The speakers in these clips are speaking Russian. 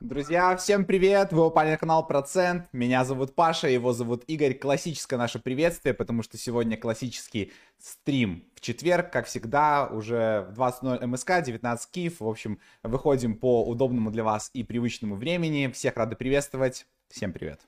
Друзья, всем привет! Вы упали на канал Процент. Меня зовут Паша, его зовут Игорь. Классическое наше приветствие, потому что сегодня классический стрим в четверг, как всегда, уже в 20.00 МСК, 19 Киев. В общем, выходим по удобному для вас и привычному времени. Всех рады приветствовать. Всем привет!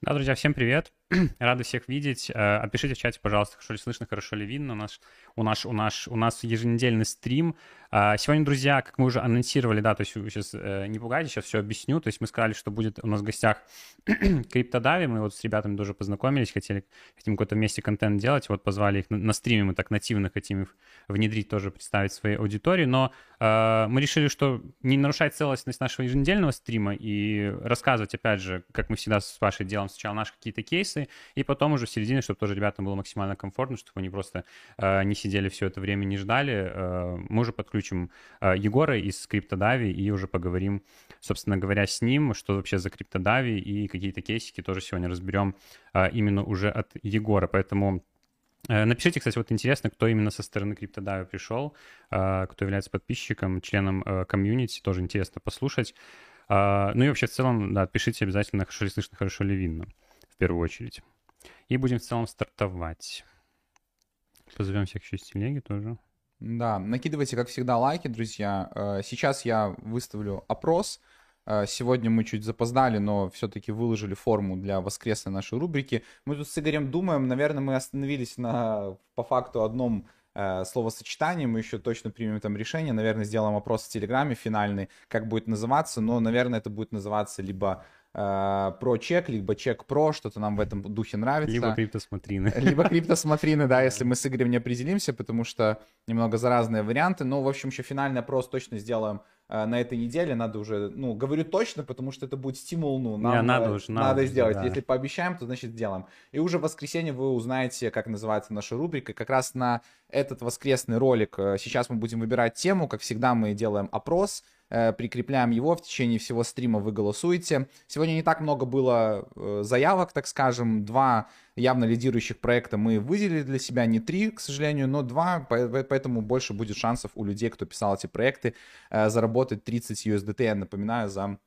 Да, друзья, всем привет. Рады всех видеть. Э, отпишите в чате, пожалуйста, хорошо ли слышно, хорошо ли видно. У нас, у нас, у нас, у нас еженедельный стрим. А, сегодня, друзья, как мы уже анонсировали, да, то есть сейчас э, не пугайтесь, сейчас все объясню. То есть мы сказали, что будет у нас в гостях Криптодави. Мы вот с ребятами тоже познакомились, хотели, хотим какой-то вместе контент делать. Вот позвали их на, на стриме, мы так нативно хотим их внедрить, тоже представить своей аудитории. Но э, мы решили, что не нарушать целостность нашего еженедельного стрима и рассказывать, опять же, как мы всегда с Пашей делаем сначала наши какие-то кейсы, и потом уже в середине, чтобы тоже ребятам было максимально комфортно, чтобы они просто э, не сидели все это время, не ждали. Э, мы уже подключим э, Егора из CryptoDavi и уже поговорим, собственно говоря, с ним, что вообще за CryptoDavi и какие-то кейсики тоже сегодня разберем э, именно уже от Егора. Поэтому э, Напишите, кстати, вот интересно, кто именно со стороны CryptoDAO пришел, э, кто является подписчиком, членом э, комьюнити, тоже интересно послушать. Ну и вообще в целом, да, пишите обязательно, хорошо ли слышно, хорошо ли видно, в первую очередь. И будем в целом стартовать. Позовем всех еще телеги тоже. Да, накидывайте, как всегда, лайки, друзья. Э, сейчас я выставлю опрос. Э, сегодня мы чуть запоздали, но все-таки выложили форму для воскресной нашей рубрики. Мы тут с Игорем думаем, наверное, мы остановились на, по факту, одном э, словосочетании, мы еще точно примем там решение, наверное, сделаем опрос в Телеграме финальный, как будет называться, но, наверное, это будет называться либо про чек, либо чек про, что-то нам в этом духе нравится. Либо криптосмотрины. Либо криптосмотрины, да, если мы с Игорем не определимся, потому что немного за разные варианты. Но, в общем, еще финальный опрос точно сделаем э, на этой неделе. Надо уже, ну, говорю точно, потому что это будет стимул, ну, нам Не, надо, уже, надо, надо сделать. Да. Если пообещаем, то значит сделаем. И уже в воскресенье вы узнаете, как называется наша рубрика. Как раз на этот воскресный ролик э, сейчас мы будем выбирать тему. Как всегда, мы делаем опрос Э, прикрепляем его, в течение всего стрима вы голосуете. Сегодня не так много было э, заявок, так скажем, два явно лидирующих проекта мы выделили для себя, не три, к сожалению, но два, поэтому больше будет шансов у людей, кто писал эти проекты, э, заработать 30 USDT, я напоминаю, за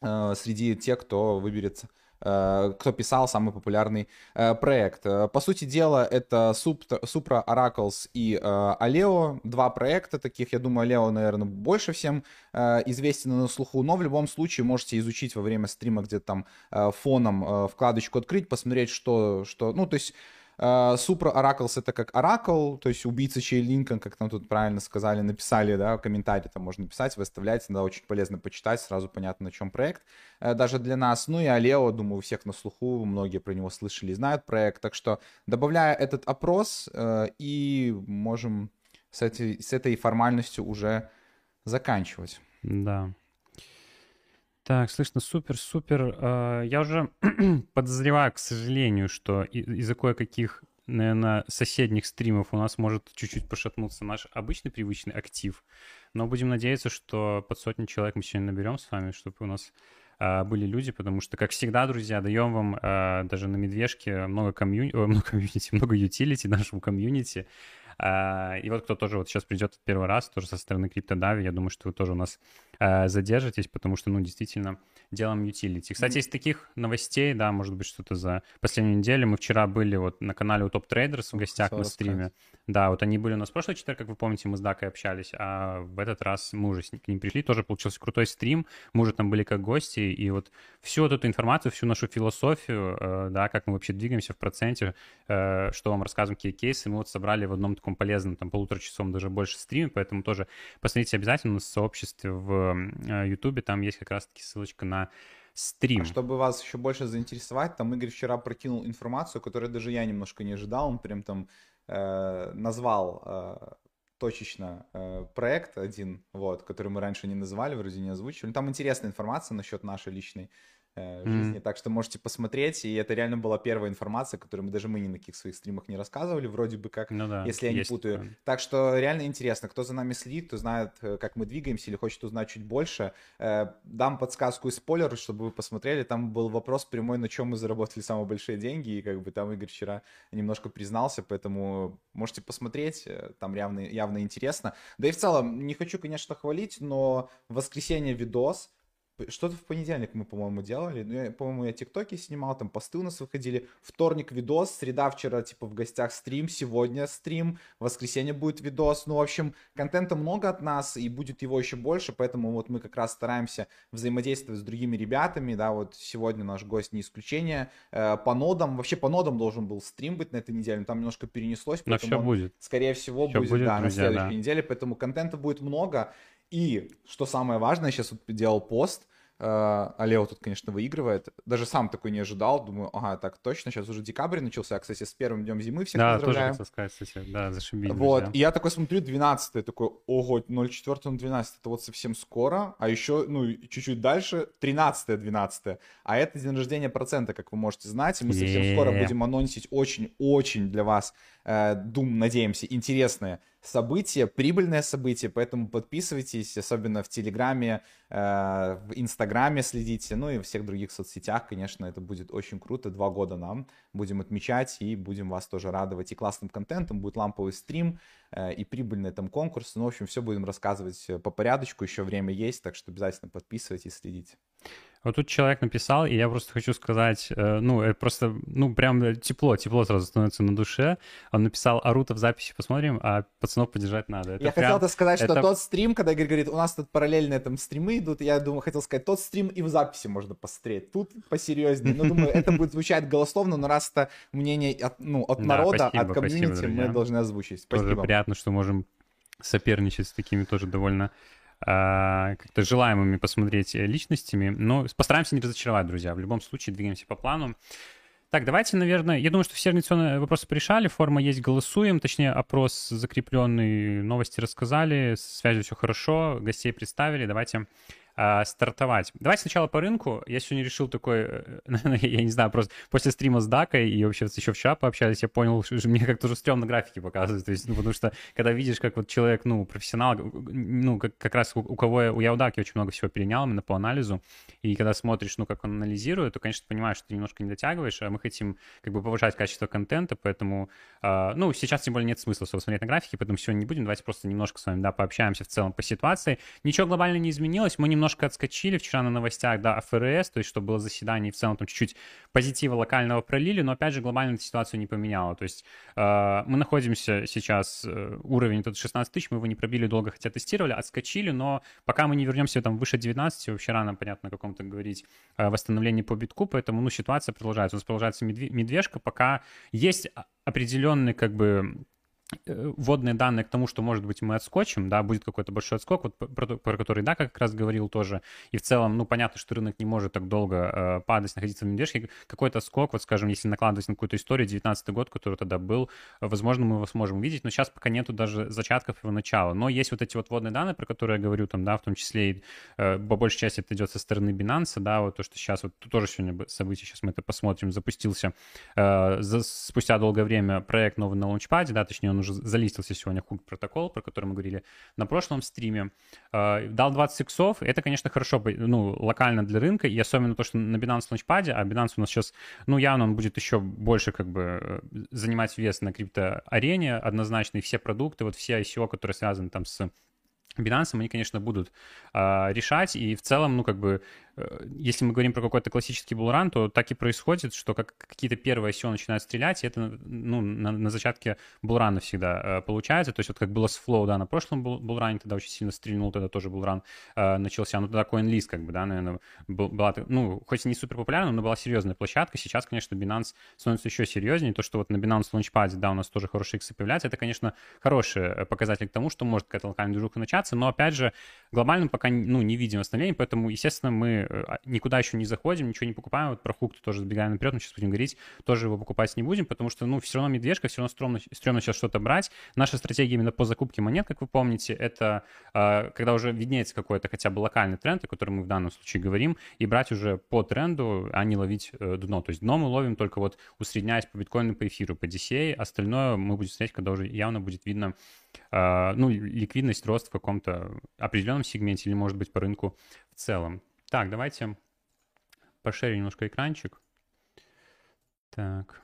среди тех, кто выберется. Э, кто писал самый популярный э, проект. Э, по сути дела, это Supra, Oracles и Aleo, два проекта таких, я думаю, Aleo, наверное, больше всем известен на слуху, но в любом случае можете изучить во время стрима где-то там фоном вкладочку открыть, посмотреть, что, что, ну, то есть Супра uh, Oracles это как Oracle, то есть убийца Чей Линкольн, как там тут правильно сказали, написали, да, комментарий там можно писать, выставлять, иногда очень полезно почитать, сразу понятно, на чем проект, uh, даже для нас. Ну и Алео, думаю, у всех на слуху, многие про него слышали и знают проект, так что добавляя этот опрос, uh, и можем с, этой, с этой формальностью уже заканчивать. Да. Так, слышно, супер, супер. А, я уже подозреваю, к сожалению, что из-за кое-каких, наверное, соседних стримов у нас может чуть-чуть пошатнуться наш обычный привычный актив. Но будем надеяться, что под сотню человек мы сегодня наберем с вами, чтобы у нас а, были люди, потому что, как всегда, друзья, даем вам а, даже на медвежке много комьюнити, много комьюнити, много utility нашему комьюнити. И вот кто тоже вот сейчас придет первый раз, тоже со стороны CryptoDavi, я думаю, что вы тоже у нас задержитесь, потому что, ну, действительно, делаем utility. Кстати, из таких новостей, да, может быть, что-то за последнюю неделю. Мы вчера были вот на канале у Top Traders в гостях на стриме. Да, вот они были у нас в прошлый четверг, как вы помните, мы с Дакой общались, а в этот раз мы уже к ним пришли, тоже получился крутой стрим, мы уже там были как гости, и вот всю вот эту информацию, всю нашу философию, э, да, как мы вообще двигаемся в проценте, э, что вам рассказываем, какие кейсы, мы вот собрали в одном таком полезном, там, полутора часом даже больше стриме, поэтому тоже посмотрите обязательно на сообществе в Ютубе, там есть как раз-таки ссылочка на стрим. А чтобы вас еще больше заинтересовать, там Игорь вчера прокинул информацию, которую даже я немножко не ожидал. Он прям там э, назвал э, точечно э, проект один, вот, который мы раньше не называли, вроде не озвучивали. Там интересная информация насчет нашей личной Э, жизни. Mm-hmm. Так что можете посмотреть. И это реально была первая информация, которую мы даже мы ни на каких своих стримах не рассказывали, вроде бы как, ну, да, если я не путаю. Такое. Так что реально интересно, кто за нами следит, кто знает, э, как мы двигаемся или хочет узнать чуть больше. Э, дам подсказку и спойлер, чтобы вы посмотрели. Там был вопрос прямой, на чем мы заработали самые большие деньги. И как бы там Игорь вчера немножко признался, поэтому можете посмотреть. Там явно, явно интересно. Да и в целом, не хочу, конечно, хвалить, но воскресенье видос что-то в понедельник мы, по-моему, делали. Ну, я, по-моему, я тиктоки снимал, там посты у нас выходили. Вторник видос, среда вчера, типа, в гостях стрим, сегодня стрим, воскресенье будет видос. Ну, в общем, контента много от нас, и будет его еще больше, поэтому вот мы как раз стараемся взаимодействовать с другими ребятами, да, вот сегодня наш гость не исключение. Э, по нодам, вообще по нодам должен был стрим быть на этой неделе, но там немножко перенеслось. Но все будет. Скорее всего, все будет, будет, да, друзья, на следующей да. неделе, поэтому контента будет много. И, что самое важное, сейчас вот делал пост, а Лео тут, конечно, выигрывает. Даже сам такой не ожидал. Думаю, ага, так точно, сейчас уже декабрь начался. Кстати, с первым днем зимы всех да, поздравляю. тоже хотел сказать, кстати, да, зашибись. Вот, друзья. и я такой смотрю, 12 такой, ого, 04 на 12 это вот совсем скоро, а еще, ну, чуть-чуть дальше, 13 12 а это день рождения процента, как вы можете знать, и мы совсем скоро будем анонсить очень-очень для вас, э, дум, надеемся, интересное событие, прибыльное событие, поэтому подписывайтесь, особенно в Телеграме, э, в Инстаграме следите, ну и во всех других соцсетях, конечно, это будет очень круто, два года нам будем отмечать и будем вас тоже радовать и классным контентом, будет ламповый стрим э, и прибыльные там конкурсы, ну, в общем, все будем рассказывать э, по порядочку, еще время есть, так что обязательно подписывайтесь, следите. Вот тут человек написал, и я просто хочу сказать, э, ну, это просто, ну, прям тепло, тепло сразу становится на душе. Он написал, Арута в записи посмотрим, а пацанов поддержать надо. Это я прям- хотел сказать, что это- тот стрим, когда Игорь говорит, у нас тут параллельно там стримы идут, я думаю, хотел сказать, тот стрим и в записи можно посмотреть. Тут посерьезнее. Ну, думаю, это будет звучать голословно, но раз это мнение от, ну, от Да, народа, от комьюнити, мы должны озвучить. Спасибо. приятно, что можем соперничать с такими тоже довольно как-то желаемыми посмотреть э, личностями. Но постараемся не разочаровать, друзья. В любом случае двигаемся по плану. Так, давайте, наверное, я думаю, что все организационные вопросы порешали, форма есть, голосуем, точнее, опрос закрепленный, новости рассказали, с связью все хорошо, гостей представили, давайте а, стартовать. Давайте сначала по рынку. Я сегодня решил такой, э, я не знаю, просто после стрима с Дакой и вообще еще вчера пообщались, я понял, что мне как-то уже стрёмно графики показывают. То есть, ну, потому что когда видишь, как вот человек, ну, профессионал, ну, как, как раз у, у кого я, у Яудаки очень много всего перенял именно по анализу, и когда смотришь, ну, как он анализирует, то, конечно, понимаешь, что ты немножко не дотягиваешь, а мы хотим как бы повышать качество контента, поэтому, а, ну, сейчас тем более нет смысла смотреть на графики, поэтому сегодня не будем, давайте просто немножко с вами, да, пообщаемся в целом по ситуации. Ничего глобально не изменилось, мы немножко отскочили вчера на новостях, да, ФРС, то есть что было заседание, и в целом там чуть-чуть позитива локального пролили, но опять же глобально ситуацию не поменяла. То есть э, мы находимся сейчас, э, уровень этот 16 тысяч, мы его не пробили долго, хотя тестировали, отскочили, но пока мы не вернемся там выше 19, вообще рано, понятно, о каком-то говорить э, восстановлении по битку, поэтому, ну, ситуация продолжается. У нас продолжается медве- медвежка, пока есть определенный, как бы, вводные данные к тому, что, может быть, мы отскочим, да, будет какой-то большой отскок, вот про, про который, да, как раз говорил тоже, и в целом, ну, понятно, что рынок не может так долго э, падать, находиться в медвежке, какой-то скок, вот, скажем, если накладывать на какую-то историю, 19 год, который тогда был, э, возможно, мы его сможем увидеть, но сейчас пока нету даже зачатков его начала, но есть вот эти вот вводные данные, про которые я говорю, там, да, в том числе и э, по большей части это идет со стороны Binance, да, вот то, что сейчас, вот тоже сегодня бы- событие, сейчас мы это посмотрим, запустился э, за- спустя долгое время проект новый на лаунчпаде, да, точнее, он уже залистился сегодня, Hook протокол, про который мы говорили на прошлом стриме, Э, дал 20 иксов, это, конечно, хорошо, ну, локально для рынка, и особенно то, что на Binance лаунчпаде, а Binance у нас сейчас, ну, явно он будет еще больше, как бы, э, занимать вес на криптоарене, однозначно, и все продукты, вот все ICO, которые связаны там с Binance, они, конечно, будут а, решать, и в целом, ну, как бы, э, если мы говорим про какой-то классический булран, то так и происходит, что как какие-то первые ICO начинают стрелять, и это, ну, на, на зачатке булрана всегда э, получается, то есть вот как было с Flow, да, на прошлом бул- булране, тогда очень сильно стрельнул, тогда тоже булран э, начался, ну, тогда CoinList, как бы, да, наверное, был- была, ну, хоть и не супер популярна, но была серьезная площадка, сейчас, конечно, Binance становится еще серьезнее, то, что вот на Binance Launchpad, да, у нас тоже хорошие иксы появляются, это, конечно, хороший э, показатель к тому, что может какая-то локальная движуха начаться, но, опять же, глобально пока, ну, не видим восстановления, поэтому, естественно, мы э, никуда еще не заходим, ничего не покупаем, вот про хук тоже сбегаем наперед, мы сейчас будем говорить, тоже его покупать не будем, потому что, ну, все равно медвежка, все равно стрёмно, стрёмно сейчас что-то брать. Наша стратегия именно по закупке монет, как вы помните, это э, когда уже виднеется какой-то хотя бы локальный тренд, о котором мы в данном случае говорим, и брать уже по тренду, а не ловить э, дно. То есть дно мы ловим только вот усредняясь по биткоину, по эфиру, по DCA, остальное мы будем смотреть, когда уже явно будет видно э, ну, ликвидность, рост в каком-то определенном сегменте или, может быть, по рынку в целом. Так, давайте пошерю немножко экранчик. Так.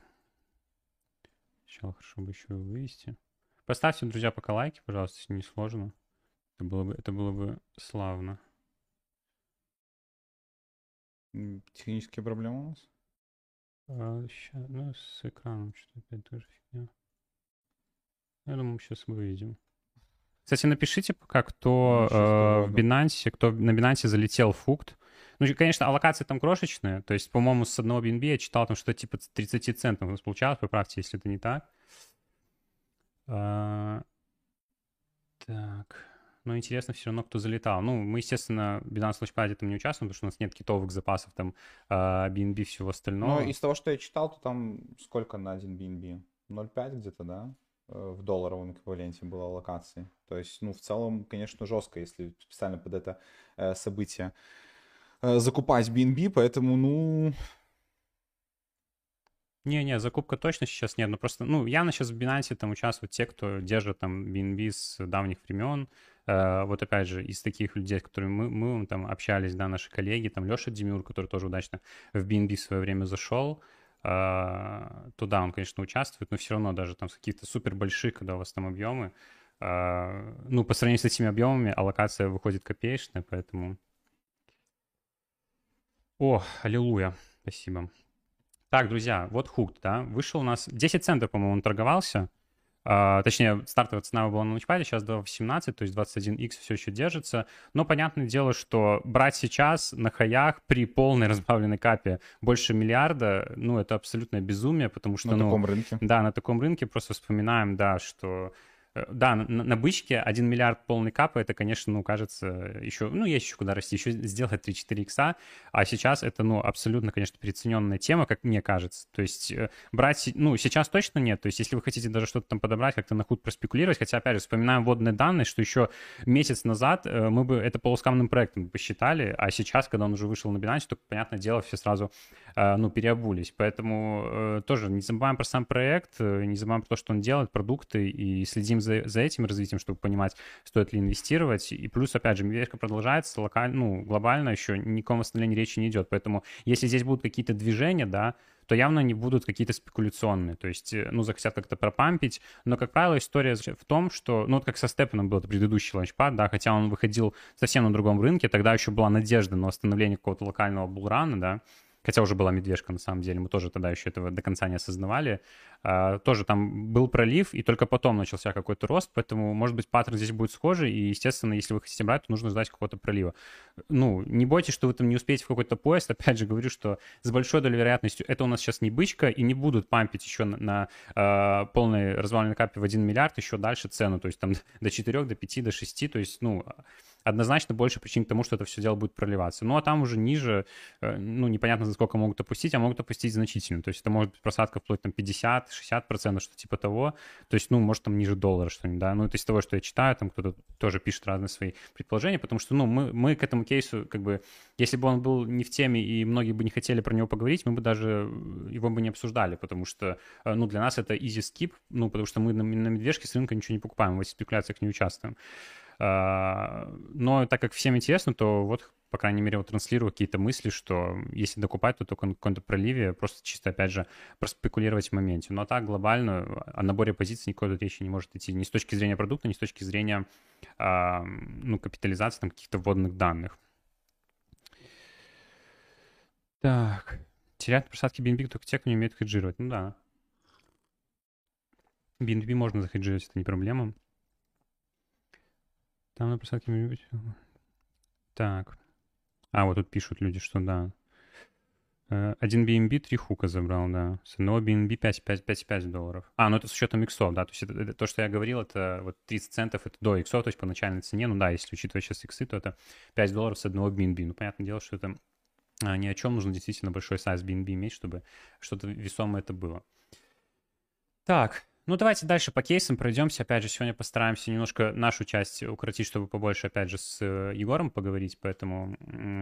Сначала хорошо бы еще вывести. Поставьте, друзья, пока лайки, пожалуйста, если не сложно. Это было бы, это было бы славно. Технические проблемы у нас? А, ща, ну, с экраном что-то опять тоже фигня. Я думаю, сейчас выведем. Кстати, напишите пока, кто Ну, э, в Binance, кто на Binance залетел фукт. Ну, конечно, аллокации там крошечные. То есть, по-моему, с одного BNB я читал там что-то типа 30 центов у нас получалось. Поправьте, если это не так. А, так. Но интересно все равно, кто залетал. Ну, мы, естественно, в Binance Launchpad там не участвуем, потому что у нас нет китовых запасов, там, а, BNB, всего остального. Ну, из того, что я читал, то там сколько на один BNB? 0,5 где-то, да? Э, В долларовом эквиваленте было локации. То есть, ну, в целом, конечно, жестко, если специально под это э, событие э, закупать BNB, поэтому, ну, Не-не, закупка точно сейчас нет, но просто, ну, явно сейчас в Binance там участвуют те, кто держит там BNB с давних времен. Вот опять же, из таких людей, с которыми мы, мы там общались, да, наши коллеги, там Леша Демюр, который тоже удачно в BNB в свое время зашел, э, туда он, конечно, участвует, но все равно даже там каких-то супер больших, когда у вас там объемы, э, ну, по сравнению с этими объемами, аллокация выходит копеечная, поэтому... О, аллилуйя, спасибо. Так, друзья, вот хук, да, вышел у нас 10 центов, по-моему, он торговался. А, точнее, стартовая цена была на лучпаде, сейчас 2.18, то есть 21x все еще держится. Но понятное дело, что брать сейчас на хаях при полной разбавленной капе больше миллиарда, ну, это абсолютное безумие, потому что, на ну, таком рынке. да, на таком рынке просто вспоминаем, да, что да, на, на бычке 1 миллиард полный капа, это, конечно, ну, кажется, еще, ну, есть еще куда расти, еще сделать 3-4 икса, а сейчас это, ну, абсолютно, конечно, переоцененная тема, как мне кажется. То есть э, брать, ну, сейчас точно нет, то есть если вы хотите даже что-то там подобрать, как-то на худ проспекулировать, хотя, опять же, вспоминаем вводные данные, что еще месяц назад э, мы бы это полускамным проектом посчитали, а сейчас, когда он уже вышел на Binance, то, понятное дело, все сразу, э, ну, переобулись. Поэтому э, тоже не забываем про сам проект, э, не забываем про то, что он делает, продукты, и следим за, за этим развитием, чтобы понимать, стоит ли инвестировать. И плюс, опять же, медвежка продолжается, локально, ну, глобально еще никаком восстановлении речи не идет. Поэтому если здесь будут какие-то движения, да, то явно они будут какие-то спекуляционные, то есть, э, ну, захотят как-то пропампить, но, как правило, история в том, что, ну, вот как со Степаном был предыдущий ланчпад, да, хотя он выходил совсем на другом рынке, тогда еще была надежда на восстановление какого-то локального булрана, да, хотя уже была медвежка на самом деле, мы тоже тогда еще этого до конца не осознавали, а, тоже там был пролив, и только потом начался какой-то рост, поэтому, может быть, паттерн здесь будет схожий, и, естественно, если вы хотите брать, то нужно ждать какого-то пролива. Ну, не бойтесь, что вы там не успеете в какой-то поезд, опять же говорю, что с большой долей вероятностью это у нас сейчас не бычка, и не будут пампить еще на, на э, полной разваленной капе в 1 миллиард еще дальше цену, то есть там до 4, до 5, до 6, то есть, ну, однозначно больше причин к тому, что это все дело будет проливаться. Ну, а там уже ниже, э, ну, непонятно, за сколько могут опустить, а могут опустить значительно. То есть это может быть просадка вплоть там 50-60%, что типа того. То есть, ну, может там ниже доллара что-нибудь, да. Ну, это из того, что я читаю, там кто-то тоже пишет разные свои предположения, потому что, ну, мы, мы к этому кейсу, как бы, если бы он был не в теме и многие бы не хотели про него поговорить, мы бы даже его бы не обсуждали, потому что, э, ну, для нас это easy skip, ну, потому что мы на, на медвежке с рынка ничего не покупаем, в этих спекуляциях не участвуем. А, Но так как всем интересно, то вот, по крайней мере, вот транслирую какие-то мысли, что если докупать, то только на каком-то проливе, просто чисто, опять же, проспекулировать в моменте. Но так глобально о наборе позиций никакой тут речи не может идти ни с точки зрения продукта, ни с точки зрения а, ну, капитализации там, каких-то вводных данных. Так. Теряют просадки BNB только те, кто не умеет хеджировать. Ну да. BNB можно захеджировать, это не проблема. Там на просадке может быть... Так. А, вот тут пишут люди, что да. Э, Один BNB 3 хука забрал, да. С одного BNB 5,5 долларов. А, ну это с учетом иксов, да. То есть это, это, то, что я говорил, это вот 30 центов, это до иксов, то есть по начальной цене. Ну да, если учитывать сейчас иксы, то это 5 долларов с одного BNB. Ну, понятное дело, что это а, ни о чем. Нужно действительно большой сайз BNB иметь, чтобы что-то весомое это было. Так, ну, давайте дальше по кейсам пройдемся. Опять же, сегодня постараемся немножко нашу часть укоротить, чтобы побольше, опять же, с э, Егором поговорить. Поэтому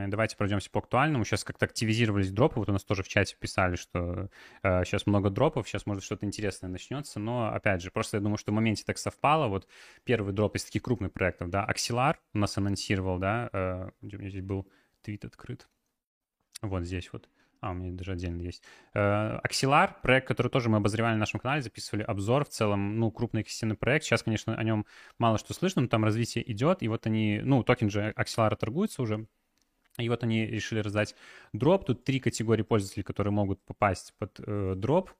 давайте пройдемся по актуальному. Сейчас как-то активизировались дропы. Вот у нас тоже в чате писали, что э, сейчас много дропов, сейчас может что-то интересное начнется. Но, опять же, просто я думаю, что в моменте так совпало. Вот первый дроп из таких крупных проектов, да, Axelar у нас анонсировал, да, э, где у меня здесь был твит открыт. Вот здесь вот. А, у меня даже отдельно есть. Axelar, проект, который тоже мы обозревали на нашем канале, записывали обзор. В целом, ну, крупный экосистемный проект. Сейчас, конечно, о нем мало что слышно, но там развитие идет. И вот они, ну, токен же Axelar торгуется уже И вот они решили раздать дроп. Тут три категории пользователей, которые могут попасть под э, дроп.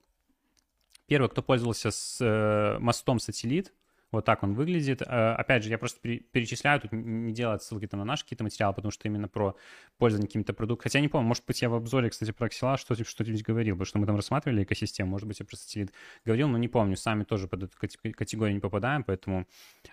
Первый, кто пользовался с э, мостом сателлит, вот так он выглядит. Э, опять же, я просто перечисляю, тут не делаю ссылки там на наши какие-то материалы, потому что именно про пользование каким-то продуктом. Хотя я не помню, может быть, я в обзоре, кстати, про Axelar что-то что говорил, потому что мы там рассматривали экосистему, может быть, я про сателлит говорил, но не помню. Сами тоже под эту категорию не попадаем, поэтому,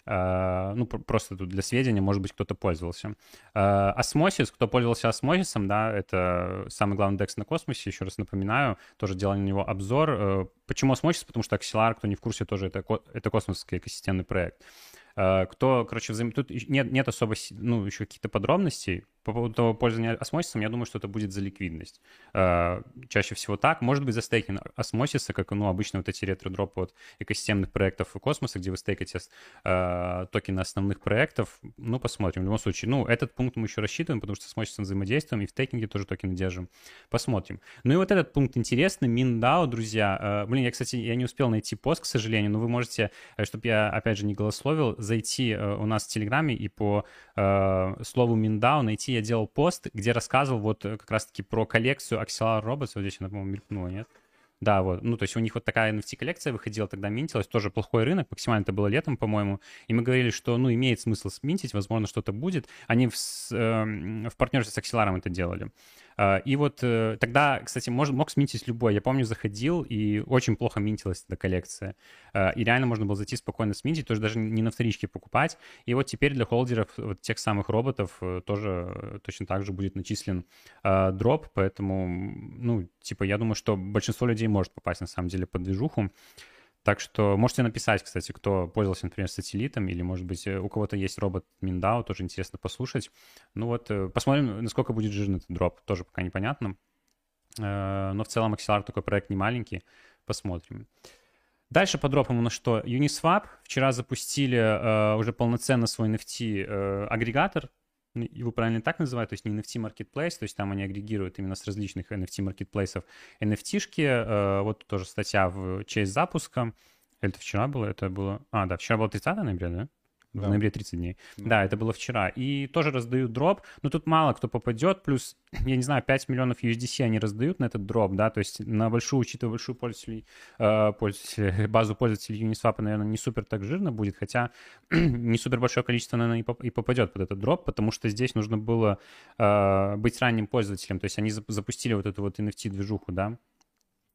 э, ну, просто тут для сведения, может быть, кто-то пользовался. Э, Osmosis, кто пользовался осмосисом, да, это самый главный DEX на космосе, еще раз напоминаю, тоже делали на него обзор. Почему Osmosis? Потому что Axelar, кто не в курсе, тоже это, это космосская экосистема системный проект. Э, кто, короче, взаим... тут нет, нет особо, ну, еще каких-то подробностей, по поводу пользования осмосисом, я думаю, что это будет за ликвидность. Э, чаще всего так. Может быть, за стейкинг осмосиса, как, ну, обычно вот эти ретро-дропы от экосистемных проектов и космоса, где вы стейкаете э, токены основных проектов. Ну, посмотрим. В любом случае, ну, этот пункт мы еще рассчитываем, потому что с осмосисом взаимодействуем, и в стейкинге тоже токены держим. Посмотрим. Ну и вот этот пункт интересный. MinDAO, друзья. Э, блин, я, кстати, я не успел найти пост, к сожалению, но вы можете, э, чтобы я, опять же, не голословил, зайти э, у нас в Телеграме и по э, слову MinDAO найти я делал пост, где рассказывал вот э, как раз-таки про коллекцию Axelar Robots. Вот здесь она, по-моему, мелькнула, нет? Да, вот. Ну, то есть у них вот такая NFT-коллекция выходила, тогда минтилась. Тоже плохой рынок, максимально это было летом, по-моему. И мы говорили, что, ну, имеет смысл сминтить, возможно, что-то будет. Они в, э, в партнерстве с Axelar это делали. А, и вот э, тогда, кстати, мож, мог сминтить любой. Я помню, заходил, и очень плохо минтилась эта коллекция. А, и реально можно было зайти спокойно сминтить, тоже даже не на вторичке покупать. И вот теперь для холдеров вот тех самых роботов э, тоже точно так же будет начислен а, дроп, поэтому, ну, типа, я думаю, что большинство людей может попасть, на самом деле, под движуху. Так что можете написать, кстати, кто пользовался, например, сателлитом, или, может быть, у кого-то есть робот Миндау, тоже интересно послушать. Ну вот, э, посмотрим, насколько будет жирный этот дроп, тоже пока непонятно. Э, но в целом Axelar такой проект не маленький, посмотрим. Дальше по дропам у нас что? Uniswap. Вчера запустили э, уже полноценно свой NFT-агрегатор, его правильно так называют, то есть не NFT Marketplace, то есть там они агрегируют именно с различных NFT Marketplace NFT-шки. Вот тоже статья в честь запуска. Это вчера было? Это было... А, да, вчера было 30 ноября, да? Да. в ноябре 30 дней. Да. да, это было вчера. И тоже раздают дроп, но тут мало кто попадет, плюс, я не знаю, 5 миллионов USDC они раздают на этот дроп, да, то есть на большую, учитывая большую пользователей, э, пользователей, базу пользователей Uniswap, наверное, не супер так жирно будет, хотя не супер большое количество, наверное, и попадет под этот дроп, потому что здесь нужно было э, быть ранним пользователем, то есть они запустили вот эту вот NFT-движуху, да,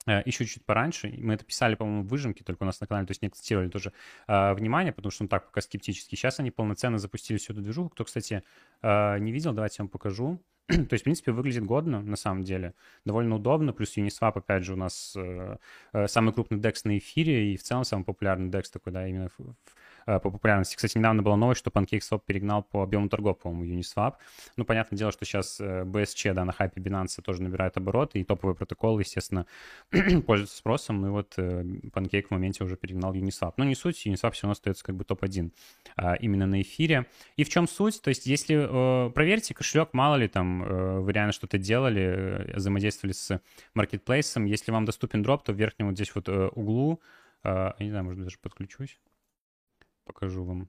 еще чуть пораньше. Мы это писали, по-моему, в выжимке, только у нас на канале, то есть не акцентировали тоже э, внимание, потому что он так пока скептически. Сейчас они полноценно запустили всю эту движуху. Кто, кстати, э, не видел, давайте я вам покажу. то есть, в принципе, выглядит годно, на самом деле. Довольно удобно. Плюс Uniswap, опять же, у нас э, э, самый крупный DEX на эфире и в целом самый популярный DEX такой, да, именно в, в Э, по популярности. Кстати, недавно была новость, что PancakeSwap перегнал по объему торгов, по-моему, Uniswap. Ну, понятное дело, что сейчас BSC, э, да, на хайпе Binance тоже набирает обороты, и топовые протоколы, естественно, пользуются спросом. Ну и вот э, Pancake в моменте уже перегнал Uniswap. Но не суть, Uniswap все равно остается как бы топ-1 а, именно на эфире. И в чем суть? То есть если проверьте кошелек, мало ли там вы реально что-то делали, взаимодействовали с маркетплейсом, если вам доступен дроп, то в верхнем вот здесь вот углу, я не знаю, может даже подключусь покажу вам.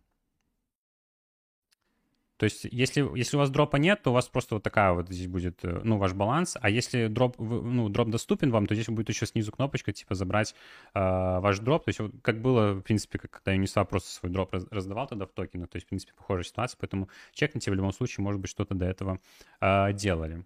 То есть, если, если у вас дропа нет, то у вас просто вот такая вот здесь будет, э, ну, ваш баланс. А если дроп, ну, дроп доступен вам, то здесь будет еще снизу кнопочка, типа, забрать э, ваш дроп. То есть, вот, как было, в принципе, как, когда Uniswap просто свой дроп раздавал тогда в токены. То есть, в принципе, похожая ситуация. Поэтому чекните, в любом случае, может быть, что-то до этого э, делали.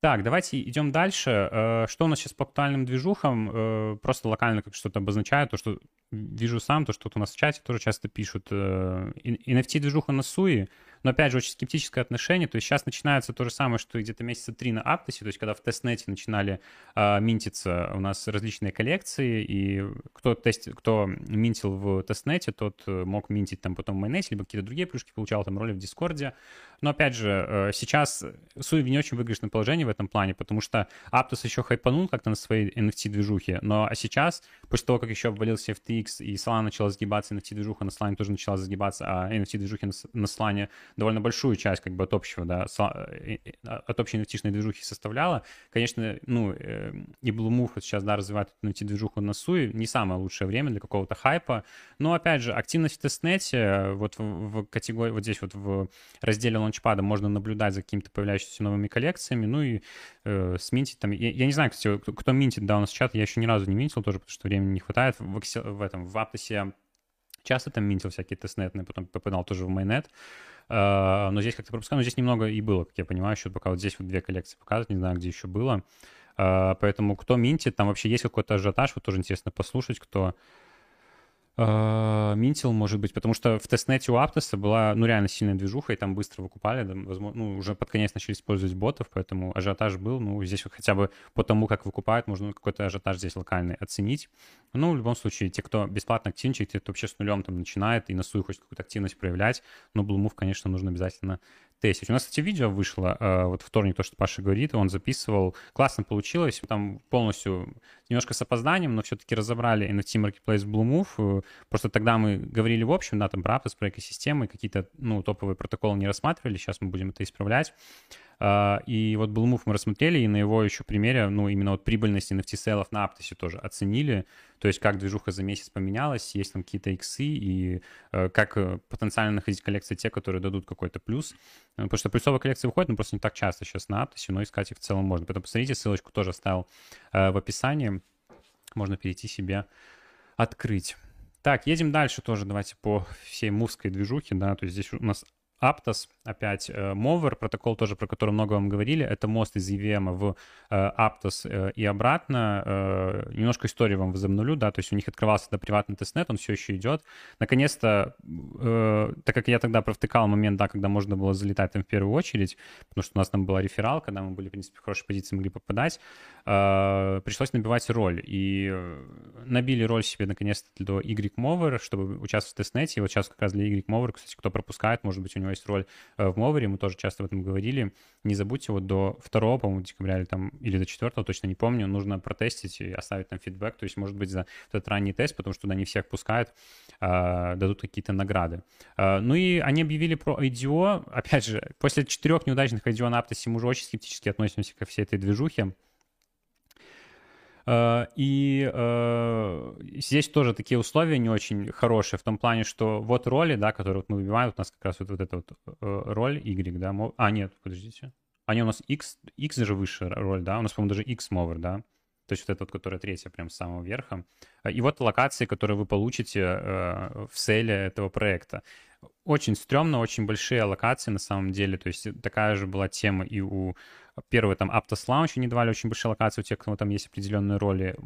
Так, давайте идем дальше. Э, что у нас сейчас по актуальным движухам? Э, просто локально как что-то обозначаю, то, что вижу сам, то, что тут у нас в чате тоже часто пишут. NFT-движуха на Sui, но, опять же, очень скептическое отношение. То есть сейчас начинается то же самое, что где-то месяца три на Aptos е, то есть когда в тестнете начинали э, минтиться у нас различные коллекции, и кто, тест, кто минтил в тестнете, тот э, мог минтить там потом в mainnet е, либо какие-то другие плюшки, получал там роли в Дискорде. Но, опять же, э, сейчас Суи в не очень выигрышном положении в этом плане, потому что Аптос еще хайпанул как-то на своей NFT-движухе, но а сейчас, после того, как еще обвалился FTX и Solana начала сгибаться, NFT-движуха на слане тоже начала загибаться, а NFT-движухи на, на слане довольно большую часть как бы от общего, да, э, от общей nft движухи составляла. Конечно, ну, и Blue сейчас, да, развивает NFT-движуху на Суе, не самое лучшее время для какого-то хайпа, но, опять же, активность в тестнете, вот в, в категории, вот здесь вот в разделе лаунчпада можно наблюдать за какими-то появляющимися новыми коллекциями, ну и э, сминтить там, я, я не знаю, кстати, кто, кто минтит, да, у нас чат, я еще ни разу не минтил тоже, потому что времени не хватает. В, в этом, в Аптосе часто там минтил всякие тестнетные, потом попадал тоже в майнет. Uh, но здесь как-то пропускал, но здесь немного и было, как я понимаю, еще пока вот здесь вот две коллекции показывают, не знаю, где еще было. Uh, поэтому кто минтит, там вообще есть какой-то ажиотаж, вот тоже интересно послушать, кто Минтил, может быть, потому что в тестнете у Аптоса была, ну, реально сильная движуха, и там быстро выкупали, да, возможно, ну, уже под конец начали использовать ботов, поэтому ажиотаж был, ну, здесь вот хотя бы по тому, как выкупают, можно какой-то ажиотаж здесь локальный оценить. Ну, в любом случае, те, кто бесплатно активничает, те, кто вообще с нулем там начинает и на свою хочет какую-то активность проявлять, ну, Blue Move, конечно, нужно обязательно тестить. У нас, кстати, видео вышло, э, вот вторник, то, что Паша говорит, он записывал, классно получилось, там полностью, немножко с опозданием, но все-таки разобрали NFT Marketplace Blue Move, э, просто тогда мы говорили в общем, да, там про Aptos, про экосистемы, какие-то, ну, топовые протоколы не рассматривали, сейчас мы будем это исправлять. А, и вот Blue Move мы рассмотрели, и на его еще примере, ну, именно вот прибыльность NFT-селлов на Аптосе тоже оценили, то есть как движуха за месяц поменялась, есть там какие-то иксы, и э, как э, потенциально находить коллекции те, которые дадут какой-то плюс. Э, потому что плюсовые коллекции выходят, но просто не так часто сейчас на Аптосе, но искать их в целом можно. Поэтому посмотрите, ссылочку тоже оставил в описании, можно перейти себе открыть. Так, едем дальше тоже, давайте по всей мувской движухе, да, то есть здесь у нас Aptos, опять э, Mover, протокол тоже, про который много вам говорили, это мост из EVM в э, Aptos э, и обратно. Немножко истории вам возобновлю, да, то есть у них открывался да, приватный тестнет, он все еще идет. Наконец-то, так как я тогда провтыкал момент, да, когда можно было залетать там в первую очередь, потому что у нас там была реферал, когда мы были, в принципе, в хорошей позиции, могли попадать, пришлось набивать роль. И набили роль себе, наконец-то, до Y-Mover, чтобы участвовать в тестнете. И вот сейчас как раз для Y-Mover, кстати, кто пропускает, может быть, у него есть роль в Мовере, мы тоже часто об этом говорили. Не забудьте, вот до 2, по-моему, декабря или, там, или до 4, точно не помню, нужно протестить и оставить там фидбэк, то есть, может быть, за этот ранний тест, потому что туда не всех пускают, а, дадут какие-то награды. А, ну и они объявили про IDO, опять же, после четырех неудачных IDO на Аптосе мы уже очень скептически относимся ко всей этой движухе, и э, здесь тоже такие условия не очень хорошие в том плане, что вот роли, да, которые мы выбиваем, у нас как раз вот, вот эта вот э, роль Y, да, а, нет, подождите. Они у нас X, X же выше роль, да, у нас, по-моему, даже X mover, да, то есть вот эта вот, которая третья прям с самого верха. И вот локации, которые вы получите в селе этого проекта. Очень стрёмно, очень большие локации на самом деле, то есть такая же была тема и у Первый там Aptos Lounge не давали очень большие локации у тех, кого там есть определенные роли.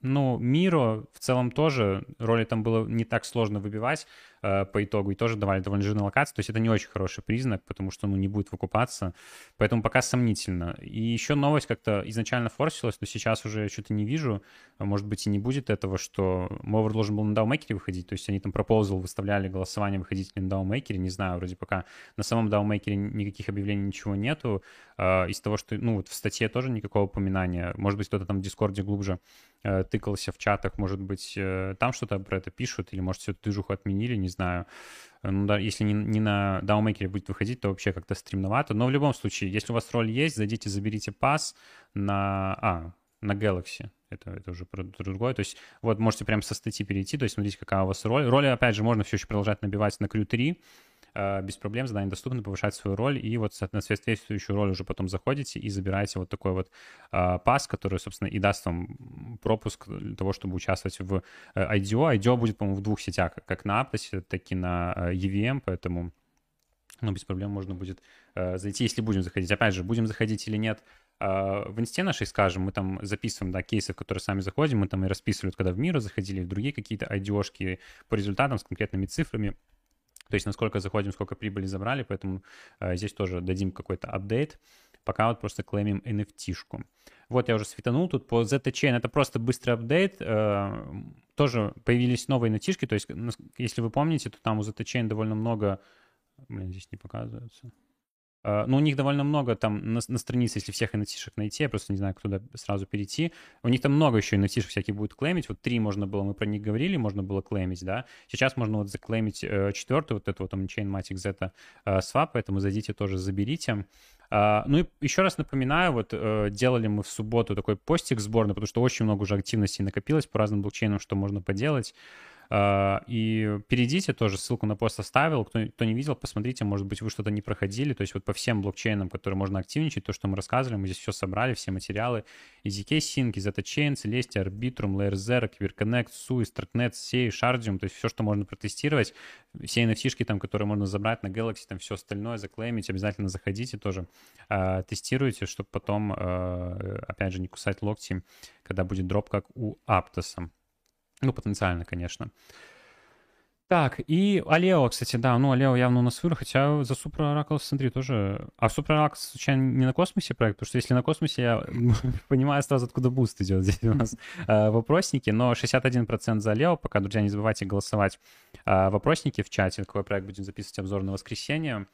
Ну, Миро в целом тоже, роли там было не так сложно выбивать э, по итогу, и тоже давали довольно жирные локации, то есть это не очень хороший признак, потому что, ну, не будет выкупаться, поэтому пока сомнительно. И еще новость как-то изначально форсилась, но сейчас уже что-то не вижу, может быть, и не будет этого, что Mover должен был на DAO Maker е выходить, то есть они там proposal, выставляли голосование, выходить на DAO Maker е, не знаю, вроде пока на самом DAO Maker е никаких объявлений, ничего нету, из того, что, ну, вот в статье тоже никакого упоминания. Может быть, кто-то там в Дискорде глубже э, тыкался в чатах, может быть, э, там что-то про это пишут, или, может, всю эту движуху отменили, не знаю. Э, ну, да, если не, не на DAO Maker е будет выходить, то вообще как-то стремновато. Но в любом случае, если у вас роль есть, зайдите, заберите пас на... А, на Galaxy. Это, это уже про другое. То есть вот можете прям со статьи перейти, то есть смотрите, какая у вас роль. Роли, опять же, можно все еще продолжать набивать на Crew 3. Э, без проблем, задание доступно, повышать свою роль, и вот на соответствующую роль уже потом заходите и забираете вот такой вот э, пас, который, собственно, и даст вам пропуск для того, чтобы участвовать в э, IDO. IDO будет, по-моему, в двух сетях, как на Aptos, так и на EVM, поэтому ну, без проблем можно будет зайти, если будем заходить. Опять же, будем заходить или нет, в инсте нашей, скажем, мы там записываем, да, кейсы, в которые сами заходим, мы там и расписывали, когда в миру заходили, в другие какие-то IDO-шки по результатам с конкретными цифрами. То есть насколько заходим, сколько прибыли забрали, поэтому э, здесь тоже дадим какой-то апдейт. Пока вот просто клеймим NFT-шку. Вот я уже светанул тут по ZT-Chain. Это просто быстрый апдейт. Э, тоже появились новые nft То есть, если вы помните, то там у ZT-Chain довольно много... Блин, здесь не показывается. Ну, у них довольно много там на, на странице, если всех nft найти, я просто не знаю, куда сразу перейти. У них там много еще nft всяких будет клеймить. Вот три можно было, мы про них говорили, можно было клеймить, да. Сейчас можно вот заклеймить э, четвертый, вот это вот там Chainmatic Zeta э, swap, поэтому зайдите тоже, заберите. Uh, ну и еще раз напоминаю, вот uh, делали мы в субботу такой постик сборный, потому что очень много уже активностей накопилось по разным блокчейнам, что можно поделать. А, и перейдите тоже, ссылку на пост оставил. Кто, кто не видел, посмотрите, может быть, вы что-то не проходили. То есть вот по всем блокчейнам, которые можно активничать, то, что мы рассказывали, мы здесь все собрали, все материалы. Из Sync, из ZetaChain, Celestia, Arbitrum, Layer Zero, QueerConnect, SUI, StarkNet, SEI, Shardium, то есть все, что можно протестировать. Все nft там, которые можно забрать на Galaxy, там все остальное, заклеймить, обязательно заходите тоже, э, тестируйте, чтобы потом, э, опять же, не кусать локти, когда будет дроп, как у Aptos. Ну, потенциально, конечно. Так, и Aleo, кстати, да, ну, Aleo явно у нас вырос, хотя за Supra Oracle, смотри, тоже... А Supra Oracle, случайно, не на космосе проект? Потому что если на космосе, я понимаю сразу, откуда буст идет здесь у нас э, вопросники, но 61% за Aleo, пока, друзья, не забывайте голосовать э, вопросники в чате, какой проект будем записывать обзор на воскресенье.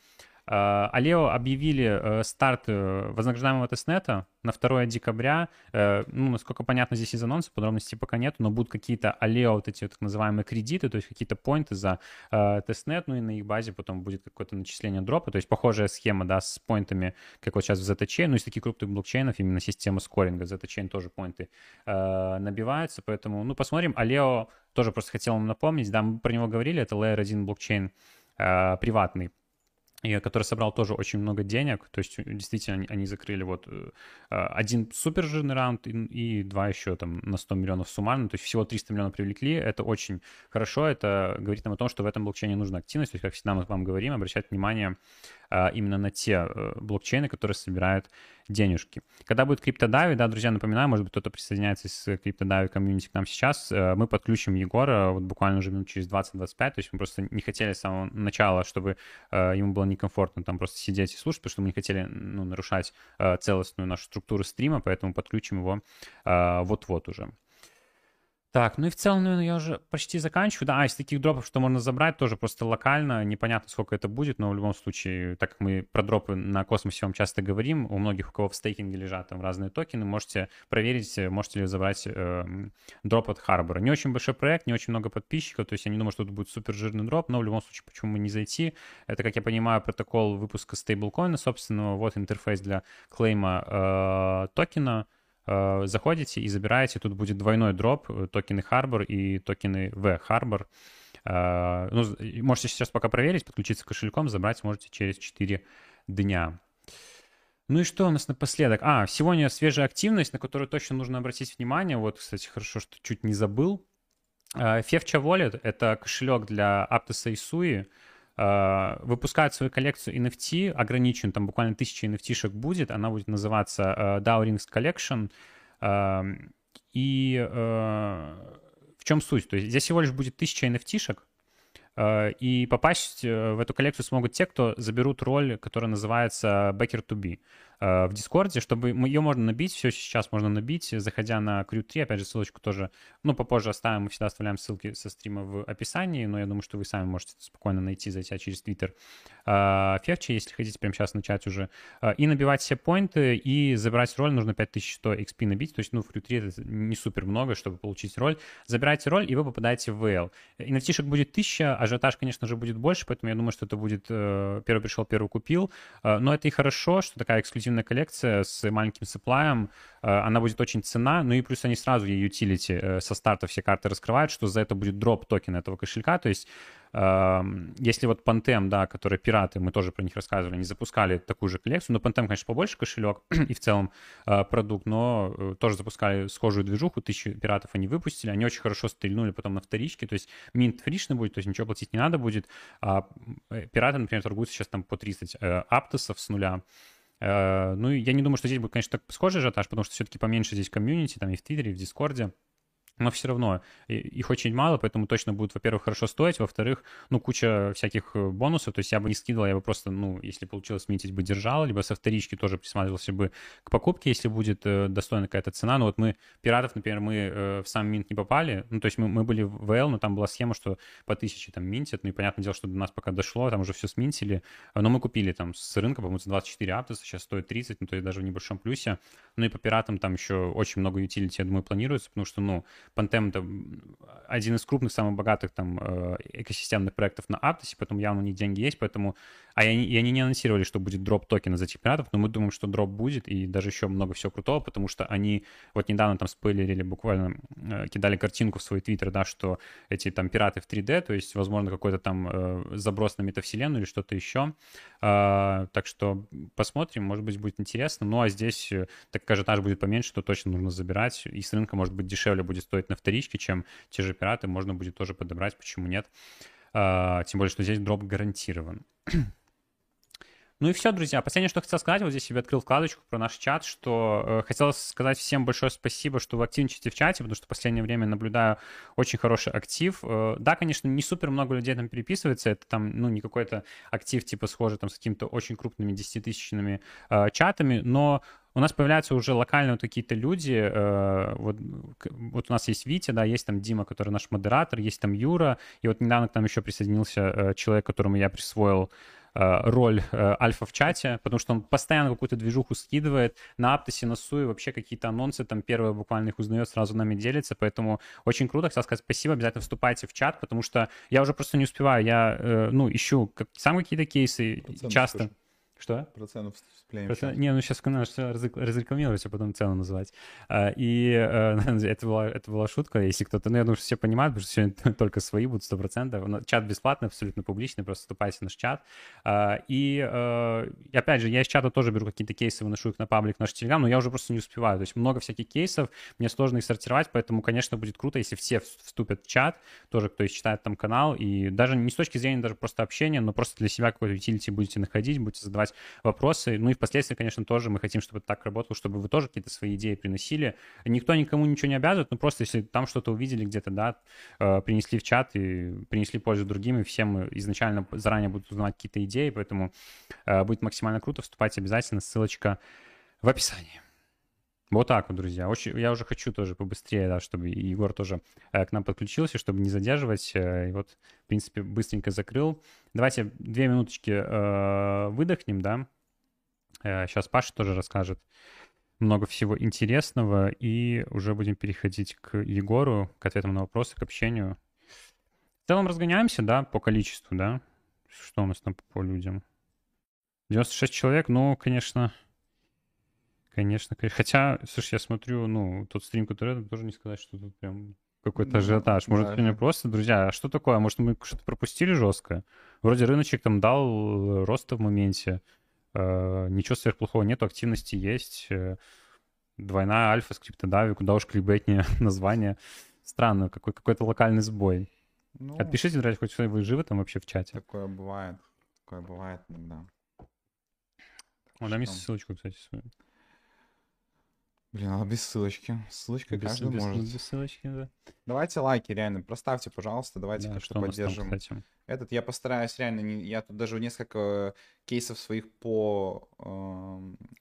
Э, Aleo объявили э, старт э, вознаграждаемого тестнета на 2 декабря. Ну, насколько понятно, здесь из анонса, подробностей пока нет, но будут какие-то Aleo, вот эти так называемые кредиты, то есть какие-то поинты за тестнет, ну и на их базе потом будет какое-то начисление дропа, то есть похожая схема, да, с поинтами, как вот сейчас в ZetaChain, ну, из таких крупных блокчейнов именно система скоринга, ZetaChain тоже поинты набиваются, поэтому, ну, посмотрим. Aleo тоже просто хотел вам напомнить, да, мы про него говорили, это Layer 1 блокчейн приватный, и который собрал тоже очень много денег, то есть действительно они, они закрыли вот э, один супер раунд и, и два еще там на 100 миллионов суммарно, то есть всего 300 миллионов привлекли, это очень хорошо, это говорит нам о том, что в этом блокчейне нужна активность, то есть как всегда мы вам говорим, обращать внимание а, именно на те э, блокчейны, которые собирают денежки. Когда будет криптодави, да, друзья, напоминаю, может быть, кто-то присоединяется с криптодави комьюнити к нам сейчас, э, мы подключим Егора вот буквально уже минут через 20-25, то есть мы просто не хотели с самого начала, чтобы э, ему было некомфортно там просто сидеть и слушать, потому что мы не хотели ну, нарушать целостную нашу структуру стрима, поэтому подключим его вот-вот уже. Так, ну и в целом, наверное, я уже почти заканчиваю. Да, а из таких дропов, что можно забрать, тоже просто локально. Непонятно, сколько это будет, но в любом случае, так как мы про дропы на космосе вам часто говорим, у многих, у кого в стейкинге лежат там разные токены, можете проверить, можете ли забрать э, дроп от Harbor. Не очень большой проект, не очень много подписчиков, то есть я не думаю, что это будет супер жирный дроп, но в любом случае, почему бы не зайти? Это, как я понимаю, протокол выпуска стейблкоина собственного. Вот интерфейс для клейма э, токена заходите и забираете, тут будет двойной дроп, э, токены Harbor и токены V Harbor. Э, ну, можете сейчас пока проверить, подключиться кошельком, забрать можете через 4 дня. Ну и что у нас напоследок? А, сегодня свежая активность, на которую точно нужно обратить внимание. Вот, кстати, хорошо, что чуть не забыл. Fevcha Wallet — это кошелек для Aptos и Sui. Э, выпускают свою коллекцию NFT, ограничен, там буквально тысяча NFT-шек будет, она будет называться uh, DAO Rings Collection. Uh, и uh, в чем суть? То есть здесь всего лишь будет тысяча NFT-шек, и попасть в эту коллекцию смогут те, кто заберут роль, которая называется Backer to Be. Э, в Дискорде, чтобы ее можно набить, все сейчас можно набить, заходя на Crew 3, опять же, ссылочку тоже, ну, попозже оставим, мы всегда оставляем ссылки со стрима в описании, но я думаю, что вы сами можете спокойно найти, зайти через Twitter Февчи, если хотите прямо сейчас начать уже, э, и набивать все поинты, и забирать роль, нужно 5100 XP набить, то есть, ну, в Crew 3 это не супер много, чтобы получить роль. Забираете роль, и вы попадаете в VL. nft будет 1000, ажиотаж, конечно же, будет больше, поэтому я думаю, что это будет э, первый пришел, первый купил, но это и хорошо, что такая эксклюзивная эксклюзивная коллекция с маленьким сапплаем, э, она будет очень цена, ну и плюс они сразу ей utility э, со старта все карты раскрывают, что за это будет дроп токен этого кошелька, то есть если вот Pantем, да, которые пираты, мы тоже про них рассказывали, они запускали такую же коллекцию, но Pantем, конечно, побольше кошелек и в целом э, продукт, но тоже запускали схожую движуху, тысячу пиратов они выпустили, они очень хорошо стрельнули потом на вторичке, то есть минт фришный будет, то есть ничего платить не надо будет, а пираты, например, торгуются сейчас там по 30 аптосов с нуля, ну, я не думаю, что здесь будет, конечно, так схожий ажиотаж, потому что все-таки поменьше здесь комьюнити, там и в Твиттере, и в Дискорде. Но все равно их очень мало, поэтому точно будет, во-первых, хорошо стоить, во-вторых, ну, куча всяких э, бонусов, то есть я бы не скидывал, я бы просто, ну, если получилось минтить, бы держал, либо со вторички тоже присматривался бы к покупке, если будет э, достойна какая-то цена, ну, вот мы, пиратов, например, мы э, в сам минт не попали, ну, то есть мы, мы были в ВЛ, но там была схема, что по тысяче там минтят, ну, и понятное дело, что до нас пока дошло, там уже все сминтили, но мы купили там с рынка, по-моему, за 24 аптоса, сейчас стоит 30, ну, то есть даже в небольшом плюсе, ну, и по пиратам там еще очень много утилити, я думаю, планируется, потому что, ну, Panthem — это один из крупных, самых богатых там э, экосистемных проектов на Aptos, поэтому явно у них деньги есть, поэтому... А и они, и они не анонсировали, что будет дроп токена за пиратов, но мы думаем, что дроп будет, и даже еще много всего крутого, потому что они вот недавно там спойлерили, буквально э, кидали картинку в свой твиттер, да, что эти там пираты в 3D, то есть, возможно, какой-то там э, заброс на метавселенную или что-то еще. Э, так что посмотрим, может быть, будет интересно. Ну, а здесь, так как ажиотаж будет поменьше, то точно нужно забирать, и с рынка, может быть, дешевле будет стоить на вторичке, чем те же пираты, можно будет тоже подобрать, почему нет. А, тем более, что здесь дроп гарантирован. Ну и все, друзья. Последнее, что хотел сказать, вот здесь себе открыл вкладочку про наш чат, что э, хотел сказать всем большое спасибо, что вы активничаете в чате, потому что в последнее время наблюдаю очень хороший актив. Э, да, конечно, не супер много людей там переписывается, это там, ну, не какой-то актив типа схожий там с какими-то очень крупными десятитысячными э, чатами, но у нас появляются уже локально вот какие-то люди. Э, вот, вот у нас есть Витя, да, есть там Дима, который наш модератор, есть там Юра, и вот недавно к нам еще присоединился э, человек, которому я присвоил роль альфа в чате, потому что он постоянно какую-то движуху скидывает на Аптосе, на Суе, вообще какие-то анонсы, там первые буквально их узнает, сразу нами делится, поэтому очень круто, хотел сказать спасибо, обязательно вступайте в чат, потому что я уже просто не успеваю, я, ну, ищу как, сам какие-то кейсы часто. Скажу. Что? Про цену вступления. Про цену... Не, ну сейчас надо все разрекламировать, а потом цену называть. А, и э, это, была, это была шутка, если кто-то... Ну, я думаю, что все понимают, потому что сегодня только свои будут 100%. Чат бесплатный, абсолютно публичный, просто вступайте в наш чат. А, и, э, и опять же, я из чата тоже беру какие-то кейсы, выношу их на паблик, наш телеграм, но я уже просто не успеваю. То есть много всяких кейсов, мне сложно их сортировать, поэтому, конечно, будет круто, если все вступят в чат, тоже кто читает там канал, и даже не с точки зрения даже просто общения, но просто для себя какой-то utility будете находить, будете задавать вопросы. Ну и впоследствии, конечно, тоже мы хотим, чтобы это так работало, чтобы вы тоже какие-то свои идеи приносили. Никто никому ничего не обязывает, но просто если там что-то увидели где-то, да, э, принесли в чат и принесли пользу другим, и всем изначально заранее будут узнавать какие-то идеи, поэтому э, будет максимально круто. Вступайте обязательно, ссылочка в описании. Вот так вот, друзья. Очень, я уже хочу тоже побыстрее, да, чтобы Егор тоже э, к нам подключился, чтобы не задерживать. Э, и вот, в принципе, быстренько закрыл. Давайте две минуточки э, выдохнем, да. Э, сейчас Паша тоже расскажет много всего интересного, и уже будем переходить к Егору, к ответам на вопросы, к общению. В целом разгоняемся, да, по количеству, да? Что у нас там по людям? 96 человек, ну, конечно, Конечно, конечно. Хотя, слушай, я смотрю, ну, тот стрим, который это, тоже не сказать, что тут прям какой-то ну, ажиотаж. Может, да, сегодня просто, друзья, а что такое? Может, мы что-то пропустили жестко? Вроде рыночек там дал э, роста в моменте. Э, ничего сверхплохого нету, активности есть. Э, двойная альфа, скриптодави, куда уж кликбейтнее название. Странно, какой, какой-то локальный сбой. Ну, Отпишите, друзья, хоть вы живы там вообще в чате. Такое бывает. Такое бывает иногда. О, дай мне ссылочку, кстати, свою. Блин, надо без ссылочки. Ссылочка без, каждый без, может. Без ссылочки, да. Давайте лайки, реально, проставьте, пожалуйста, давайте да, как-то поддержим. Этот я постараюсь реально, не, я тут даже несколько кейсов своих по э,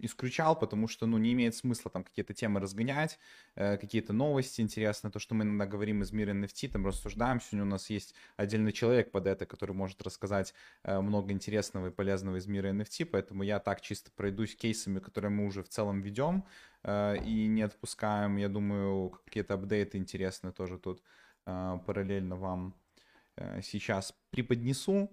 исключал, потому что, ну, не имеет смысла там какие-то темы разгонять, э, какие-то новости интересные, то, что мы иногда говорим из мира NFT, там рассуждаем, сегодня у нас есть отдельный человек под это, который может рассказать э, много интересного и полезного из мира NFT, поэтому я так чисто пройдусь кейсами, которые мы уже в целом ведем, Э, и не отпускаем. Я думаю, какие-то апдейты интересные тоже тут э, параллельно вам э, сейчас преподнесу.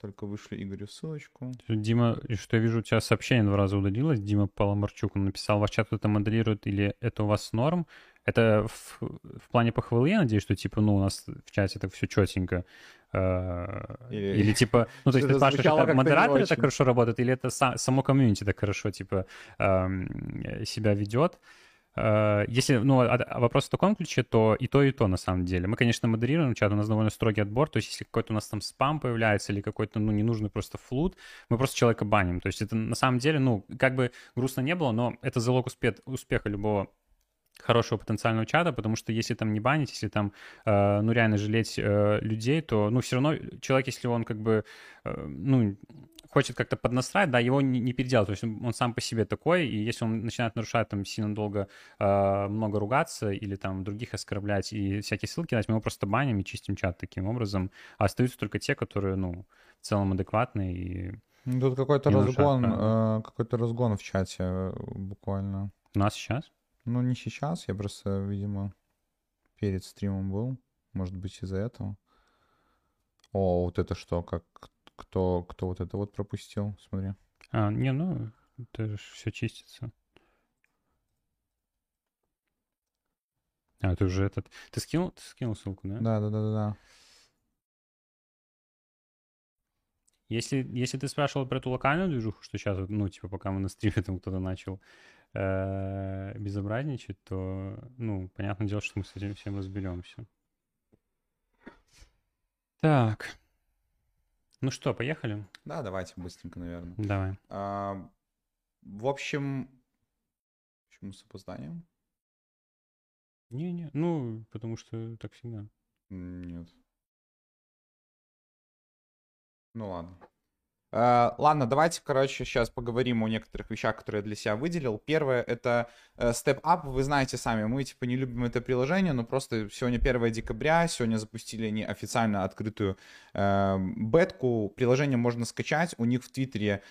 Только вышли Игорю ссылочку. Дима, что я вижу, у тебя сообщение два раза удалилось. Дима Паломарчук, он написал, ваш чат кто-то моделирует или это у вас норм? Это в, в плане похвалы, я надеюсь, что типа, ну, у нас в чате так все четенько. Э, или, или типа, ну, то есть ты спрашиваешь, это модераторы так хорошо работают, или это сам, само комьюнити так хорошо, типа, эм, себя ведет? Э, если, ну, а, а вопрос в таком ключе, то и то, и то на самом деле. Мы, конечно, модерируем чат, у нас довольно строгий отбор, то есть если какой-то у нас там спам появляется или какой-то, ну, ненужный просто флут, мы просто человека баним. То есть это на самом деле, ну, как бы грустно не было, но это залог успех, успеха любого хорошего потенциального чата, потому что если там не банить, если там, э, ну, реально жалеть э, людей, то, ну, все равно человек, если он как бы, э, ну, хочет как-то поднастраивать, да, его не, не переделать, то есть он, он сам по себе такой, и если он начинает нарушать там сильно долго, э, много ругаться или там других оскорблять и всякие ссылки дать, мы его просто баним и чистим чат таким образом, а остаются только те, которые, ну, в целом адекватные и... Ну, тут какой-то разгон, э, какой-то разгон в чате э, буквально. У нас сейчас? Ну, не сейчас, я просто, видимо, перед стримом был. Может быть, из-за этого. О, вот это что, как кто, кто вот это вот пропустил, смотри. А, не, ну, это же все чистится. А, ты уже этот... Ты скинул, ты скинул ссылку, да? Да, да, да, да, да. Если, если ты спрашивал про эту локальную движуху, что сейчас, ну, типа, пока мы на стриме там кто-то начал э, безобразничать, то, ну, понятное дело, что мы с этим всем разберемся. Так. Ну что, поехали? Да, давайте быстренько, наверное. Давай. А, в общем, почему с опозданием? Не-не, ну, потому что так всегда. Нет. Ну ладно. Uh, ладно, давайте, короче, сейчас поговорим о некоторых вещах, которые я для себя выделил. Первое — это uh, Step Up. Вы знаете сами, мы, типа, не любим это приложение, но просто сегодня 1 декабря, сегодня запустили они официально открытую uh, бетку. Приложение можно скачать. У них в Твиттере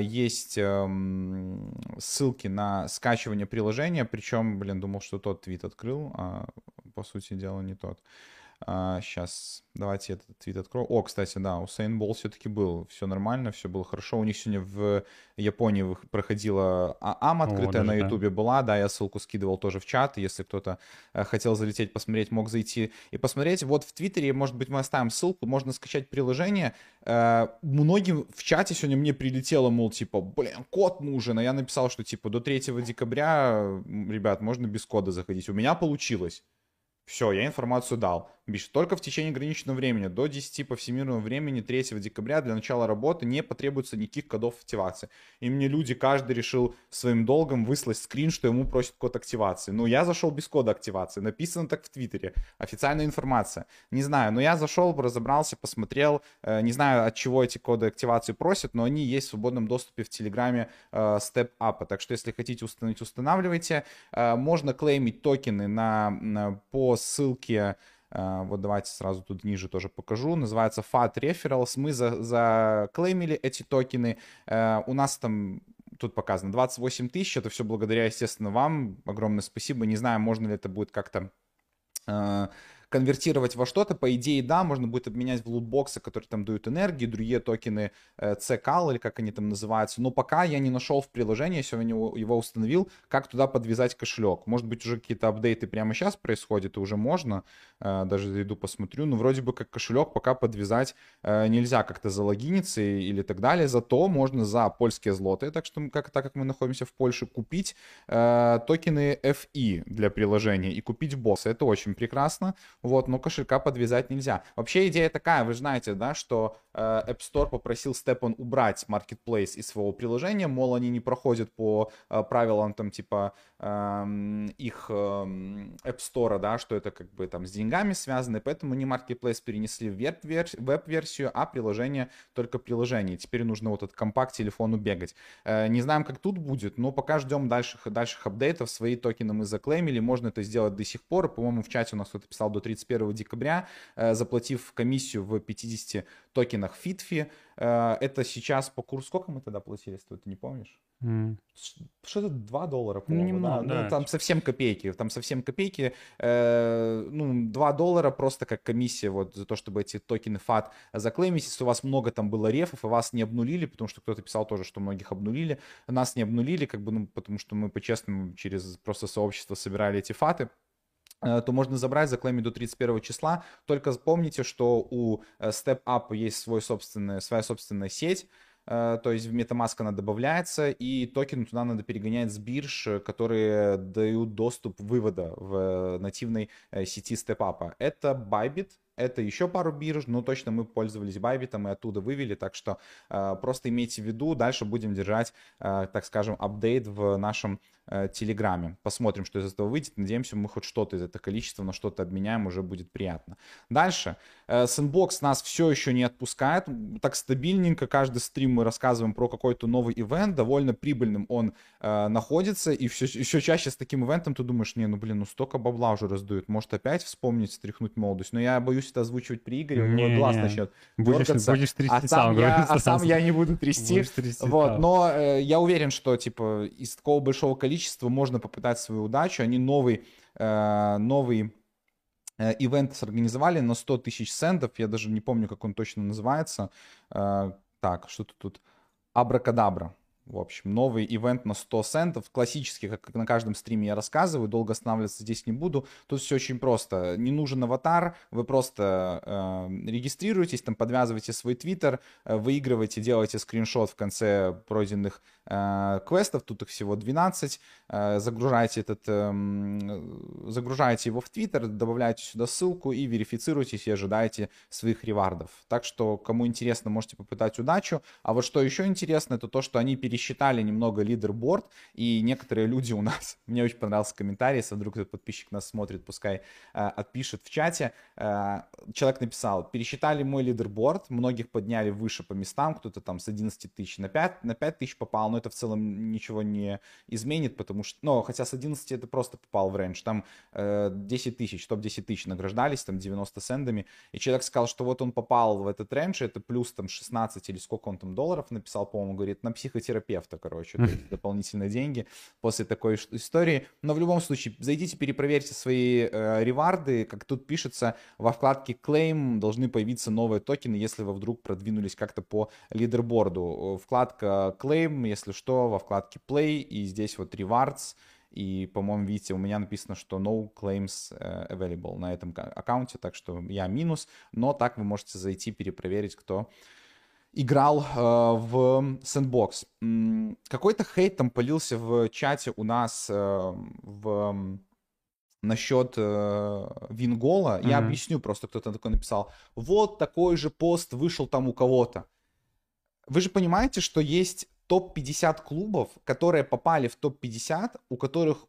есть um, ссылки на скачивание приложения, причем, блин, думал, что тот твит открыл, а по сути дела не тот. А, сейчас, давайте этот твит открою. О, кстати, да, у Сейн все-таки был. Все нормально, все было хорошо. У них сегодня в Японии проходила а, АМ открытая О, на Ютубе да. была. Да, я ссылку скидывал тоже в чат. Если кто-то э, хотел залететь, посмотреть, мог зайти и посмотреть. Вот в Твиттере, может быть, мы оставим ссылку. Можно скачать приложение. Э, многим в чате сегодня мне прилетело, мол, типа, блин, код нужен. А я написал, что, типа, до 3 декабря, ребят, можно без кода заходить. У меня получилось. Все, я информацию дал. Биш, только в течение ограниченного времени, до 10 по всемирному времени 3 декабря для начала работы не потребуется никаких кодов активации. И мне люди, каждый решил своим долгом выслать скрин, что ему просят код активации. Ну, я зашел без кода активации, написано так в Твиттере, официальная информация. Не знаю, но я зашел, разобрался, посмотрел, э, не знаю, от чего эти коды активации просят, но они есть в свободном доступе в Телеграме э, Step Up. Так что, если хотите установить, устанавливайте. Э, можно клеймить токены на, по ссылке вот давайте сразу тут ниже тоже покажу. Называется FAT Referrals. Мы за, заклеймили эти токены. Э, у нас там тут показано 28 тысяч. Это все благодаря, естественно, вам. Огромное спасибо. Не знаю, можно ли это будет как-то э, конвертировать во что-то, по идее, да, можно будет обменять в лутбоксы, которые там дают энергии, другие токены э, CCAL, или как они там называются, но пока я не нашел в приложении, сегодня его установил, как туда подвязать кошелек. Может быть, уже какие-то апдейты прямо сейчас происходят, и уже можно, э, даже зайду посмотрю, но вроде бы как кошелек пока подвязать э, нельзя как-то залогиниться или так далее, зато можно за польские злоты, так что как, так как мы находимся в Польше, купить э, токены FI для приложения и купить босса. Это очень прекрасно вот, но кошелька подвязать нельзя. Вообще идея такая, вы знаете, да, что э, App Store попросил Степан убрать Marketplace из своего приложения, мол, они не проходят по э, правилам там типа э, их э, App Store, да, что это как бы там с деньгами связано, поэтому не Marketplace перенесли в веб-версию, а приложение только приложение. Теперь нужно вот этот компакт телефону бегать. Э, не знаем, как тут будет, но пока ждем дальших, дальших апдейтов. Свои токены мы заклеймили, можно это сделать до сих пор. По-моему, в чате у нас кто-то писал до 31 декабря, э, заплатив комиссию в 50 токенах FITFI. Э, это сейчас по курсу, сколько мы тогда платили, ты не помнишь? Mm. Что-то 2 доллара, ну, по-моему, ну, немного, да? да. Ну, там совсем копейки, там совсем копейки. Э, ну, 2 доллара просто как комиссия вот за то, чтобы эти токены FAT заклеймить. Если у вас много там было рефов, и вас не обнулили, потому что кто-то писал тоже, что многих обнулили, нас не обнулили, как бы, ну, потому что мы по-честному через просто сообщество собирали эти фаты. Э, то можно забрать, заклеймить до 31 числа. Только помните, что у э, Step Up есть свой собственный, своя собственная сеть, э, то есть в MetaMask она добавляется, и токен туда надо перегонять с бирж, которые дают доступ вывода в нативной сети StepUp. Это Bybit, это еще пару бирж, но точно мы пользовались Байбитом и оттуда вывели, так что просто имейте в виду, дальше будем держать, так скажем, апдейт в нашем э, Телеграме. Посмотрим, что из этого выйдет. Надеемся, мы хоть что-то из этого количества на что-то обменяем, уже будет приятно. Дальше. Э, Sandbox нас все еще не отпускает. Так стабильненько. Каждый стрим мы рассказываем про какой-то новый ивент. Довольно прибыльным он э, находится. И все, еще чаще с таким ивентом ты думаешь, не, ну блин, ну столько бабла уже раздуют. Может опять вспомнить, стряхнуть молодость. Но я боюсь это озвучивать при Игоре. У него не, глаз не. начнет будешь, будешь трясти а сам, я, а сам я не буду трясти. трясти вот, но э, я уверен, что типа из такого большого количества можно попытать свою удачу. Они новый, э, новый э, ивент сорганизовали на 100 тысяч центов. Я даже не помню, как он точно называется. Э, так, что-то тут. Абракадабра. В общем, новый ивент на 100 центов, классический, как на каждом стриме я рассказываю, долго останавливаться здесь не буду. Тут все очень просто. Не нужен аватар, вы просто э, регистрируетесь, там подвязываете свой твиттер, э, выигрываете, делаете скриншот в конце пройденных э, квестов, тут их всего 12, э, загружаете этот, э, загружаете его в твиттер, добавляете сюда ссылку и верифицируетесь и ожидаете своих ревардов. Так что, кому интересно, можете попытать удачу. А вот что еще интересно, это то, что они пересчитали немного лидерборд, и некоторые люди у нас, мне очень понравился комментарий, если вдруг этот подписчик нас смотрит, пускай э, отпишет в чате. Э, человек написал, пересчитали мой лидерборд, многих подняли выше по местам, кто-то там с 11 тысяч на 5, на 5 тысяч попал, но это в целом ничего не изменит, потому что, ну, хотя с 11 это просто попал в range, там э, 10 тысяч, топ-10 тысяч награждались, там 90 сендами, и человек сказал, что вот он попал в этот range, это плюс там 16 или сколько он там долларов написал, по-моему, говорит, на психотерапевта, короче, то есть дополнительные деньги после такой истории, но в любом случае, зайдите, перепроверьте свои э, реварды, как тут пишется, во вкладке Claim должны появиться новые токены, если вы вдруг продвинулись как-то по лидерборду. Вкладка Claim, если если что, во вкладке Play, и здесь вот Rewards, и, по-моему, видите, у меня написано, что no claims э, available на этом аккаунте, так что я минус, но так вы можете зайти, перепроверить, кто играл э, в Sandbox. Какой-то хейт там полился в чате у нас э, в насчет э, Вингола. Mm-hmm. Я объясню, просто кто-то такой написал. Вот такой же пост вышел там у кого-то. Вы же понимаете, что есть топ-50 клубов, которые попали в топ-50, у которых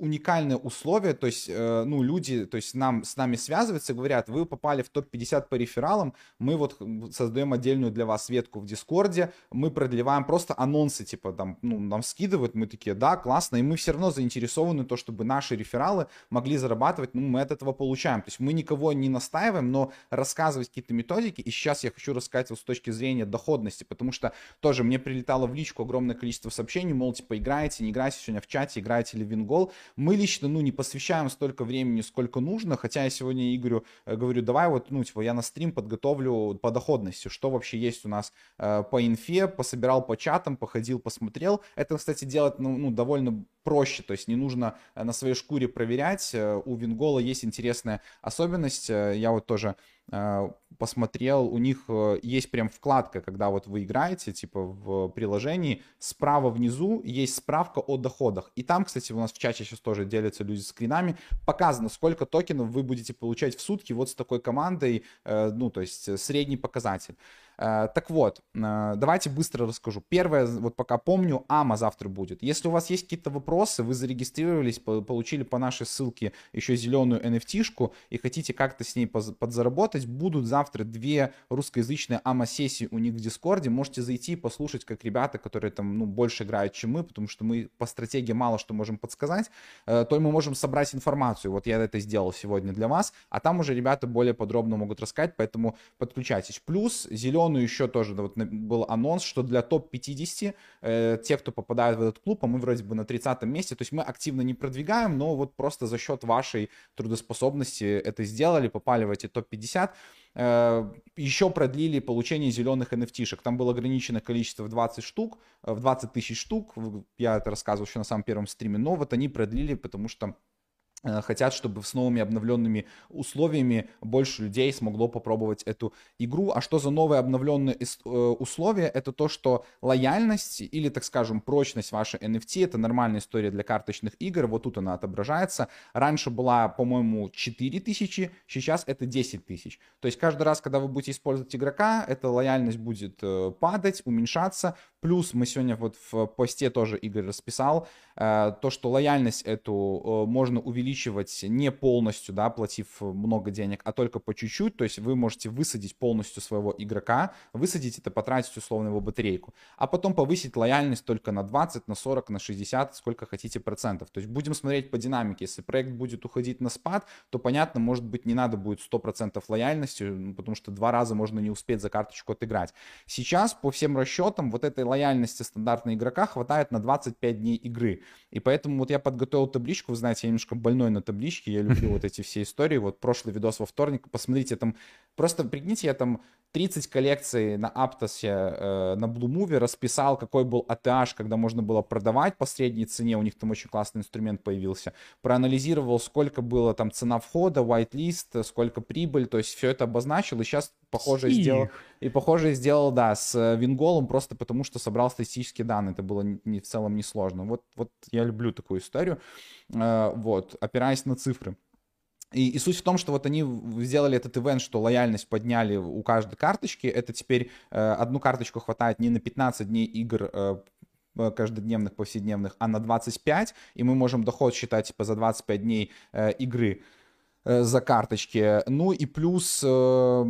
уникальные условия, то есть, э, ну, люди, то есть нам, с нами связываются, говорят, вы попали в топ-50 по рефералам, мы вот создаем отдельную для вас ветку в Дискорде, мы продлеваем просто анонсы, типа, там, ну, нам скидывают, мы такие, да, классно, и мы все равно заинтересованы то, чтобы наши рефералы могли зарабатывать, ну, мы от этого получаем, то есть мы никого не настаиваем, но рассказывать какие-то методики, и сейчас я хочу рассказать вот с точки зрения доходности, потому что тоже мне прилетало в личку огромное количество сообщений, мол, типа, играете, не играете сегодня в чате, играете ли в Вингол, мы лично, ну, не посвящаем столько времени, сколько нужно, хотя я сегодня Игорю э, говорю, давай вот, ну, типа, я на стрим подготовлю по доходности, что вообще есть у нас э, по инфе, пособирал по чатам, походил, посмотрел. Это, кстати, делать, ну, ну довольно проще, то есть не нужно э, на своей шкуре проверять. Э, у Вингола есть интересная особенность, я вот тоже посмотрел, у них есть прям вкладка, когда вот вы играете, типа в приложении, справа внизу есть справка о доходах. И там, кстати, у нас в чате сейчас тоже делятся люди скринами, показано, сколько токенов вы будете получать в сутки вот с такой командой, ну, то есть средний показатель. Э, так вот, э, давайте быстро расскажу. Первое, вот пока помню, АМА завтра будет. Если у вас есть какие-то вопросы, вы зарегистрировались, получили по нашей ссылке еще зеленую NFT-шку и хотите как-то с ней подзаработать, будут завтра две русскоязычные АМА-сессии у них в Дискорде. Можете зайти и послушать, как ребята, которые там ну, больше играют, чем мы, потому что мы по стратегии мало что можем подсказать, э, то мы можем собрать информацию. Вот я это сделал сегодня для вас, а там уже ребята более подробно могут рассказать, поэтому подключайтесь. Плюс зеленый сезону еще тоже вот был анонс, что для топ-50 э, те, кто попадает в этот клуб, а мы вроде бы на 30 месте, то есть мы активно не продвигаем, но вот просто за счет вашей трудоспособности это сделали, попали в эти топ-50 э, еще продлили получение зеленых NFT-шек. Там было ограниченное количество в 20 штук, э, в 20 тысяч штук. Я это рассказывал еще на самом первом стриме. Но вот они продлили, потому что хотят, чтобы с новыми обновленными условиями больше людей смогло попробовать эту игру. А что за новые обновленные э, условия? Это то, что лояльность или, так скажем, прочность вашей NFT, это нормальная история для карточных игр, вот тут она отображается. Раньше была, по-моему, 4000, сейчас это 10 тысяч. То есть каждый раз, когда вы будете использовать игрока, эта лояльность будет э, падать, уменьшаться. Плюс мы сегодня вот в посте тоже Игорь расписал, то, что лояльность эту можно увеличить увеличивать не полностью, да, платив много денег, а только по чуть-чуть, то есть вы можете высадить полностью своего игрока, высадить это, потратить условно его батарейку, а потом повысить лояльность только на 20, на 40, на 60, сколько хотите процентов. То есть будем смотреть по динамике. Если проект будет уходить на спад, то понятно, может быть, не надо будет 100% лояльности, потому что два раза можно не успеть за карточку отыграть. Сейчас, по всем расчетам, вот этой лояльности стандартного игрока хватает на 25 дней игры. И поэтому вот я подготовил табличку, вы знаете, я немножко больной на табличке, я люблю вот эти все истории. Вот прошлый видос во вторник, посмотрите, там просто прикиньте, я там 30 коллекций на Аптосе, э, на Blue Movie расписал, какой был ATH, когда можно было продавать по средней цене, у них там очень классный инструмент появился. Проанализировал, сколько было там цена входа, whitelist, сколько прибыль, то есть все это обозначил, и сейчас похоже Стих. сделал, и похоже сделал, да, с Винголом, просто потому что собрал статистические данные, это было не, в целом несложно. Вот, вот я люблю такую историю, э, вот, опираясь на цифры. И, и суть в том, что вот они сделали этот ивент, что лояльность подняли у каждой карточки. Это теперь э, одну карточку хватает не на 15 дней игр э, каждодневных, повседневных, а на 25, и мы можем доход считать типа за 25 дней э, игры. Э, за карточки. Ну и плюс, э,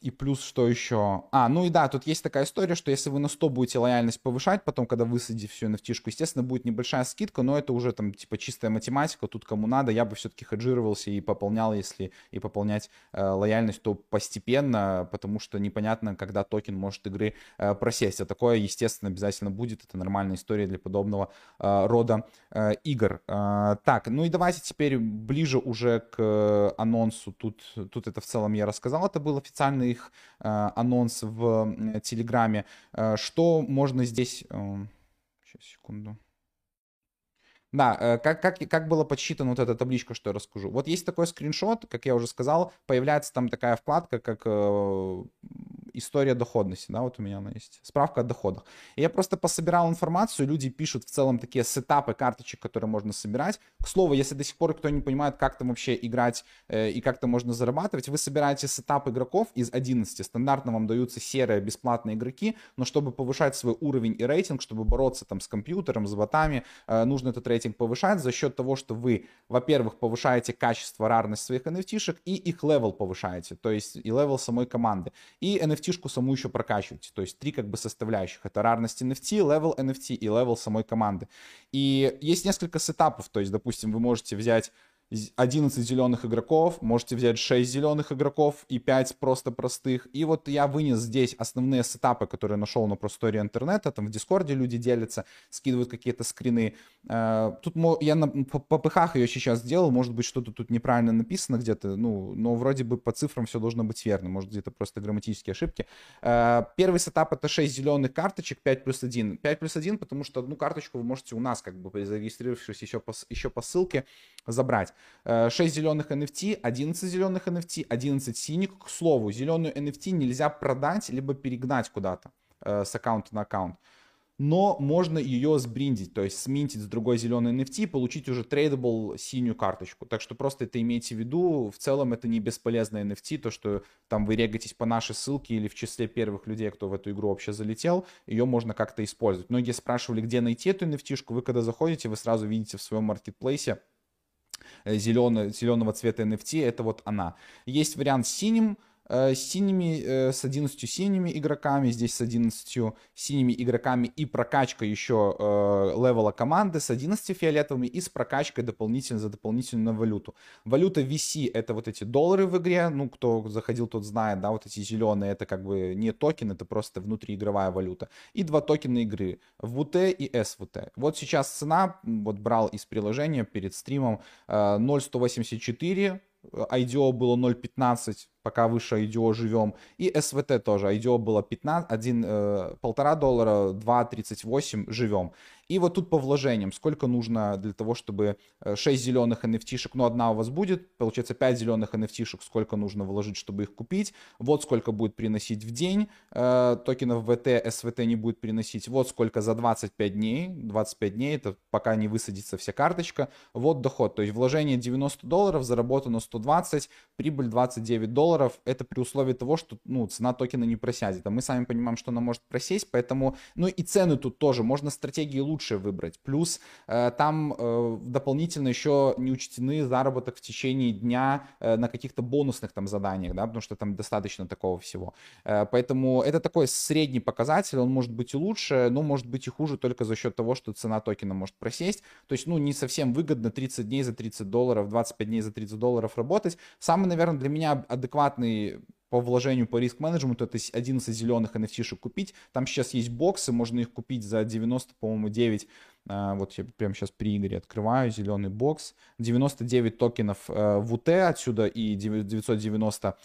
и плюс что еще? А, ну и да, тут есть такая история, что если вы на 100 будете лояльность повышать, потом, когда высадите всю nft естественно, будет небольшая скидка, но это уже там типа чистая математика, тут кому надо, я бы все-таки хеджировался и пополнял, если и пополнять э, лояльность, то постепенно, потому что непонятно, когда токен может игры просесть. А такое, естественно, обязательно будет, это нормальная история для подобного рода игр. Так, ну и давайте теперь ближе уже к Э, анонсу, тут, тут это в целом я рассказал, это был официальный их э, анонс в Телеграме. Э, что можно здесь... Сейчас, секунду. Да, как, как, как было подсчитана вот эта табличка, что я расскажу. Вот есть такой скриншот, как я уже сказал, появляется там такая вкладка, как история доходности, да, вот у меня она есть, справка о доходах. И я просто пособирал информацию, люди пишут в целом такие сетапы карточек, которые можно собирать. К слову, если до сих пор кто не понимает, как там вообще играть э, и как там можно зарабатывать, вы собираете сетап игроков из 11. Стандартно вам даются серые бесплатные игроки, но чтобы повышать свой уровень и рейтинг, чтобы бороться там с компьютером, с ботами, э, нужно этот рейтинг повышать за счет того, что вы, во-первых, повышаете качество, рарность своих NFT-шек и их level повышаете, то есть и level самой команды. И NFT NFT-шку саму еще прокачиваете. То есть три как бы составляющих. Это рарность NFT, level NFT и level самой команды. И есть несколько сетапов. То есть, допустим, вы можете взять 11 зеленых игроков, можете взять 6 зеленых игроков и 5 просто простых. И вот я вынес здесь основные сетапы, которые нашел на просторе интернета, там в Дискорде люди делятся, скидывают какие-то скрины. Э, тут я впопыхах ее сейчас сделал, может быть что-то тут неправильно написано где-то, ну, но вроде бы по цифрам все должно быть верно, может где-то просто грамматические ошибки. Э, первый сетап это 6 зеленых карточек, 5 плюс 1. 5 плюс 1, потому что одну карточку вы можете у нас, как бы зарегистрировавшись еще по, еще по ссылке, забрать. 6 э, зеленых NFT, 11 зеленых NFT, 11 синих. К слову, зеленую NFT нельзя продать, либо перегнать куда-то э, с аккаунта на аккаунт. Но можно ее сбридить, то есть сминтить с другой зеленой NFT и получить уже tradable синюю карточку. Так что просто это имейте в виду. В целом это не бесполезная NFT, то что там вы регаетесь по нашей ссылке или в числе первых людей, кто в эту игру вообще залетел, ее можно как-то использовать. Многие спрашивали, где найти эту NFT, -шку. вы когда заходите, вы сразу видите в своем маркетплейсе зеленого, зеленого цвета NFT, это вот она. Есть вариант с синим, с синими, э, с 11 синими игроками, здесь с 11 синими игроками и прокачка еще э, левела команды с 11 фиолетовыми и с прокачкой дополнительно за дополнительную валюту. Валюта VC это вот эти доллары в игре, ну кто заходил, тот знает, да, вот эти зеленые это как бы не токен, это просто внутриигровая валюта. И два токена игры, VT и SVT. Вот сейчас цена, вот брал из приложения перед стримом 0.184, IDO было 0.15, пока выше IDO живем. И SVT тоже. IDO было 15, 1, э, полтора доллара, 2.38 живем. И вот тут по вложениям, сколько нужно для того, чтобы 6 э, зеленых NFT-шек, ну одна у вас будет, получается 5 зеленых NFT-шек, сколько нужно вложить, чтобы их купить. Вот сколько будет приносить в день э, токенов VT, SVT не будет приносить. Вот сколько за 25 дней, 25 дней, это пока не высадится вся карточка. Вот доход, то есть вложение 90 долларов, заработано 120, прибыль 29 долларов. Это при условии того, что ну, цена токена не просядет. А мы сами понимаем, что она может просесть, поэтому, ну и цены тут тоже, можно стратегии лучше выбрать. Плюс э, там э, дополнительно еще не учтены заработок в течение дня э, на каких-то бонусных там заданиях, да, потому что там достаточно такого всего. Э, поэтому это такой средний показатель, он может быть и лучше, но может быть и хуже только за счет того, что цена токена может просесть. То есть, ну, не совсем выгодно 30 дней за 30 долларов, 25 дней за 30 долларов работать. Самый, наверное, для меня адекватный по вложению по риск-менеджменту это 11 зеленых NFT-шек купить. Там сейчас есть боксы, можно их купить за 90, по-моему, 9. А, вот я прямо сейчас при Игоре открываю зеленый бокс. 99 токенов э, в УТ отсюда и 990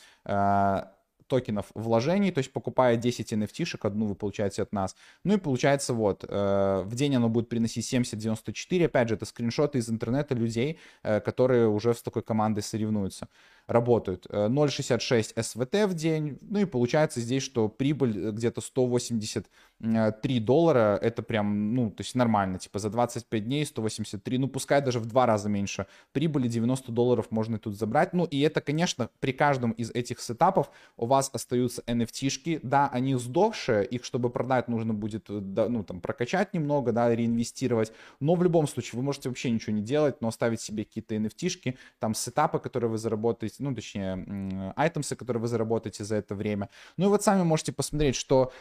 токенов вложений, то есть покупая 10 NFT-шек, одну вы получаете от нас. Ну и получается вот, э, в день оно будет приносить 70-94, опять же, это скриншоты из интернета людей, э, которые уже с такой командой соревнуются работают. 0,66 э, СВТ в день. Ну и получается здесь, что прибыль где-то 183 доллара. Это прям, ну, то есть нормально. Типа за 25 дней 183. Ну, пускай даже в два раза меньше. Прибыли 90 долларов можно тут забрать. Ну, и это, конечно, при каждом из этих сетапов у вас остаются NFT-шки. Да, они сдохшие. Их, чтобы продать, нужно будет, э, ну, там, прокачать немного, да, реинвестировать. Но в любом случае вы можете вообще ничего не делать, но оставить себе какие-то NFT-шки, там, сетапы, которые вы заработаете ну, точнее, айтемсы, которые вы заработаете за это время. Ну и вот сами можете посмотреть, что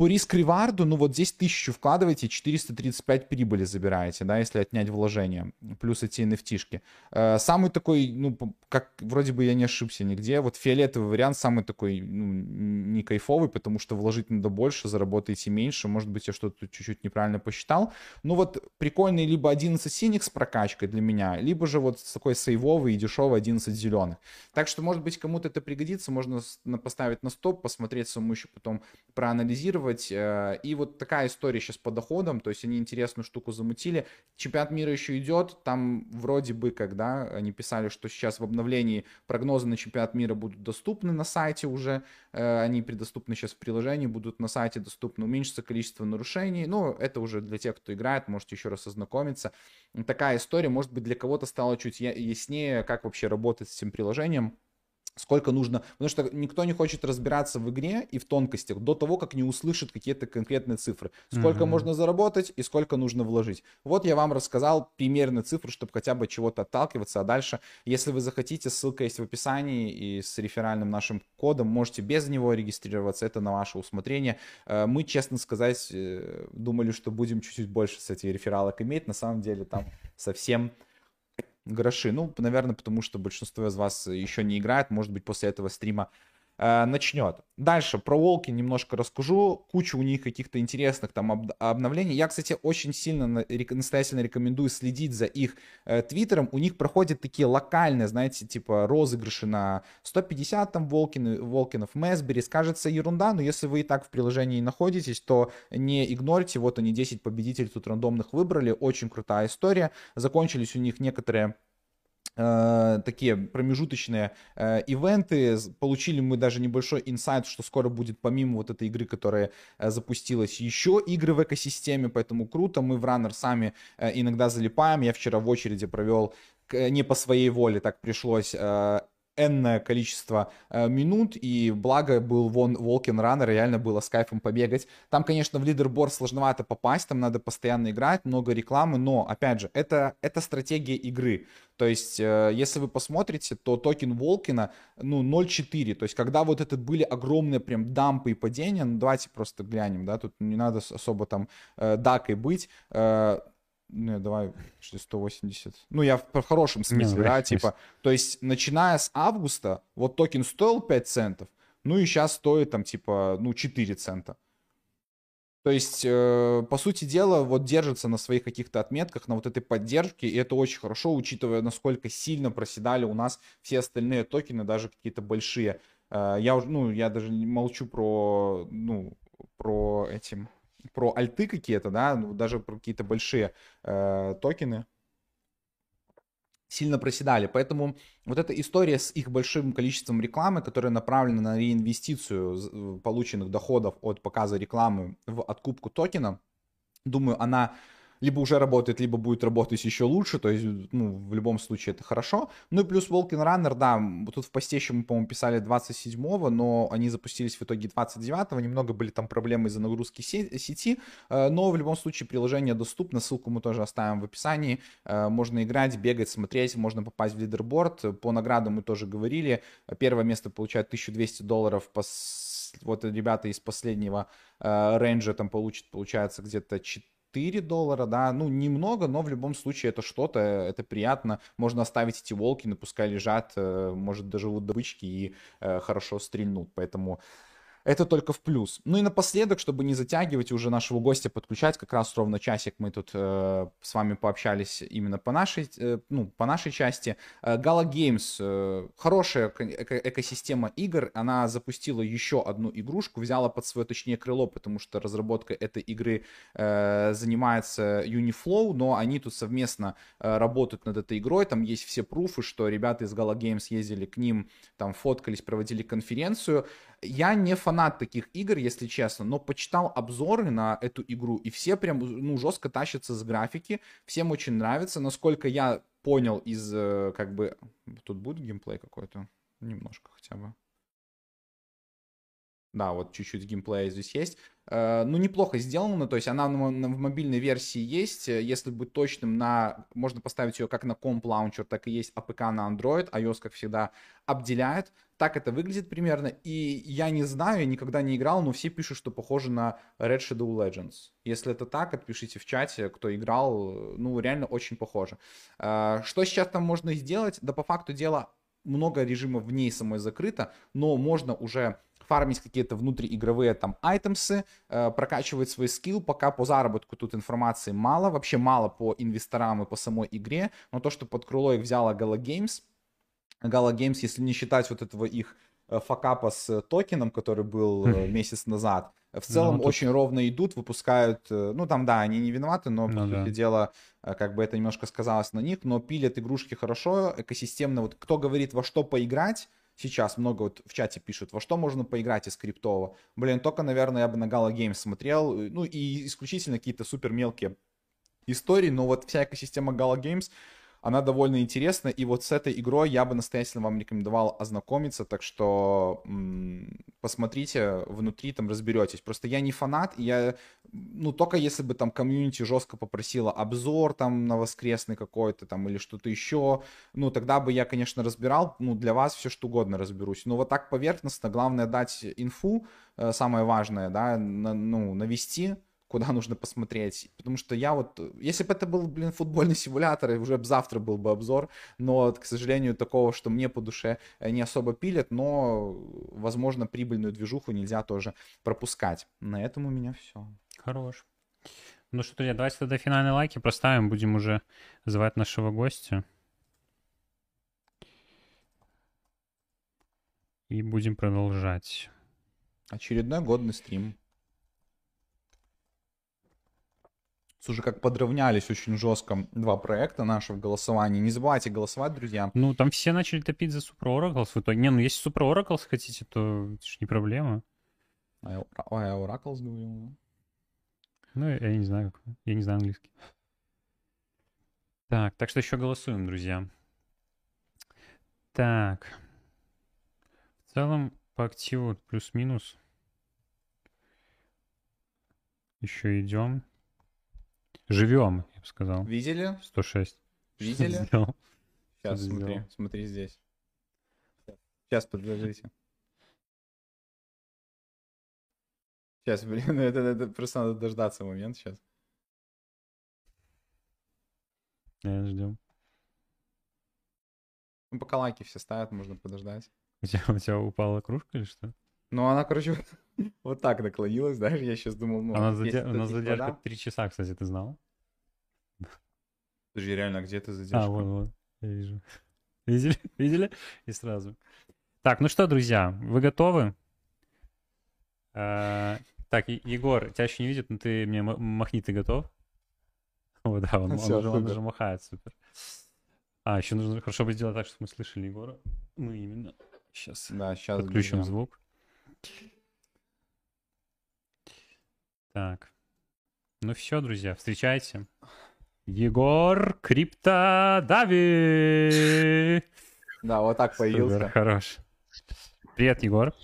по риск-реварду, ну вот здесь 1000 вкладываете, 435 прибыли забираете, да, если отнять вложения, плюс эти nft э, Самый такой, ну, как вроде бы я не ошибся нигде, вот фиолетовый вариант самый такой, ну, не кайфовый, потому что вложить надо больше, заработаете меньше, может быть, я что-то чуть-чуть неправильно посчитал. Ну вот прикольный либо 11 синих с прокачкой для меня, либо же вот такой сейвовый и дешевый 11 зеленых. Так что, может быть, кому-то это пригодится, можно поставить на стоп, посмотреть саму еще потом проанализировать, инвестировать. Э, и вот такая история сейчас по доходам, то есть они интересную штуку замутили. Чемпионат мира еще идет, там вроде бы, когда они писали, что сейчас в обновлении прогнозы на чемпионат мира будут доступны на сайте уже, э, они предоступны сейчас в приложении, будут на сайте доступны, уменьшится количество нарушений, но это уже для тех, кто играет, можете еще раз ознакомиться. Такая история, может быть, для кого-то стало чуть яснее, как вообще работать с этим приложением сколько нужно, потому что никто не хочет разбираться в игре и в тонкостях до того, как не услышит какие-то конкретные цифры. Сколько mm-hmm. можно заработать и сколько нужно вложить. Вот я вам рассказал примерные цифры, чтобы хотя бы чего-то отталкиваться, а дальше, если вы захотите, ссылка есть в описании и с реферальным нашим кодом, можете без него регистрироваться, это на ваше усмотрение. Э, мы, честно сказать, э, думали, что будем чуть-чуть больше с этих рефералок иметь, на самом деле там совсем гроши. Ну, наверное, потому что большинство из вас еще не играет. Может быть, после этого стрима э, начнет. Дальше про волки немножко расскажу. Куча у них каких-то интересных там об- обновлений. Я, кстати, очень сильно на- настоятельно рекомендую следить за их э, твиттером. У них проходят такие локальные, знаете, типа розыгрыши на 150 там волкин, волкинов, Месбери. Скажется ерунда, но если вы и так в приложении находитесь, то не игнорьте. Вот они 10 победителей тут рандомных выбрали. Очень крутая история. Закончились у них некоторые такие промежуточные э, ивенты. Получили мы даже небольшой инсайт, что скоро будет помимо вот этой игры, которая э, запустилась, еще игры в экосистеме, поэтому круто. Мы в Runner сами э, иногда залипаем. Я вчера в очереди провел не по своей воле, так пришлось э, энное количество э, минут, и благо был вон Волкин Раннер, реально было с кайфом побегать. Там, конечно, в лидерборд сложновато попасть, там надо постоянно играть, много рекламы, но, опять же, это, это стратегия игры. То есть, э, если вы посмотрите, то токен Волкина, ну, 0.4, то есть, когда вот это были огромные прям дампы и падения, ну, давайте просто глянем, да, тут не надо особо там э, докой быть, э, не, давай 180. Ну, я в, в хорошем смысле, не, да, типа. То есть, начиная с августа, вот токен стоил 5 центов, ну и сейчас стоит там, типа, ну, 4 цента. То есть, э, по сути дела, вот держится на своих каких-то отметках, на вот этой поддержке, и это очень хорошо, учитывая, насколько сильно проседали у нас все остальные токены, даже какие-то большие. Э, я уже, ну, я даже не молчу про, ну, про этим, про альты какие-то, да, ну, даже про какие-то большие э, токены сильно проседали. Поэтому вот эта история с их большим количеством рекламы, которая направлена на реинвестицию э, полученных доходов от показа рекламы в откупку токена, думаю, она либо уже работает, либо будет работать еще лучше, то есть, ну, в любом случае это хорошо. Ну и плюс Walking Runner, да, тут в посте еще мы, по-моему, писали 27-го, но они запустились в итоге 29-го, немного были там проблемы из-за нагрузки сети, э, но в любом случае приложение доступно, ссылку мы тоже оставим в описании, э, можно играть, бегать, смотреть, можно попасть в лидерборд, по наградам мы тоже говорили, первое место получает 1200 долларов по вот ребята из последнего э, рейнджа там получат, получается, где-то 4 4 доллара, да, ну, немного, но в любом случае это что-то, это приятно. Можно оставить эти волки, пускай лежат, э, может, доживут добычки и э, хорошо стрельнут. Поэтому это только в плюс. Ну и напоследок, чтобы не затягивать уже нашего гостя подключать, как раз ровно часик мы тут э, с вами пообщались именно по нашей, э, ну, по нашей части. Э, Gala Games, э, хорошая эко экосистема игр, она запустила еще одну игрушку, взяла под свое, точнее, крыло, потому что разработка этой игры э, занимается Uniflow, но они тут совместно э, работают над этой игрой, там есть все пруфы, что ребята из Gala Games ездили к ним, там фоткались, проводили конференцию. Я не фанат таких игр, если честно, но почитал обзоры на эту игру, и все прям, ну, жестко тащатся с графики, всем очень нравится, насколько я понял из, э, как бы, тут будет геймплей какой-то? Немножко хотя бы. Да, вот чуть-чуть геймплея здесь есть. Э, ну, неплохо сделано, то есть она в мобильной версии есть, если быть точным, на, можно поставить ее как на комп лаунчер, так и есть APK на Android, iOS, как всегда, обделяет, так это выглядит примерно, и я не знаю, я никогда не играл, но все пишут, что похоже на Red Shadow Legends. Если это так, отпишите в чате, кто играл, ну, реально очень похоже. Э, что сейчас там можно сделать? Да по факту дела много режимов в ней самой закрыто, но можно уже фармить какие-то внутриигровые там айтемсы, э, прокачивать свой скилл, пока по заработку тут информации мало, вообще мало по инвесторам и по самой игре, но то, что под крыло их взяла Gala Games, Gala Games, если не считать вот этого их э, факапа с токеном, который был э, месяц назад, в целом ну, очень ровно идут, выпускают, э, ну там да, они не виноваты, но ну, по сути да. дела как бы это немножко сказалось на них, но пилят игрушки хорошо, экосистемно, вот кто говорит во что поиграть, сейчас много вот в чате пишут, во что можно поиграть из криптового. Блин, только, наверное, я бы на Gala Games смотрел, ну и исключительно какие-то супер мелкие истории, но вот вся экосистема Gala Games, она довольно интересна, и вот с этой игрой я бы настоятельно вам рекомендовал ознакомиться, так что м- посмотрите внутри, там разберетесь. Просто я не фанат, я, ну, только если бы там комьюнити жестко попросила обзор там на воскресный какой-то там или что-то еще, ну, тогда бы я, конечно, разбирал, ну, для вас все что угодно разберусь. Но вот так поверхностно, главное дать инфу, э, самое важное, да, на, ну, навести, куда нужно посмотреть. Потому что я вот, если бы это был, блин, футбольный симулятор, уже бы завтра был бы обзор, но, к сожалению, такого, что мне по душе э, не особо пилят, но, возможно, прибыльную движуху нельзя тоже пропускать. На этом у меня все. Хорош. Ну что, друзья, давайте тогда финальные лайки проставим, будем уже звать нашего гостя. И будем продолжать. Очередной годный стрим. Слушай, как подравнялись очень жестко два проекта наши в голосовании. Не забывайте голосовать, друзья. Ну, там все начали топить за Super Oracles в итоге. Не, ну если Super Oracles хотите, то это же не проблема. А я, а я Oracles говорил. Ну, я, я не знаю, как. Я не знаю английский. Так, так что еще голосуем, друзья. Так. В целом, по активу плюс-минус. Еще идем. Живем, я бы сказал. Видели? 106. Видели? Сделал. Сейчас, Что смотри, сделал? смотри здесь. Сейчас, подождите. Сейчас, блин, это, это просто надо дождаться момент сейчас. Я ждем. Ну, пока лайки все ставят, можно подождать. У тебя, у тебя упала кружка или что? Ну, она, короче, вот так наклонилась, знаешь, я сейчас думал, ну... Она, заде... Она задержка три часа, кстати, ты знал? Подожди, реально, где ты задержка? А, вот, вот, я вижу. Видели? Видели? И сразу. Так, ну что, друзья, вы готовы? А, так, Егор, тебя еще не видят, но ты мне махни, ты готов? О, да, он, Все, он, уже, он уже махает, супер. А, еще нужно хорошо бы сделать так, чтобы мы слышали Егора. Мы именно сейчас, да, сейчас подключим звук. Так. Ну все, друзья, встречайте. Егор Криптодави. Да, вот так появился. Супер, хорош. Привет, Егор.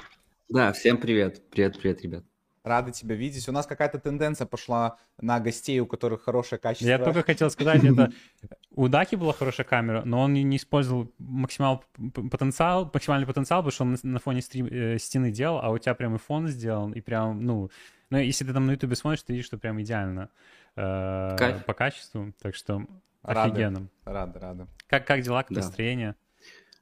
Да, всем привет. Привет, привет, ребят. Рады тебя видеть. У нас какая-то тенденция пошла на гостей, у которых хорошее качество. Я только хотел сказать, это у Даки была хорошая камера, но он не использовал максимал потенциал, максимальный потенциал, потому что он на фоне стрим, э, стены делал, а у тебя прям и фон сделан, и прям, ну, ну, если ты там на ютубе смотришь, ты видишь, что прям идеально э, по качеству, так что рады, офигенно. Рады, рады. Как, как дела, как да. настроение?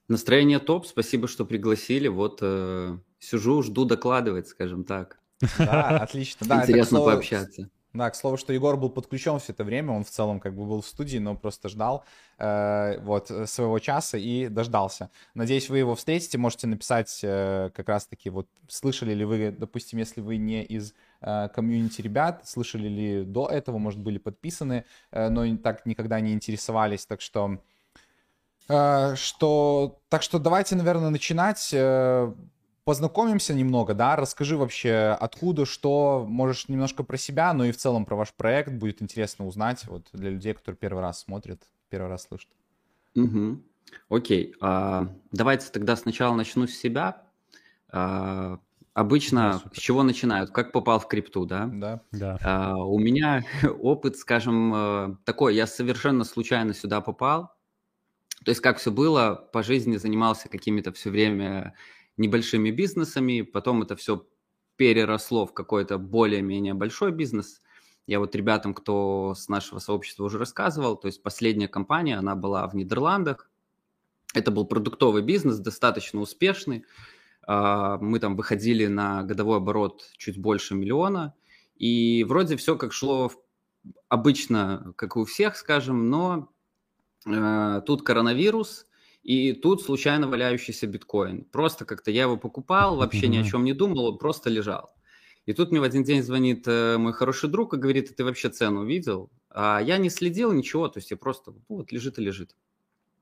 Настроение топ, спасибо, что пригласили. Вот э, сижу, жду докладывать, скажем так. Да, отлично. Да, Интересно это, пообщаться. Да, к слову, что Егор был подключен все это время, он в целом как бы был в студии, но просто ждал э, вот своего часа и дождался. Надеюсь, вы его встретите, можете написать э, как раз-таки вот слышали ли вы, допустим, если вы не из э, комьюнити ребят, слышали ли до этого, может были подписаны, э, но так никогда не интересовались, так что э, что так что давайте, наверное, начинать. Познакомимся немного, да, расскажи вообще, откуда, что, можешь немножко про себя, но и в целом про ваш проект, будет интересно узнать, вот для людей, которые первый раз смотрят, первый раз слышат. Угу. Окей, а, давайте тогда сначала начну с себя. А, обычно да, с чего начинают? Как попал в крипту, да? Да. да. А, у меня опыт, скажем, э, такой, я совершенно случайно сюда попал. То есть как все было, по жизни занимался какими-то все время небольшими бизнесами, потом это все переросло в какой-то более-менее большой бизнес. Я вот ребятам, кто с нашего сообщества уже рассказывал, то есть последняя компания, она была в Нидерландах. Это был продуктовый бизнес, достаточно успешный. А, мы там выходили на годовой оборот чуть больше миллиона. И вроде все как шло обычно, как у всех, скажем, но э, тут коронавирус – и тут случайно валяющийся биткоин. Просто как-то я его покупал, вообще ни о чем не думал, он просто лежал. И тут мне в один день звонит э, мой хороший друг и говорит, а ты вообще цену видел? А я не следил ничего, то есть я просто, ну, вот лежит и лежит.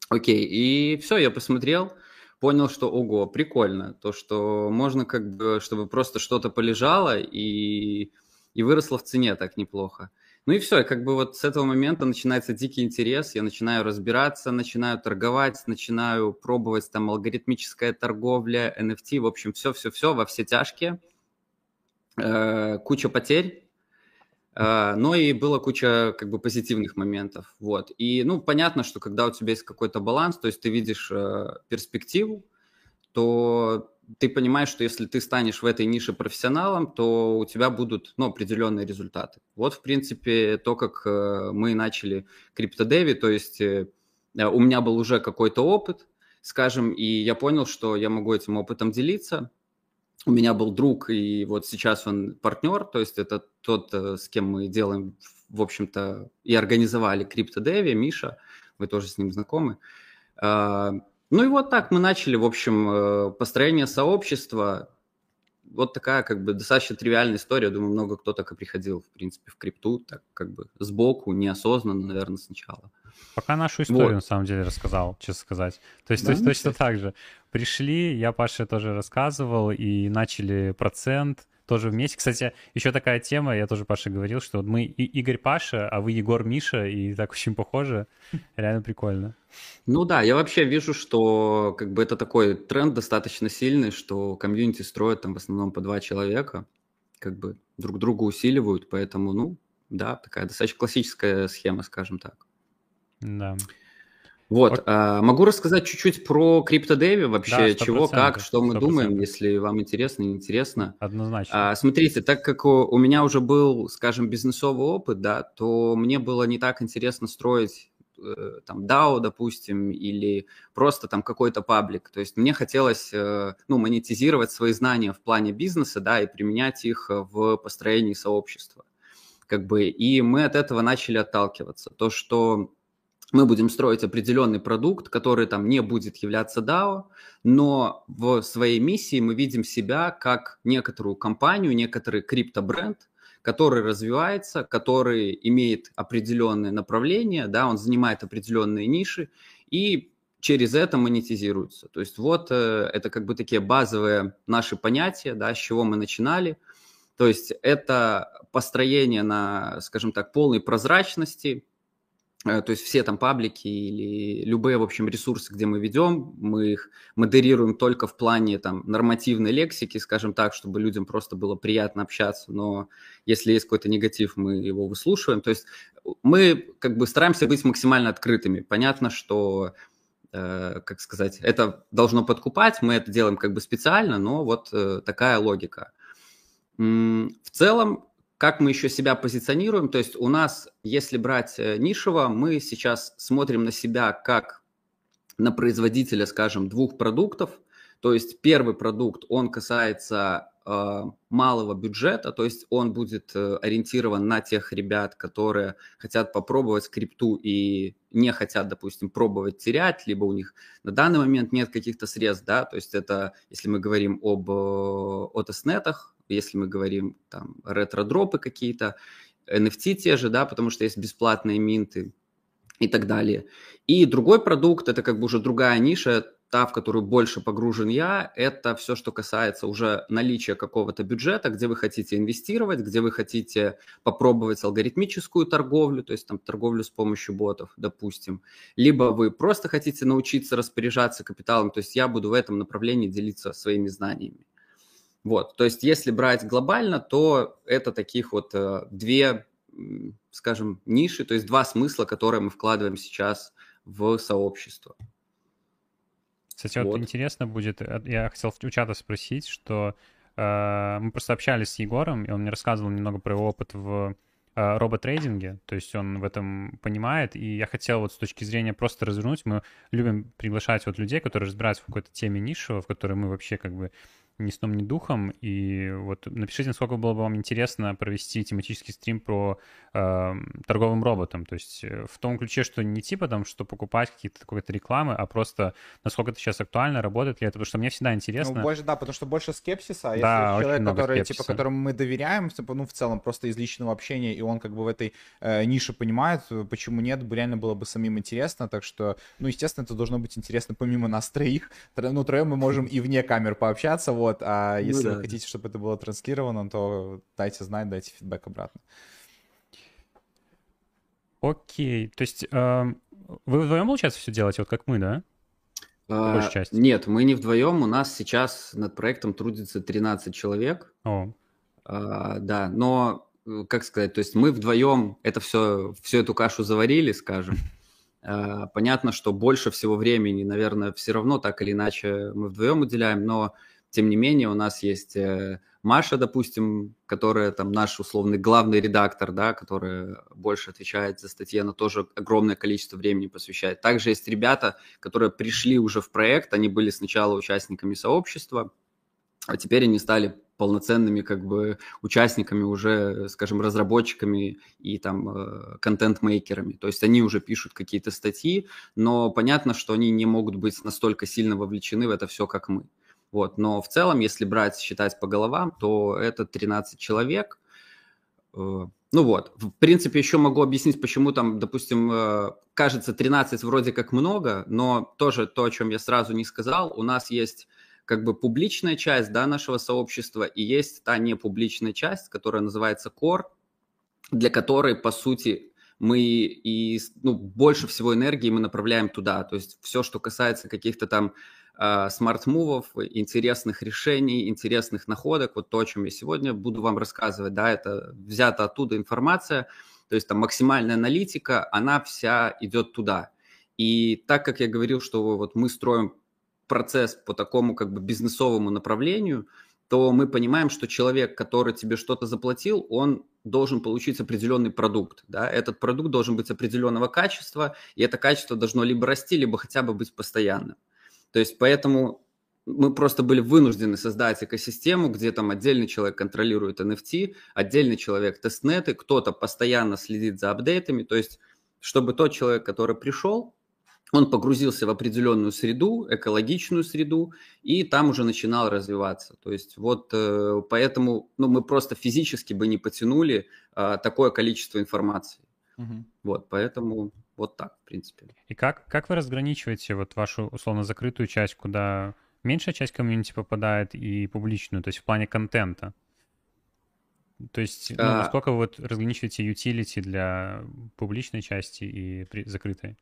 Окей, и все, я посмотрел, понял, что ого, прикольно, то, что можно как бы, чтобы просто что-то полежало и, и выросло в цене так неплохо. Ну и все, как бы вот с этого момента начинается дикий интерес, я начинаю разбираться, начинаю торговать, начинаю пробовать там алгоритмическая торговля, NFT, в общем, все-все-все во все тяжкие. Э, куча потерь, э, но и было куча как бы позитивных моментов, вот. И, ну, понятно, что когда у тебя есть какой-то баланс, то есть ты видишь э, перспективу, то ты понимаешь, что если ты станешь в этой нише профессионалом, то у тебя будут ну, определенные результаты. Вот, в принципе, то, как э, мы начали криптодеви, то есть э, у меня был уже какой-то опыт, скажем, и я понял, что я могу этим опытом делиться. У меня был друг, и вот сейчас он партнер, то есть это тот, э, с кем мы делаем, в общем-то, и организовали криптодеви, Миша, вы тоже с ним знакомы. А, ну и вот так мы начали, в общем, э, построение сообщества. Вот такая как бы достаточно тривиальная история. Думаю, много кто так и приходил, в принципе, в крипту, так как бы сбоку, неосознанно, наверное, сначала. Пока нашу историю, вот. на самом деле, рассказал, честно сказать. То есть, да, то есть точно так же. Пришли, я Паше тоже рассказывал, и начали процент, тоже вместе. Кстати, еще такая тема, я тоже Паше говорил, что мы и Игорь Паша, а вы Егор Миша, и так очень похоже. Реально прикольно. Ну да, я вообще вижу, что как бы это такой тренд достаточно сильный, что комьюнити строят там в основном по два человека, как бы друг друга усиливают, поэтому, ну, да, такая достаточно классическая схема, скажем так. Да. Вот, вот. А, могу рассказать чуть-чуть про криптодеви, вообще да, чего, как, что мы 100%. думаем, если вам интересно, интересно. Однозначно. А, смотрите, так как у, у меня уже был, скажем, бизнесовый опыт, да, то мне было не так интересно строить э, там DAO, допустим, или просто там какой-то паблик. То есть мне хотелось, э, ну, монетизировать свои знания в плане бизнеса, да, и применять их в построении сообщества. Как бы, и мы от этого начали отталкиваться. То, что мы будем строить определенный продукт, который там не будет являться DAO, но в своей миссии мы видим себя как некоторую компанию, некоторый криптобренд, который развивается, который имеет определенное направление, да, он занимает определенные ниши и через это монетизируется. То есть вот э, это как бы такие базовые наши понятия, да, с чего мы начинали. То есть это построение на, скажем так, полной прозрачности, то есть все там паблики или любые, в общем, ресурсы, где мы ведем, мы их модерируем только в плане там нормативной лексики, скажем так, чтобы людям просто было приятно общаться, но если есть какой-то негатив, мы его выслушиваем. То есть мы как бы стараемся быть максимально открытыми. Понятно, что э, как сказать, это должно подкупать, мы это делаем как бы специально, но вот э, такая логика. В целом, как мы еще себя позиционируем? То есть у нас, если брать э, нишево, мы сейчас смотрим на себя как на производителя, скажем, двух продуктов. То есть первый продукт, он касается э, малого бюджета, то есть он будет э, ориентирован на тех ребят, которые хотят попробовать скрипту и не хотят, допустим, пробовать терять, либо у них на данный момент нет каких-то средств, да, то есть это, если мы говорим об э, отоснетах, если мы говорим там ретро-дропы какие-то, NFT те же, да, потому что есть бесплатные минты и так далее. И другой продукт, это как бы уже другая ниша, та, в которую больше погружен я, это все, что касается уже наличия какого-то бюджета, где вы хотите инвестировать, где вы хотите попробовать алгоритмическую торговлю, то есть там торговлю с помощью ботов, допустим, либо вы просто хотите научиться распоряжаться капиталом, то есть я буду в этом направлении делиться своими знаниями. Вот, то есть если брать глобально, то это таких вот э, две, скажем, ниши, то есть два смысла, которые мы вкладываем сейчас в сообщество. Кстати, вот, вот интересно будет, э, я хотел у чата спросить, что э, мы просто общались с Егором, и он мне рассказывал немного про его опыт в э, роботрейдинге, то есть он в этом понимает, и я хотел вот с точки зрения просто развернуть, мы любим приглашать вот людей, которые разбираются в какой-то теме ниши, в которой мы вообще как бы ни сном, ни духом. И вот напишите, насколько было бы вам интересно провести тематический стрим про э, торговым роботом. То есть э, в том ключе, что не типа там, что покупать какие-то какой-то рекламы, а просто насколько это сейчас актуально, работает ли это. Потому что мне всегда интересно. Ну, больше, да, потому что больше скепсиса. А да, если человек, который, типа, скепсиса. типа, которому мы доверяем, типа, ну, в целом, просто из личного общения, и он как бы в этой э, нише понимает, почему нет, реально было бы самим интересно. Так что, ну, естественно, это должно быть интересно помимо нас троих. Ну, троем мы можем и вне камер пообщаться, вот, а ну если ну, да. вы хотите, чтобы это было транслировано, то дайте знать, дайте фидбэк обратно. Окей, то есть э, вы вдвоем, получается, все делаете, вот как мы, да? А, нет, мы не вдвоем, у нас сейчас над проектом трудится 13 человек. О. А, да, но, э, как сказать, то есть мы вдвоем это все, всю эту кашу заварили, скажем. А, понятно, что больше всего времени, наверное, все равно так или иначе мы вдвоем уделяем, но тем не менее, у нас есть э, Маша, допустим, которая там наш условный главный редактор, да, которая больше отвечает за статьи, она тоже огромное количество времени посвящает. Также есть ребята, которые пришли уже в проект, они были сначала участниками сообщества, а теперь они стали полноценными как бы участниками уже, скажем, разработчиками и там э, контент-мейкерами. То есть они уже пишут какие-то статьи, но понятно, что они не могут быть настолько сильно вовлечены в это все, как мы. Вот. Но в целом, если брать, считать по головам, то это 13 человек. Э, ну вот, в принципе, еще могу объяснить, почему там, допустим, э, кажется 13 вроде как много, но тоже то, о чем я сразу не сказал, у нас есть как бы публичная часть да, нашего сообщества и есть та непубличная часть, которая называется Core, для которой, по сути, мы и ну, больше всего энергии мы направляем туда. То есть все, что касается каких-то там смарт-мувов, интересных решений, интересных находок. Вот то, о чем я сегодня буду вам рассказывать, да, это взята оттуда информация, то есть там максимальная аналитика, она вся идет туда. И так как я говорил, что вот мы строим процесс по такому как бы бизнесовому направлению, то мы понимаем, что человек, который тебе что-то заплатил, он должен получить определенный продукт. Да? Этот продукт должен быть определенного качества, и это качество должно либо расти, либо хотя бы быть постоянным. То есть поэтому мы просто были вынуждены создать экосистему, где там отдельный человек контролирует NFT, отдельный человек тестнеты, кто-то постоянно следит за апдейтами, то есть чтобы тот человек, который пришел, он погрузился в определенную среду, экологичную среду, и там уже начинал развиваться. То есть вот э, поэтому ну, мы просто физически бы не потянули э, такое количество информации. Угу. Вот, поэтому вот так, в принципе. И как, как вы разграничиваете вот вашу условно закрытую часть, куда меньшая часть комьюнити попадает, и публичную, то есть в плане контента? То есть ну, а... сколько вы вот разграничиваете utility для публичной части и при... закрытой?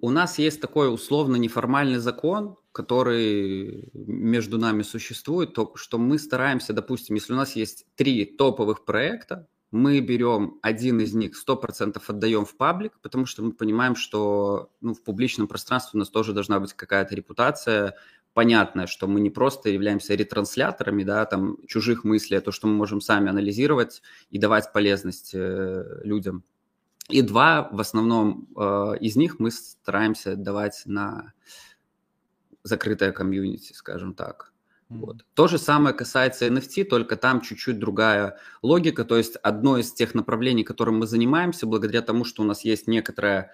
У нас есть такой условно неформальный закон, который между нами существует, то, что мы стараемся, допустим, если у нас есть три топовых проекта, мы берем один из них 100% отдаем в паблик, потому что мы понимаем, что ну, в публичном пространстве у нас тоже должна быть какая-то репутация, понятная, что мы не просто являемся ретрансляторами да, там, чужих мыслей, а то, что мы можем сами анализировать и давать полезность э, людям. И два, в основном, э, из них мы стараемся давать на закрытое комьюнити, скажем так. Вот. То же самое касается NFT, только там чуть-чуть другая логика. То есть одно из тех направлений, которым мы занимаемся, благодаря тому, что у нас есть некоторое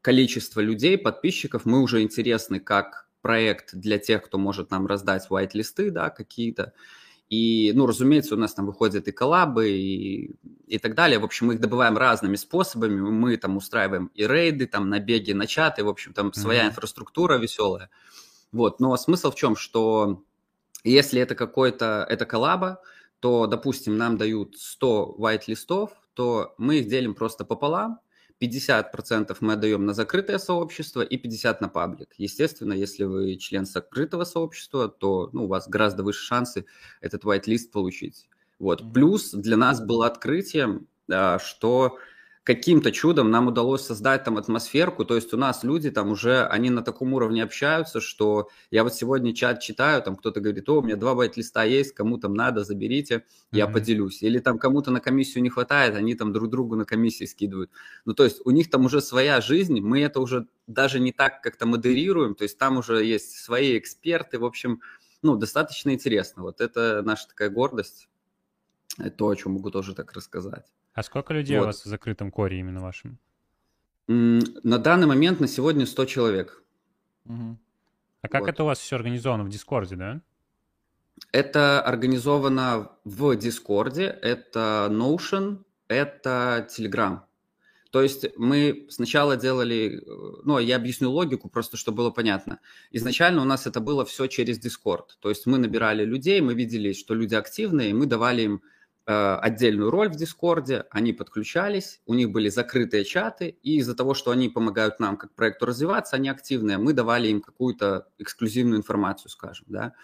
количество людей, подписчиков, мы уже интересны как проект для тех, кто может нам раздать white-листы, да, какие-то. И, ну, разумеется, у нас там выходят и коллабы, и, и так далее. В общем, мы их добываем разными способами. Мы там устраиваем и рейды, там, набеги на чаты. В общем, там mm-hmm. своя инфраструктура веселая. Вот. Но смысл в чем, что если это какой-то, это коллаба, то, допустим, нам дают 100 white-листов, то мы их делим просто пополам, 50% мы отдаем на закрытое сообщество и 50% на паблик. Естественно, если вы член закрытого сообщества, то ну, у вас гораздо выше шансы этот white-лист получить. Вот. Плюс для нас было открытием, что каким-то чудом нам удалось создать там атмосферку, то есть у нас люди там уже, они на таком уровне общаются, что я вот сегодня чат читаю, там кто-то говорит, о, у меня два байт-листа есть, кому там надо, заберите, я mm-hmm. поделюсь. Или там кому-то на комиссию не хватает, они там друг другу на комиссии скидывают. Ну, то есть у них там уже своя жизнь, мы это уже даже не так как-то модерируем, то есть там уже есть свои эксперты, в общем, ну, достаточно интересно. Вот это наша такая гордость, это то, о чем могу тоже так рассказать. А сколько людей вот. у вас в закрытом Core именно вашем? На данный момент на сегодня 100 человек. Угу. А как вот. это у вас все организовано в Дискорде, да? Это организовано в Дискорде, это Notion, это Telegram. То есть мы сначала делали, ну, я объясню логику, просто чтобы было понятно. Изначально у нас это было все через Discord. То есть мы набирали людей, мы видели, что люди активные, и мы давали им Э, отдельную роль в Дискорде, они подключались, у них были закрытые чаты, и из-за того, что они помогают нам как проекту развиваться, они активные, мы давали им какую-то эксклюзивную информацию, скажем, да.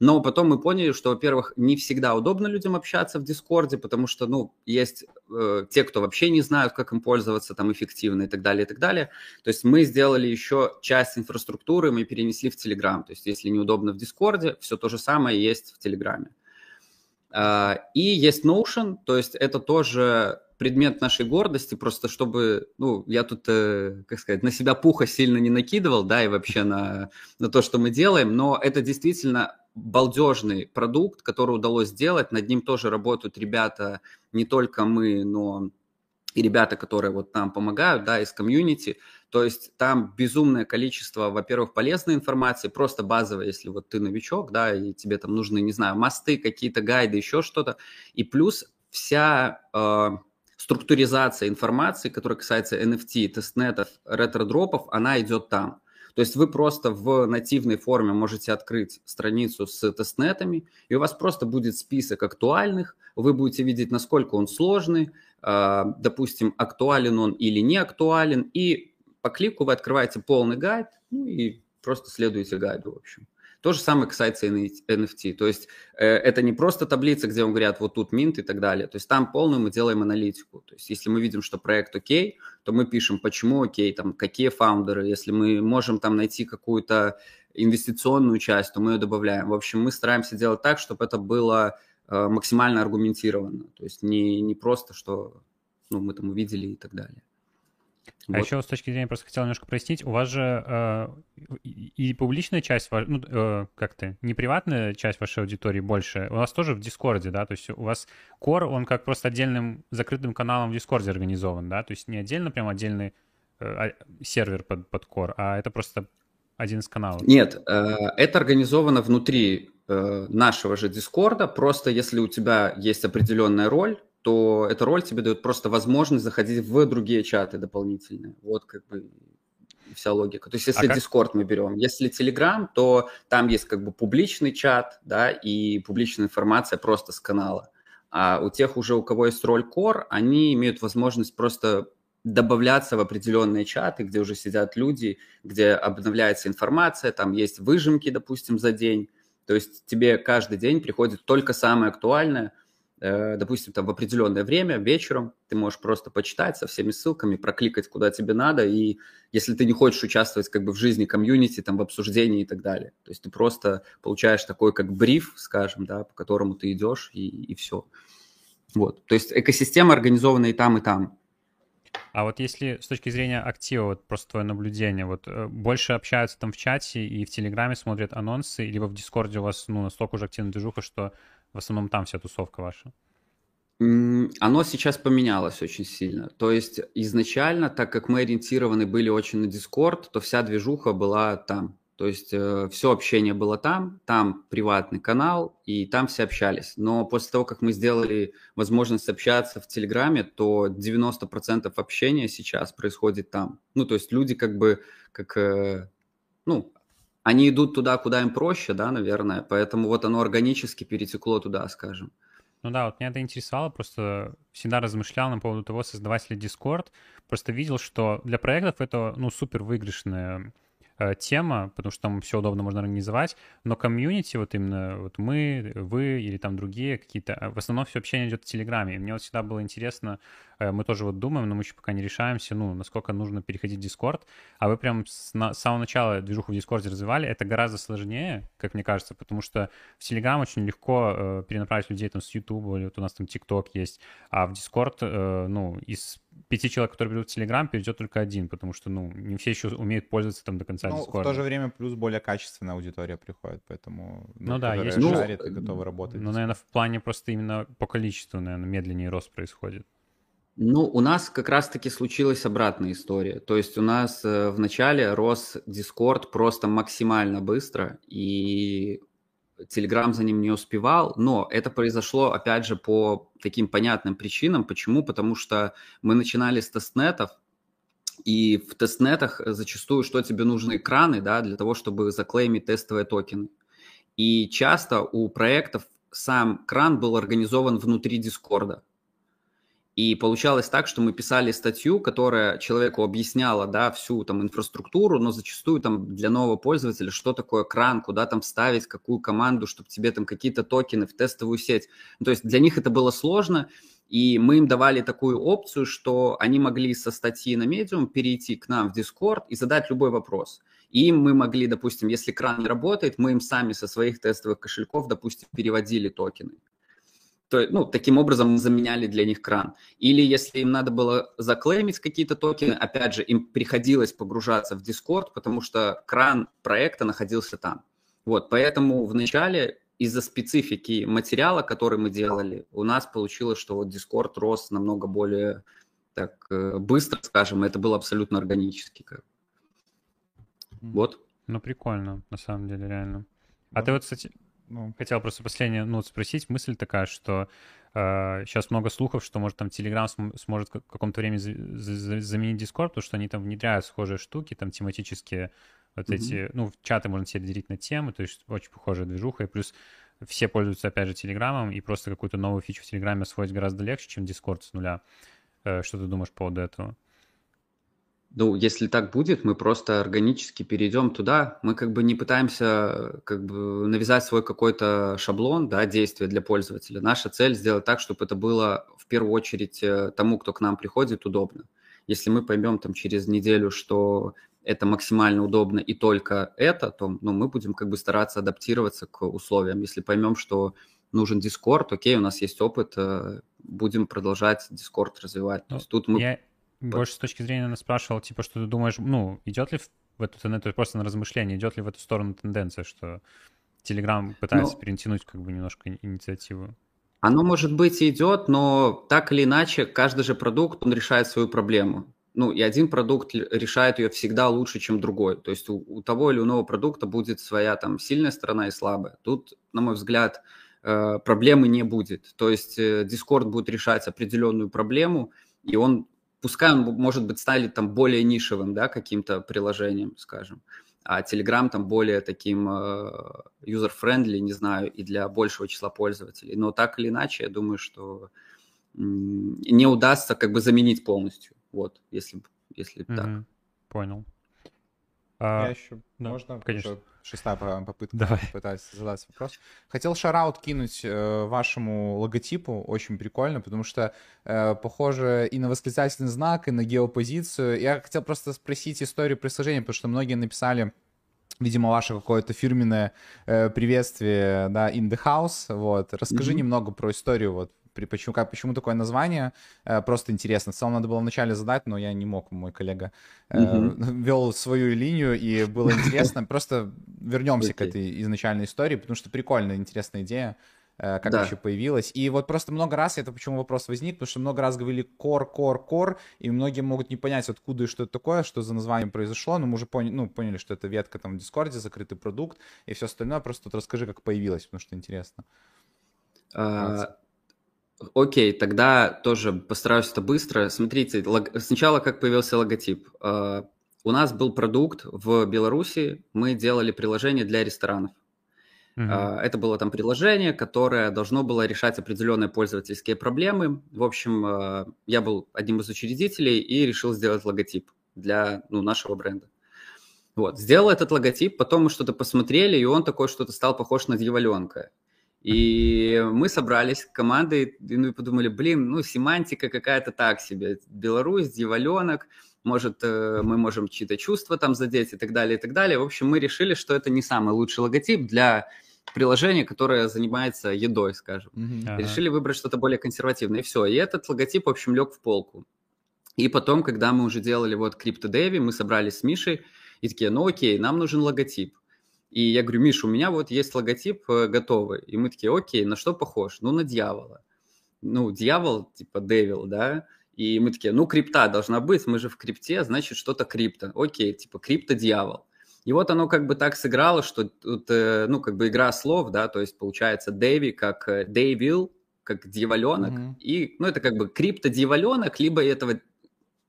Но потом мы поняли, что, во-первых, не всегда удобно людям общаться в Дискорде, потому что, ну, есть э, те, кто вообще не знают, как им пользоваться там эффективно и так далее, и так далее. То есть мы сделали еще часть инфраструктуры, мы перенесли в Телеграм. То есть если неудобно в Дискорде, все то же самое есть в Телеграме. А, и есть Notion, то есть это тоже предмет нашей гордости, просто чтобы, ну, я тут, э, как сказать, на себя пуха сильно не накидывал, да, и вообще на, на то, что мы делаем, но это действительно балдежный продукт, который удалось сделать, над ним тоже работают ребята, не только мы, но и ребята, которые вот нам помогают, да, из комьюнити, то есть там безумное количество, во-первых, полезной информации, просто базовой, если вот ты новичок, да, и тебе там нужны, не знаю, мосты, какие-то гайды, еще что-то. И плюс вся э, структуризация информации, которая касается NFT, тестнетов, ретро-дропов, она идет там. То есть вы просто в нативной форме можете открыть страницу с тестнетами, и у вас просто будет список актуальных, вы будете видеть, насколько он сложный, э, допустим, актуален он или не актуален, и по клику вы открываете полный гайд, ну и просто следуете гайду, в общем. То же самое касается NFT. То есть э, это не просто таблица, где вам говорят, вот тут минт и так далее. То есть там полную мы делаем аналитику. То есть если мы видим, что проект окей, то мы пишем, почему окей, там, какие фаундеры. Если мы можем там найти какую-то инвестиционную часть, то мы ее добавляем. В общем, мы стараемся делать так, чтобы это было э, максимально аргументированно. То есть не, не просто, что ну, мы там увидели и так далее. А вот. еще с точки зрения, просто хотел немножко прояснить, у вас же э, и публичная часть, ну, э, как-то, не приватная часть вашей аудитории больше, у вас тоже в Дискорде, да, то есть у вас Core, он как просто отдельным закрытым каналом в Дискорде организован, да, то есть не отдельно прям отдельный э, а, сервер под, под Core, а это просто один из каналов. Нет, э, это организовано внутри э, нашего же Дискорда, просто если у тебя есть определенная роль, то эта роль тебе дает просто возможность заходить в другие чаты дополнительные. Вот как бы вся логика. То есть если а Discord мы берем, если Telegram, то там есть как бы публичный чат, да, и публичная информация просто с канала. А у тех уже, у кого есть роль Core, они имеют возможность просто добавляться в определенные чаты, где уже сидят люди, где обновляется информация, там есть выжимки, допустим, за день. То есть тебе каждый день приходит только самое актуальное – допустим, там в определенное время, вечером, ты можешь просто почитать со всеми ссылками, прокликать, куда тебе надо, и если ты не хочешь участвовать как бы в жизни комьюнити, там, в обсуждении и так далее, то есть ты просто получаешь такой как бриф, скажем, да, по которому ты идешь, и, и все. Вот, то есть экосистема организована и там, и там. А вот если с точки зрения актива, вот просто твое наблюдение, вот э, больше общаются там в чате и в Телеграме смотрят анонсы, либо в Дискорде у вас ну, настолько уже активная движуха, что в основном там вся тусовка ваша? Оно сейчас поменялось очень сильно. То есть изначально, так как мы ориентированы были очень на Discord, то вся движуха была там. То есть э, все общение было там, там приватный канал, и там все общались. Но после того, как мы сделали возможность общаться в Телеграме, то 90% общения сейчас происходит там. Ну, то есть люди как бы, как, э, ну, они идут туда, куда им проще, да, наверное, поэтому вот оно органически перетекло туда, скажем. Ну да, вот меня это интересовало, просто всегда размышлял на поводу того, создавать ли Discord, просто видел, что для проектов это, ну, супер выигрышная э, тема, потому что там все удобно можно организовать, но комьюнити, вот именно вот мы, вы или там другие какие-то, э, в основном все общение идет в Телеграме, и мне вот всегда было интересно, Э, мы тоже вот думаем, но мы еще пока не решаемся, ну, насколько нужно переходить в Discord. А вы прям с, на, с самого начала движуху в Discord развивали. Это гораздо сложнее, как мне кажется, потому что в Telegram очень легко э, перенаправить людей там с YouTube, или вот у нас там TikTok есть, а в Discord, э, ну, из пяти человек, которые придут в Telegram, перейдет только один, потому что, ну, не все еще умеют пользоваться там до конца ну, Discord. в то же время плюс более качественная аудитория приходит, поэтому... Ну, ну да, есть... Шарит ну, и готовы работать. Ну, наверное, в плане просто именно по количеству, наверное, медленнее рост происходит. Ну, у нас как раз-таки случилась обратная история. То есть у нас э, в начале рос Discord просто максимально быстро, и Telegram за ним не успевал, но это произошло, опять же, по таким понятным причинам. Почему? Потому что мы начинали с тестнетов, и в тестнетах зачастую что тебе нужны экраны, да, для того, чтобы заклеймить тестовые токены. И часто у проектов сам кран был организован внутри Дискорда. И получалось так, что мы писали статью, которая человеку объясняла, да, всю там инфраструктуру, но зачастую там для нового пользователя, что такое кран, куда там вставить, какую команду, чтобы тебе там какие-то токены в тестовую сеть. Ну, то есть для них это было сложно, и мы им давали такую опцию, что они могли со статьи на Medium перейти к нам в Discord и задать любой вопрос. И мы могли, допустим, если кран не работает, мы им сами со своих тестовых кошельков, допустим, переводили токены то, ну, таким образом мы заменяли для них кран. Или если им надо было заклеймить какие-то токены, опять же, им приходилось погружаться в Discord, потому что кран проекта находился там. Вот, поэтому в начале из-за специфики материала, который мы делали, у нас получилось, что вот Discord рос намного более так э, быстро, скажем, это было абсолютно органически. Вот. Ну, прикольно, на самом деле, реально. А ты вот, кстати, ну, хотел просто последнее, ну, спросить. Мысль такая, что э, сейчас много слухов, что, может, там Telegram см- сможет в каком-то времени за- за- заменить Discord, потому что они там внедряют схожие штуки, там тематические вот mm-hmm. эти, ну, чаты можно себе делить на темы, то есть очень похожая движуха, и плюс все пользуются, опять же, Телеграмом, и просто какую-то новую фичу в Телеграме освоить гораздо легче, чем Discord с нуля. Э, что ты думаешь по поводу этого? Ну, если так будет, мы просто органически перейдем туда. Мы как бы не пытаемся как бы навязать свой какой-то шаблон, да, действия для пользователя. Наша цель сделать так, чтобы это было в первую очередь э, тому, кто к нам приходит, удобно. Если мы поймем там через неделю, что это максимально удобно и только это, то ну, мы будем как бы стараться адаптироваться к условиям. Если поймем, что нужен Discord, окей, у нас есть опыт, э, будем продолжать Discord развивать. Ну, То есть тут мы... Я больше с точки зрения наверное, спрашивал, типа, что ты думаешь, ну, идет ли в эту тенденцию, просто на размышление, идет ли в эту сторону тенденция, что Telegram пытается ну, перетянуть как бы немножко инициативу? Оно, может быть, и идет, но так или иначе, каждый же продукт, он решает свою проблему. Ну, и один продукт решает ее всегда лучше, чем другой. То есть у, у того или иного продукта будет своя там сильная сторона и слабая. Тут, на мой взгляд, э, проблемы не будет. То есть э, Discord будет решать определенную проблему, и он пускай он, может быть, станет там более нишевым, да, каким-то приложением, скажем, а Telegram там более таким э, user-friendly, не знаю, и для большего числа пользователей. Но так или иначе, я думаю, что не удастся как бы заменить полностью, вот, если, если mm-hmm. так. Понял. А, я еще, да, можно? Конечно. Шестая попытка Давай. пытаюсь задать вопрос. Хотел шараут кинуть э, вашему логотипу, очень прикольно, потому что э, похоже и на восклицательный знак, и на геопозицию. Я хотел просто спросить историю присложения, потому что многие написали видимо, ваше какое-то фирменное э, приветствие, да, in the house, вот. Расскажи mm-hmm. немного про историю, вот, почему, как, почему такое название, э, просто интересно. В целом надо было вначале задать, но я не мог, мой коллега э, mm-hmm. вел свою линию, и было интересно. Просто вернемся okay. к этой изначальной истории, потому что прикольная, интересная идея э, как да. вообще появилась. И вот просто много раз, это почему вопрос возник, потому что много раз говорили кор, кор, кор, и многие могут не понять, откуда и что это такое, что за названием произошло, но мы уже поняли, ну, поняли, что это ветка там в Дискорде, закрытый продукт и все остальное. Просто тут расскажи, как появилось, потому что интересно. А, Окей, тогда тоже постараюсь это быстро. Смотрите, лог... сначала как появился логотип. Uh, у нас был продукт в Беларуси, мы делали приложение для ресторанов. Uh-huh. Uh, это было там приложение, которое должно было решать определенные пользовательские проблемы. В общем, uh, я был одним из учредителей и решил сделать логотип для ну, нашего бренда. Вот, сделал этот логотип, потом мы что-то посмотрели, и он такой что-то стал похож на дьяволенка. И мы собрались командой, ну и подумали, блин, ну семантика какая-то так себе. Беларусь, дьяволенок, может, э, мы можем чьи-то чувства там задеть и так далее, и так далее. В общем, мы решили, что это не самый лучший логотип для приложения, которое занимается едой, скажем. Mm-hmm. Решили выбрать что-то более консервативное, и все. И этот логотип, в общем, лег в полку. И потом, когда мы уже делали вот CryptoDev, мы собрались с Мишей и такие, ну окей, нам нужен логотип. И я говорю, Миша, у меня вот есть логотип э, готовый. И мы такие, окей, на что похож? Ну, на дьявола. Ну, дьявол, типа девил, да? И мы такие, ну, крипта должна быть, мы же в крипте, значит, что-то крипто. Окей, типа крипто-дьявол. И вот оно как бы так сыграло, что тут, э, ну, как бы игра слов, да, то есть получается Дэви как Дэвил, как дьяволенок, mm-hmm. и, ну, это как бы крипто-дьяволенок, либо этого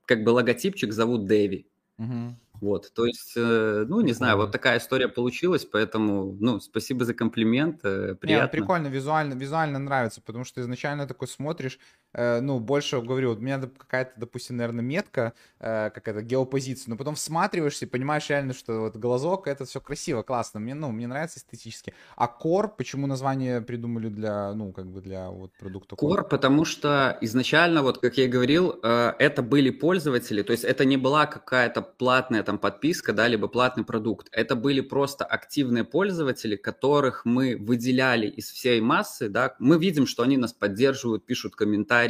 как бы логотипчик зовут Дэви. Mm-hmm. Вот, то есть, э, ну, не знаю, вот такая история получилась, поэтому, ну, спасибо за комплимент, э, приятно. Не, прикольно, визуально, визуально нравится, потому что изначально такой смотришь, ну, больше, говорю, у меня какая-то, допустим, наверное, метка, какая-то геопозиция, но потом всматриваешься и понимаешь реально, что вот глазок, это все красиво, классно, мне, ну, мне нравится эстетически. А Core, почему название придумали для, ну, как бы для вот продукта? Core, потому что изначально, вот, как я и говорил, это были пользователи, то есть это не была какая-то платная там подписка, да, либо платный продукт. Это были просто активные пользователи, которых мы выделяли из всей массы, да. Мы видим, что они нас поддерживают, пишут комментарии,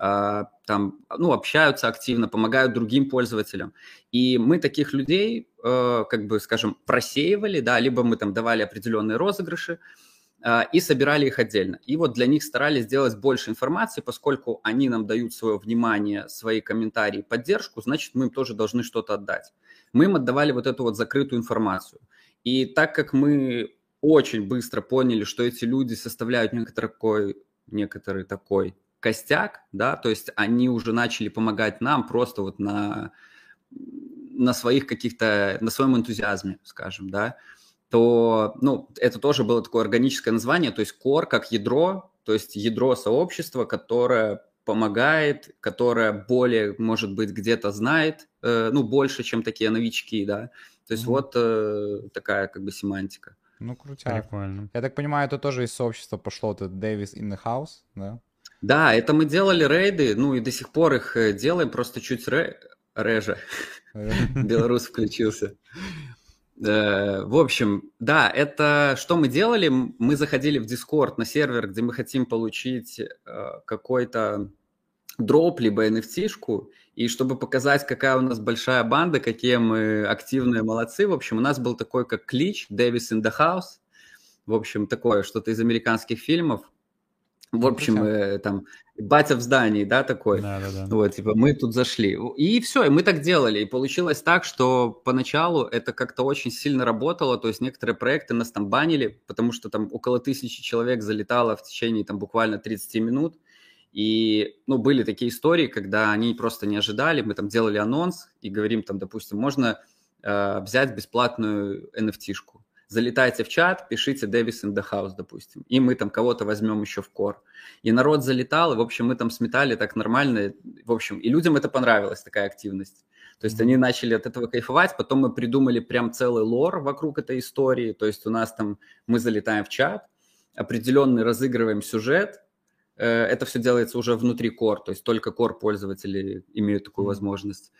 э, там, ну, общаются активно, помогают другим пользователям. И мы таких людей, э, как бы, скажем, просеивали, да, либо мы там давали определенные розыгрыши, а, и собирали их отдельно. И вот для них старались сделать больше информации, поскольку они нам дают свое внимание, свои комментарии, поддержку, значит, мы им тоже должны что-то отдать. Мы им отдавали вот эту вот закрытую информацию. И так как мы очень быстро поняли, что эти люди составляют некоторый такой, некоторый такой костяк, да, то есть они уже начали помогать нам просто вот на, на своих каких-то, на своем энтузиазме, скажем, да, то, ну, это тоже было такое органическое название, то есть core как ядро, то есть ядро сообщества, которое помогает, которая более, может быть, где-то знает, э, ну, больше, чем такие новички, да. То есть mm-hmm. вот э, такая как бы семантика. Ну, крутяк. Прикольно. Я так понимаю, это тоже из сообщества пошло, это Дэвис in the house, да? Да, это мы делали рейды, ну и до сих пор их э, делаем, просто чуть ре... реже. Белорус включился. Э, в общем, да, это что мы делали? Мы заходили в Discord на сервер, где мы хотим получить э, какой-то дроп, либо NFT-шку, и чтобы показать, какая у нас большая банда, какие мы активные молодцы, в общем, у нас был такой как клич «Davis in the house», в общем, такое, что-то из американских фильмов. В общем, э, там, батя в здании, да, такой. Да, да, да. Вот, типа, мы тут зашли. И все, и мы так делали. И получилось так, что поначалу это как-то очень сильно работало. То есть некоторые проекты нас там банили, потому что там около тысячи человек залетало в течение там буквально 30 минут. И, ну, были такие истории, когда они просто не ожидали. Мы там делали анонс и говорим там, допустим, можно э, взять бесплатную NFT-шку залетайте в чат, пишите Davis in the house, допустим, и мы там кого-то возьмем еще в кор. И народ залетал, и, в общем, мы там сметали так нормально, в общем, и людям это понравилась, такая активность. То есть они начали от этого кайфовать, потом мы придумали прям целый лор вокруг этой истории, то есть у нас там, мы залетаем в чат, определенный разыгрываем сюжет, э, это все делается уже внутри core, то есть только core пользователи имеют такую возможность.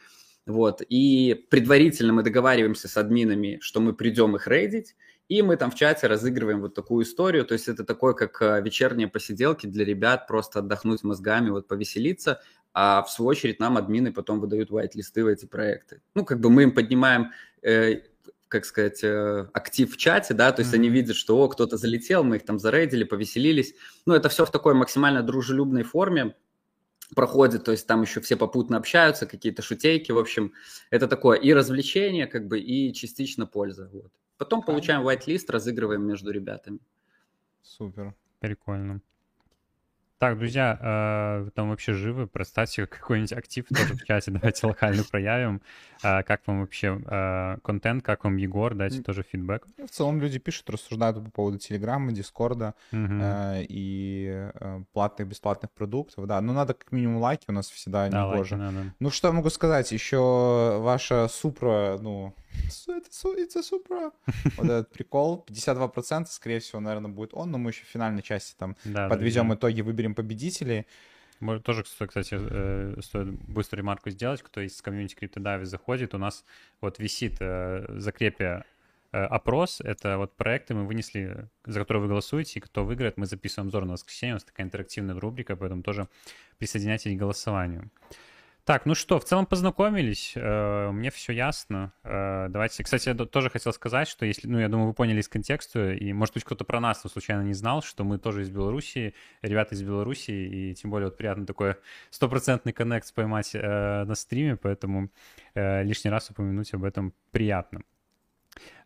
Вот. И предварительно мы договариваемся с админами, что мы придем их рейдить, и мы там в чате разыгрываем вот такую историю. То есть это такое, как э, вечерние посиделки для ребят, просто отдохнуть мозгами, вот повеселиться. А в свою очередь нам админы потом выдают white-листы в эти проекты. Ну, как бы мы им поднимаем э, как сказать, э, актив в чате, да, то есть mm-hmm. они видят, что, о, кто-то залетел, мы их там зарейдили, повеселились. Ну, это все в такой максимально дружелюбной форме, проходит, то есть там еще все попутно общаются, какие-то шутейки, в общем, это такое и развлечение, как бы, и частично польза, вот. Потом получаем white-лист, разыгрываем между ребятами. Супер. Прикольно. Так, друзья, э, там вообще живы, проставьте какой-нибудь актив тоже в чате, давайте локально проявим. Э, как вам вообще э, контент, как вам Егор, дайте тоже фидбэк. В целом люди пишут, рассуждают по поводу Телеграма, Дискорда uh и платных, бесплатных продуктов, да. Но надо как минимум лайки у нас всегда да, не лайки надо. Ну, что я могу сказать, еще ваша Супра, ну, это, это Супра. Вот этот прикол. 52%, скорее всего, наверное, будет он, но мы еще в финальной части там да, подведем да. итоги, выберем победителей. Может, тоже, кстати, э, стоит быструю ремарку сделать, кто из комьюнити CryptoDavi заходит, у нас вот висит э, в закрепе э, опрос, это вот проекты мы вынесли, за которые вы голосуете, и кто выиграет, мы записываем обзор на воскресенье, у нас такая интерактивная рубрика, поэтому тоже присоединяйтесь к голосованию. Так, ну что, в целом познакомились, э, мне все ясно. Э, давайте, кстати, я тоже хотел сказать, что если, ну, я думаю, вы поняли из контекста, и, может быть, кто-то про нас случайно не знал, что мы тоже из Беларуси, ребята из Беларуси, и тем более вот приятно такой стопроцентный коннект поймать э, на стриме, поэтому лишний раз упомянуть об этом приятно.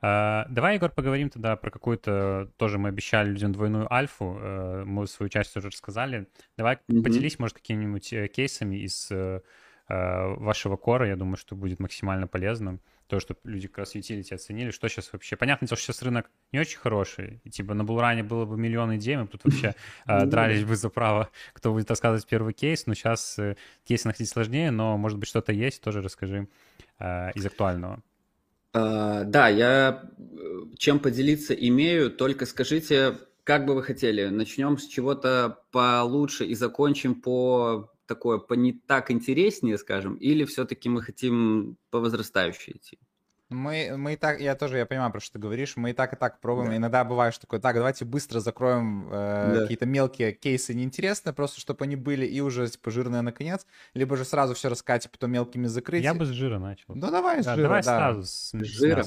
Давай, Егор, поговорим тогда про какую-то, тоже мы обещали людям двойную альфу, мы свою часть уже рассказали. Давай mm-hmm. поделись, может, какими-нибудь кейсами из вашего кора, я думаю, что будет максимально полезно. То, что люди как раз utility оценили, что сейчас вообще... Понятно, что сейчас рынок не очень хороший. И, типа на Булране было бы миллион идей, мы тут вообще э, дрались бы за право, кто будет рассказывать первый кейс. Но сейчас э, кейсы находить сложнее, но, может быть, что-то есть, тоже расскажи из актуального. Uh, да, я чем поделиться имею, только скажите, как бы вы хотели, начнем с чего-то получше и закончим по такое по не так интереснее, скажем, или все-таки мы хотим по возрастающей идти? Мы, мы и так, я тоже, я понимаю, про что ты говоришь, мы и так, и так пробуем. Да. Иногда бывает что такое, так, давайте быстро закроем э, да. какие-то мелкие кейсы неинтересные, просто чтобы они были и уже, типа, жирные наконец, либо же сразу все рассказать, потом мелкими закрыть. Я бы с жира начал. Ну, давай с да, жира, давай да. сразу с, с жира.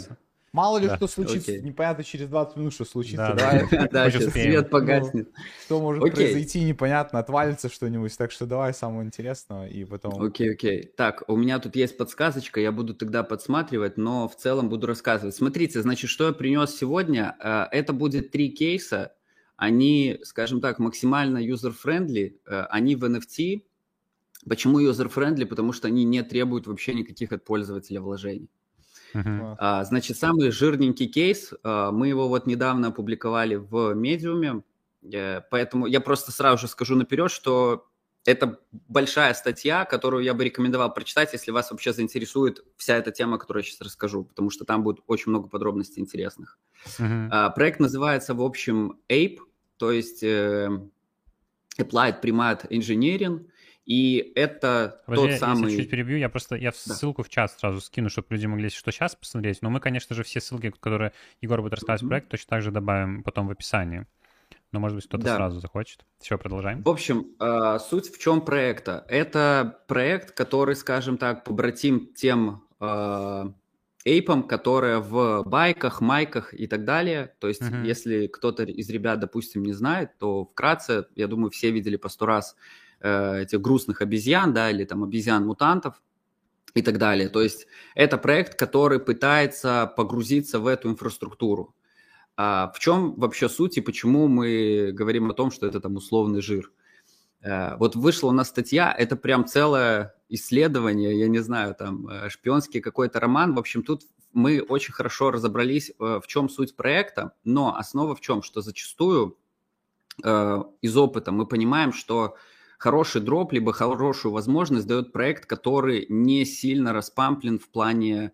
Мало ли да. что случится, Окей. непонятно через 20 минут, что случится. Да, да, да сейчас свет погаснет. Ну, что может Окей. произойти, непонятно, отвалится что-нибудь. Так что давай самого интересного и потом... Окей, окей. Так, у меня тут есть подсказочка, я буду тогда подсматривать, но в целом буду рассказывать. Смотрите, значит, что я принес сегодня. Э, это будет три кейса. Они, скажем так, максимально user-friendly. Э, они в NFT. Почему user-friendly? Потому что они не требуют вообще никаких от пользователя вложений. Uh-huh. А, значит, самый жирненький кейс, а, мы его вот недавно опубликовали в медиуме, поэтому я просто сразу же скажу наперед, что это большая статья, которую я бы рекомендовал прочитать, если вас вообще заинтересует вся эта тема, которую я сейчас расскажу, потому что там будет очень много подробностей интересных. Uh-huh. А, проект называется, в общем, APE, то есть э, Applied Primate Engineering, и это Подожди, тот самый... Если чуть перебью, я просто я да. ссылку в чат сразу скину, чтобы люди могли, что, сейчас посмотреть. Но мы, конечно же, все ссылки, которые Егор будет рассказывать mm-hmm. проект, точно так же добавим потом в описании. Но, может быть, кто-то да. сразу захочет. Все, продолжаем. В общем, э, суть в чем проекта? Это проект, который, скажем так, побратим тем э, эйпам, которые в байках, майках и так далее. То есть, uh-huh. если кто-то из ребят, допустим, не знает, то вкратце, я думаю, все видели по сто раз э, этих грустных обезьян, да, или там обезьян-мутантов и так далее. То есть, это проект, который пытается погрузиться в эту инфраструктуру. А в чем вообще суть и почему мы говорим о том, что это там условный жир? Э, вот вышла у нас статья, это прям целое исследование, я не знаю, там э, шпионский какой-то роман. В общем, тут мы очень хорошо разобрались, э, в чем суть проекта, но основа в чем, что зачастую из опыта мы понимаем, что хороший дроп, либо хорошую возможность дает проект, который не сильно распамплен в плане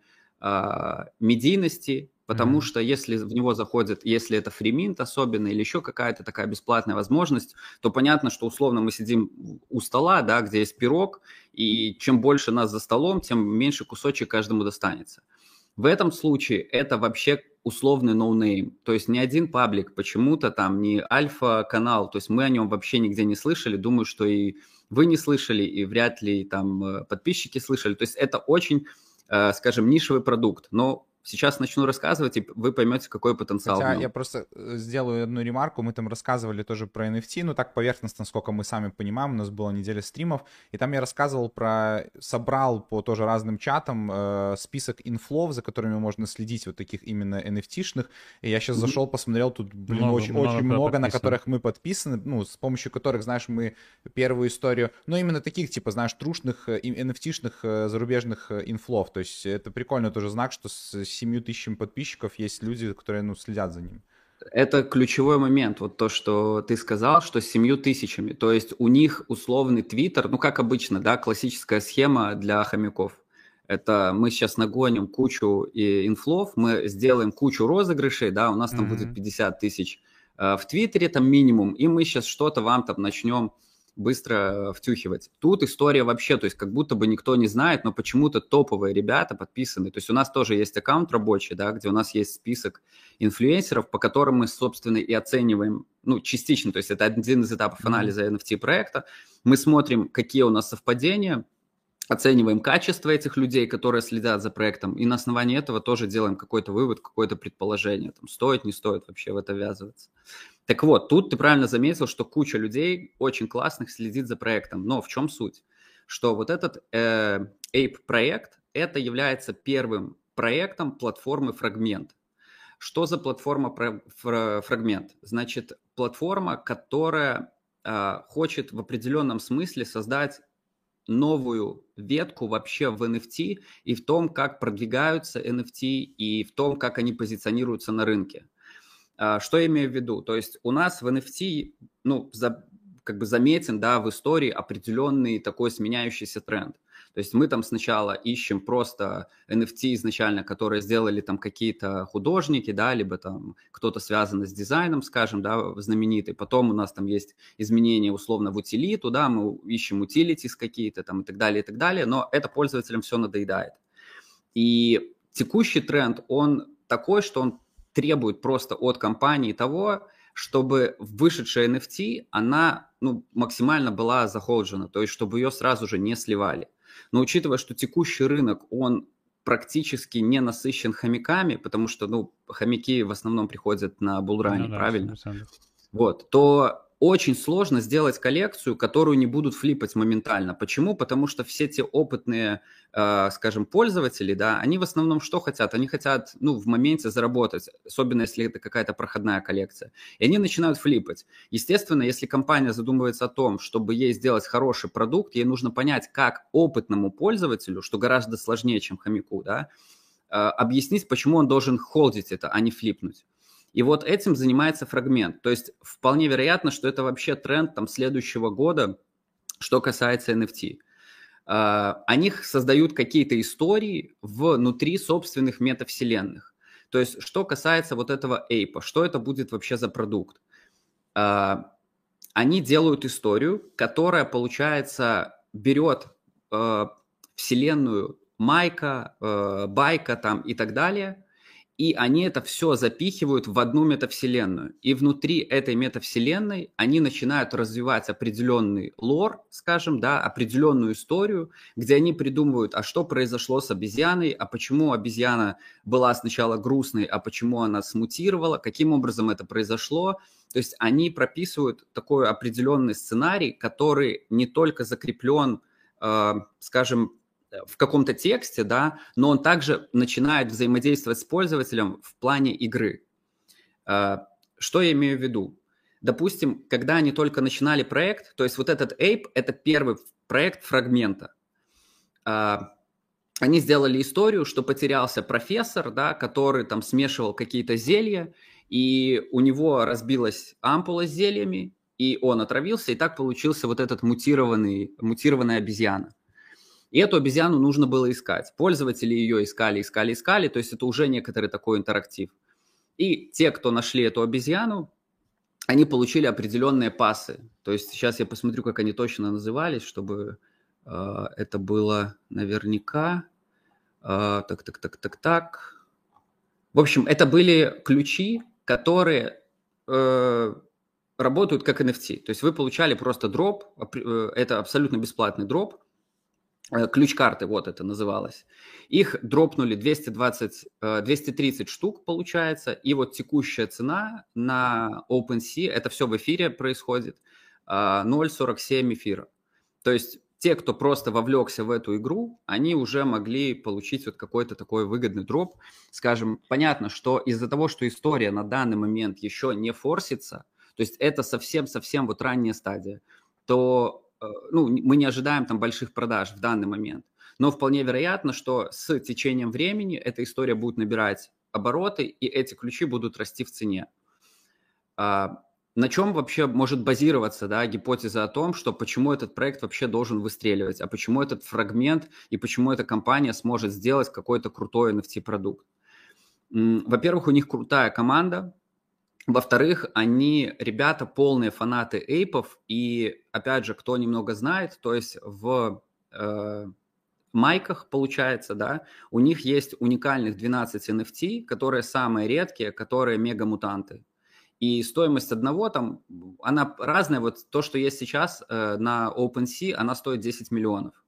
медийности, Потому mm-hmm. что если в него заходит, если это free mint особенно или еще какая-то такая бесплатная возможность, то понятно, что условно мы сидим у стола, да, где есть пирог, и чем больше нас за столом, тем меньше кусочек каждому достанется. В этом случае это вообще условный ноунейм, то есть ни один паблик почему-то там, не альфа-канал, то есть мы о нем вообще нигде не слышали, думаю, что и вы не слышали, и вряд ли там э, подписчики слышали, то есть это очень, э, скажем, нишевый продукт, но Сейчас начну рассказывать, и вы поймете, какой потенциал. Хотя я просто э, сделаю одну ремарку. Мы там рассказывали тоже про NFT, ну так поверхностно, сколько мы сами понимаем. У нас была неделя стримов, и там я рассказывал про... Собрал по тоже разным чатам э, список инфлов, за которыми можно следить, вот таких именно NFT-шных. И я сейчас зашел, посмотрел, тут, блин, много, очень много, очень много на которых мы подписаны, ну, с помощью которых, знаешь, мы первую историю, ну, именно таких, типа, знаешь, трушных NFT-шных э, э, зарубежных инфлов. То есть это прикольно тоже знак, что с 7 тысячами подписчиков есть люди, которые, ну, следят за ним. Это ключевой момент, вот то, что ты сказал, что с семью тысячами. То есть у них условный твиттер, ну, как обычно, да, классическая схема для хомяков. Это мы сейчас нагоним кучу и инфлов, мы сделаем кучу розыгрышей, да, у нас там mm-hmm. будет 50 тысяч э, в Твиттере, там минимум, и мы сейчас что-то вам там начнем быстро э, втюхивать. Тут история вообще, то есть как будто бы никто не знает, но почему-то топовые ребята подписаны. То есть у нас тоже есть аккаунт рабочий, да, где у нас есть список инфлюенсеров, по которым мы, собственно, и оцениваем, ну, частично, то есть это один из этапов анализа NFT-проекта. Мы смотрим, какие у нас совпадения, оцениваем качество этих людей, которые следят за проектом, и на основании этого тоже делаем какой-то вывод, какое-то предположение, там, стоит, не стоит вообще в это ввязываться. Так вот, тут ты правильно заметил, что куча людей очень классных следит за проектом. Но в чем суть? Что вот этот э, Ape-проект, это является первым проектом платформы Fragment. Что за платформа Fragment? Значит, платформа, которая э, хочет в определенном смысле создать новую ветку вообще в NFT и в том, как продвигаются NFT и в том, как они позиционируются на рынке. А, что я имею в виду? То есть у нас в NFT, ну, за, как бы заметен, да, в истории определенный такой сменяющийся тренд. То есть мы там сначала ищем просто NFT изначально, которые сделали там какие-то художники, да, либо там кто-то связанный с дизайном, скажем, да, знаменитый. Потом у нас там есть изменения условно в утилиту, да, мы ищем утилитис какие-то там и так далее, и так далее, но это пользователям все надоедает. И текущий тренд, он такой, что он требует просто от компании того, чтобы вышедшая NFT, она ну, максимально была захолджена, то есть чтобы ее сразу же не сливали. Но учитывая, что текущий рынок, он практически не насыщен хомяками, потому что, ну, хомяки в основном приходят на булране, ну, да, правильно? 100%. Вот, то очень сложно сделать коллекцию, которую не будут флипать моментально. Почему? Потому что все те опытные, э, скажем, пользователи, да, они в основном что хотят? Они хотят, ну, в моменте заработать, особенно если это какая-то проходная коллекция. И они начинают флипать. Естественно, если компания задумывается о том, чтобы ей сделать хороший продукт, ей нужно понять, как опытному пользователю, что гораздо сложнее, чем хомяку, да, э, объяснить, почему он должен холдить это, а не флипнуть. И вот этим занимается фрагмент. То есть вполне вероятно, что это вообще тренд там следующего года, что касается NFT. А, они создают какие-то истории внутри собственных метавселенных. То есть, что касается вот этого эйпа, что это будет вообще за продукт? А, они делают историю, которая, получается, берет а, вселенную Майка, Байка там и так далее – и они это все запихивают в одну метавселенную. И внутри этой метавселенной они начинают развивать определенный лор, скажем, да, определенную историю, где они придумывают, а что произошло с обезьяной, а почему обезьяна была сначала грустной, а почему она смутировала, каким образом это произошло. То есть они прописывают такой определенный сценарий, который не только закреплен, э, скажем, в каком-то тексте, да, но он также начинает взаимодействовать с пользователем в плане игры. А, что я имею в виду? Допустим, когда они только начинали проект, то есть вот этот Ape – это первый проект фрагмента. А, они сделали историю, что потерялся профессор, да, который там смешивал какие-то зелья, и у него разбилась ампула с зельями, и он отравился, и так получился вот этот мутированный, мутированная обезьяна. И эту обезьяну нужно было искать. Пользователи ее искали, искали, искали, то есть это уже некоторый такой интерактив. И те, кто нашли эту обезьяну, они получили определенные пасы. То есть сейчас я посмотрю, как они точно назывались, чтобы э, это было наверняка. Э, так, так, так, так, так. В общем, это были ключи, которые э, работают как NFT. То есть вы получали просто дроп, э, это абсолютно бесплатный дроп, ключ-карты, вот это называлось. Их дропнули 220, 230 э, штук, получается, и вот текущая цена на OpenSea, это все в эфире происходит, 0,47 э, эфира. То есть те, кто просто вовлекся в эту игру, они уже могли получить вот какой-то такой выгодный дроп. Скажем, понятно, что из-за того, что история на данный момент еще не форсится, то есть это совсем-совсем вот ранняя стадия, то Э, ну, мы не ожидаем там больших продаж в данный момент. Но вполне вероятно, что с течением времени эта история будет набирать обороты, и эти ключи будут расти в цене. А, на чем вообще может базироваться да, гипотеза о том, что почему этот проект вообще должен выстреливать, а почему этот фрагмент и почему эта компания сможет сделать какой-то крутой NFT-продукт? Во-первых, у них крутая команда, во-вторых, они, ребята, полные фанаты эйпов, и, опять же, кто немного знает, то есть в э, майках, получается, да, у них есть уникальных 12 NFT, которые самые редкие, которые мега-мутанты. И стоимость одного там, она разная, вот то, что есть сейчас э, на OpenSea, она стоит 10 миллионов.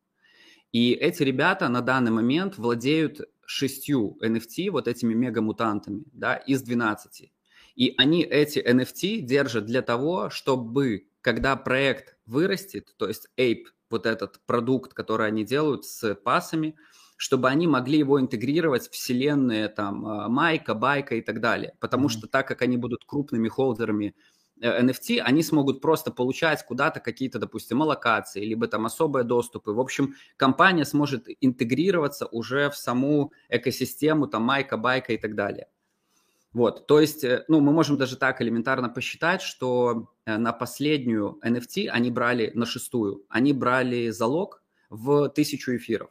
И эти ребята на данный момент владеют шестью NFT, вот этими мега-мутантами, да, из 12. И они эти NFT держат для того, чтобы, когда проект вырастет, то есть Ape, вот этот продукт, который они делают с пасами, чтобы они могли его интегрировать в вселенные там а, Майка, Байка и так далее. Потому mm-hmm. что так как они будут крупными холдерами NFT, э, они смогут просто получать куда-то какие-то, допустим, аллокации, либо там особые доступы. В общем, компания сможет интегрироваться уже в саму экосистему там Майка, Байка и так далее. Вот, то есть, э, ну, мы можем даже так элементарно посчитать, что э, на последнюю NFT они брали, на шестую, они брали залог в тысячу эфиров.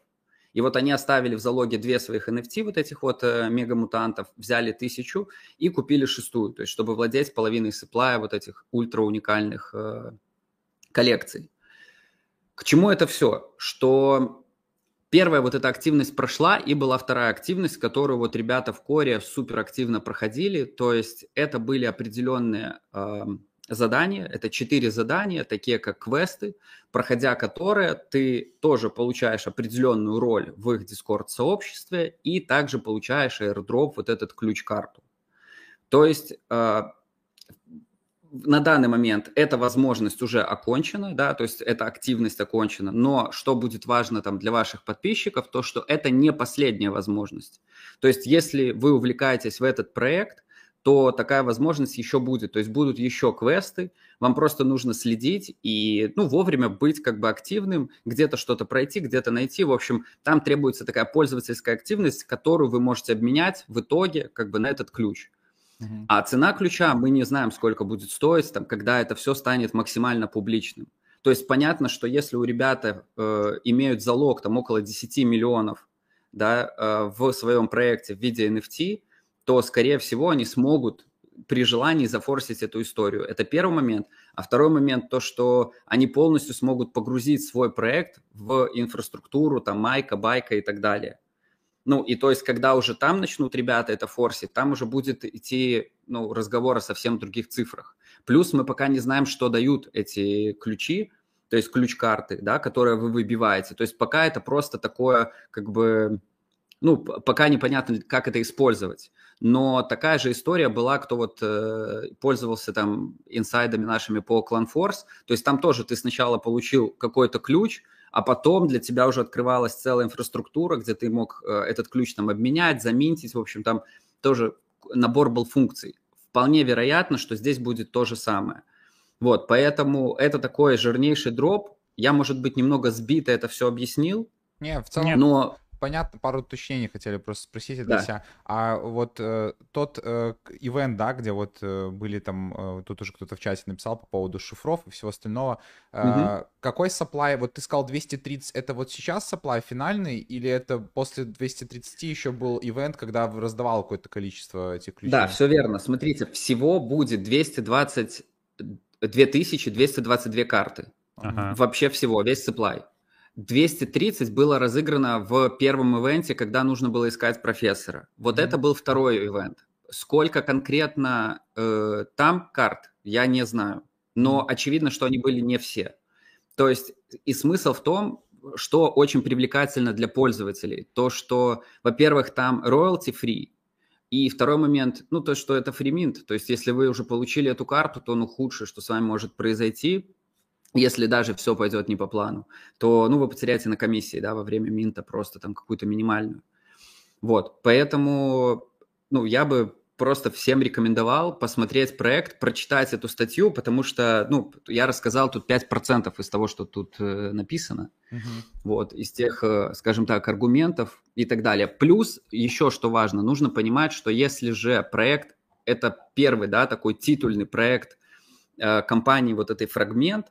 И вот они оставили в залоге две своих NFT, вот этих вот э, мегамутантов, взяли тысячу и купили шестую, то есть чтобы владеть половиной сеплая вот этих ультра уникальных э, коллекций. К чему это все? Что Первая вот эта активность прошла, и была вторая активность, которую вот ребята в коре супер активно проходили. То есть это были определенные э, задания, это четыре задания, такие как квесты, проходя которые ты тоже получаешь определенную роль в их Discord-сообществе и также получаешь airdrop, вот этот ключ-карту. То есть э, на данный момент эта возможность уже окончена, да, то есть эта активность окончена, но что будет важно там для ваших подписчиков, то что это не последняя возможность. То есть если вы увлекаетесь в этот проект, то такая возможность еще будет, то есть будут еще квесты, вам просто нужно следить и, ну, вовремя быть как бы активным, где-то что-то пройти, где-то найти, в общем, там требуется такая пользовательская активность, которую вы можете обменять в итоге как бы на этот ключ. А цена ключа мы не знаем, сколько будет стоить, там, когда это все станет максимально публичным. То есть понятно, что если у ребята э, имеют залог там около 10 миллионов да, э, в своем проекте в виде NFT, то, скорее всего, они смогут при желании зафорсить эту историю. Это первый момент. А второй момент то, что они полностью смогут погрузить свой проект в инфраструктуру, там, майка, байка и так далее. Ну, и то есть, когда уже там начнут ребята это форсить, там уже будет идти, ну, разговор о совсем других цифрах. Плюс мы пока не знаем, что дают эти ключи, то есть ключ-карты, да, которые вы выбиваете. То есть пока это просто такое, как бы, ну, пока непонятно, как это использовать. Но такая же история была, кто вот э, пользовался там инсайдами нашими по ClanForce. То есть там тоже ты сначала получил какой-то ключ, а потом для тебя уже открывалась целая инфраструктура, где ты мог э, этот ключ там обменять, заминтить. В общем, там тоже набор был функций. Вполне вероятно, что здесь будет то же самое. Вот, поэтому это такой жирнейший дроп. Я, может быть, немного сбито это все объяснил. Не, в целом, но понятно, пару уточнений хотели просто спросить для да. себя. А вот э, тот э, ивент, да, где вот э, были там, э, тут уже кто-то в чате написал по поводу шифров и всего остального. Э, угу. Какой supply, вот ты сказал 230, это вот сейчас supply финальный, или это после 230 еще был ивент, когда раздавал какое-то количество этих ключей? Да, все верно. Смотрите, всего будет 220, 2222 карты. Ага. Вообще всего, весь supply. 230 было разыграно в первом ивенте, когда нужно было искать профессора. Вот mm-hmm. это был второй ивент. Сколько конкретно э, там карт, я не знаю. Но очевидно, что они были не все. То есть и смысл в том, что очень привлекательно для пользователей. То, что, во-первых, там royalty free, и второй момент, ну, то, что это фриминт. То есть, если вы уже получили эту карту, то, ну, худшее, что с вами может произойти, если даже все пойдет не по плану, то, ну, вы потеряете на комиссии, да, во время минта просто там какую-то минимальную. Вот, поэтому, ну, я бы просто всем рекомендовал посмотреть проект, прочитать эту статью, потому что, ну, я рассказал тут 5% из того, что тут э, написано, uh-huh. вот, из тех, э, скажем так, аргументов и так далее. Плюс, еще что важно, нужно понимать, что если же проект, это первый, да, такой титульный проект э, компании вот этой «Фрагмент»,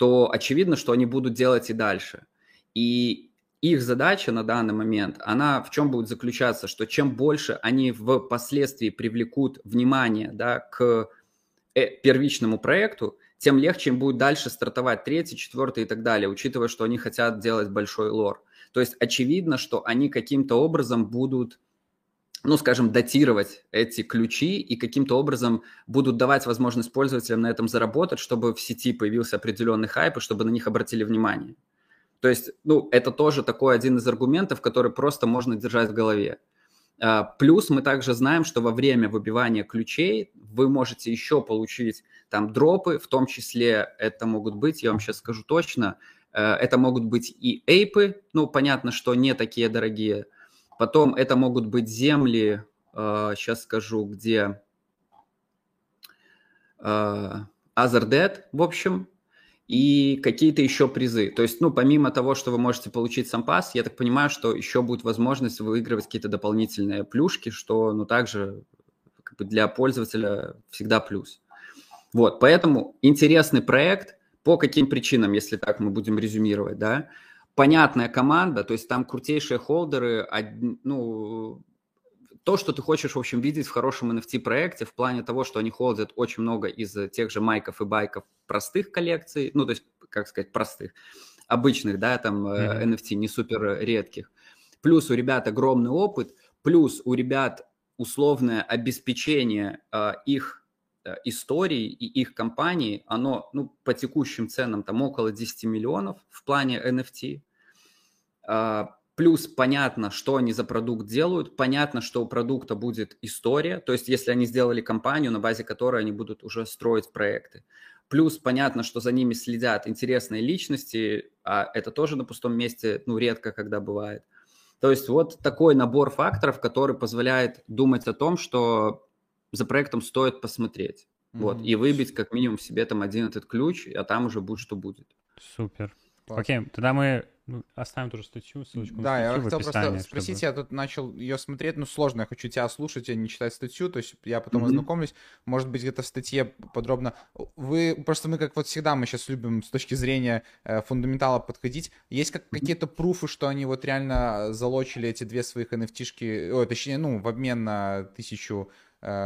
то очевидно, что они будут делать и дальше. И их задача на данный момент, она в чем будет заключаться, что чем больше они впоследствии привлекут внимание да, к э, первичному проекту, тем легче им будет дальше стартовать третий, четвертый и так далее, учитывая, что они хотят делать большой лор. То есть очевидно, что они каким-то образом будут ну, скажем, датировать эти ключи и каким-то образом будут давать возможность пользователям на этом заработать, чтобы в сети появился определенный хайп и чтобы на них обратили внимание. То есть, ну, это тоже такой один из аргументов, который просто можно держать в голове. А, плюс мы также знаем, что во время выбивания ключей вы можете еще получить там дропы, в том числе это могут быть, я вам сейчас скажу точно, э, это могут быть и эйпы, ну, понятно, что не такие дорогие, Потом это могут быть земли, сейчас э, скажу, где Azerded, в общем, и какие-то еще призы. То есть, ну, помимо того, что вы можете получить сам пас, я так понимаю, что еще будет возможность выигрывать какие-то дополнительные плюшки, что, ну, также как бы для пользователя всегда плюс. Вот, поэтому интересный проект. По каким причинам, если так мы будем резюмировать, да? Понятная команда, то есть там крутейшие холдеры, ну, то, что ты хочешь, в общем, видеть в хорошем NFT-проекте, в плане того, что они холдят очень много из тех же майков и байков простых коллекций, ну, то есть, как сказать, простых, обычных, да, там, mm-hmm. NFT, не супер редких. Плюс у ребят огромный опыт, плюс у ребят условное обеспечение э, их Э, истории и их компании, оно ну, по текущим ценам там около 10 миллионов в плане NFT. А, плюс понятно, что они за продукт делают, понятно, что у продукта будет история, то есть если они сделали компанию, на базе которой они будут уже строить проекты. Плюс понятно, что за ними следят интересные личности, а это тоже на пустом месте, ну, редко когда бывает. То есть вот такой набор факторов, который позволяет думать о том, что за проектом стоит посмотреть. Mm-hmm. Вот, и выбить как минимум себе там один этот ключ, а там уже будет, что будет. Супер. Окей, тогда мы Ну, оставим тоже статью, ссылочку Да, на я статью хотел просто спросить, чтобы... я тут начал ее смотреть, ну сложно, я хочу тебя слушать, а не читать статью, то есть я потом Мгм. ознакомлюсь, может быть где-то в статье подробно. Вы, просто мы как вот всегда, мы сейчас любим с точки зрения э, фундаментала подходить, есть как, какие-то пруфы, что они вот реально залочили эти две своих NFT-шки, ой, точнее, ну, в обмен на тысячу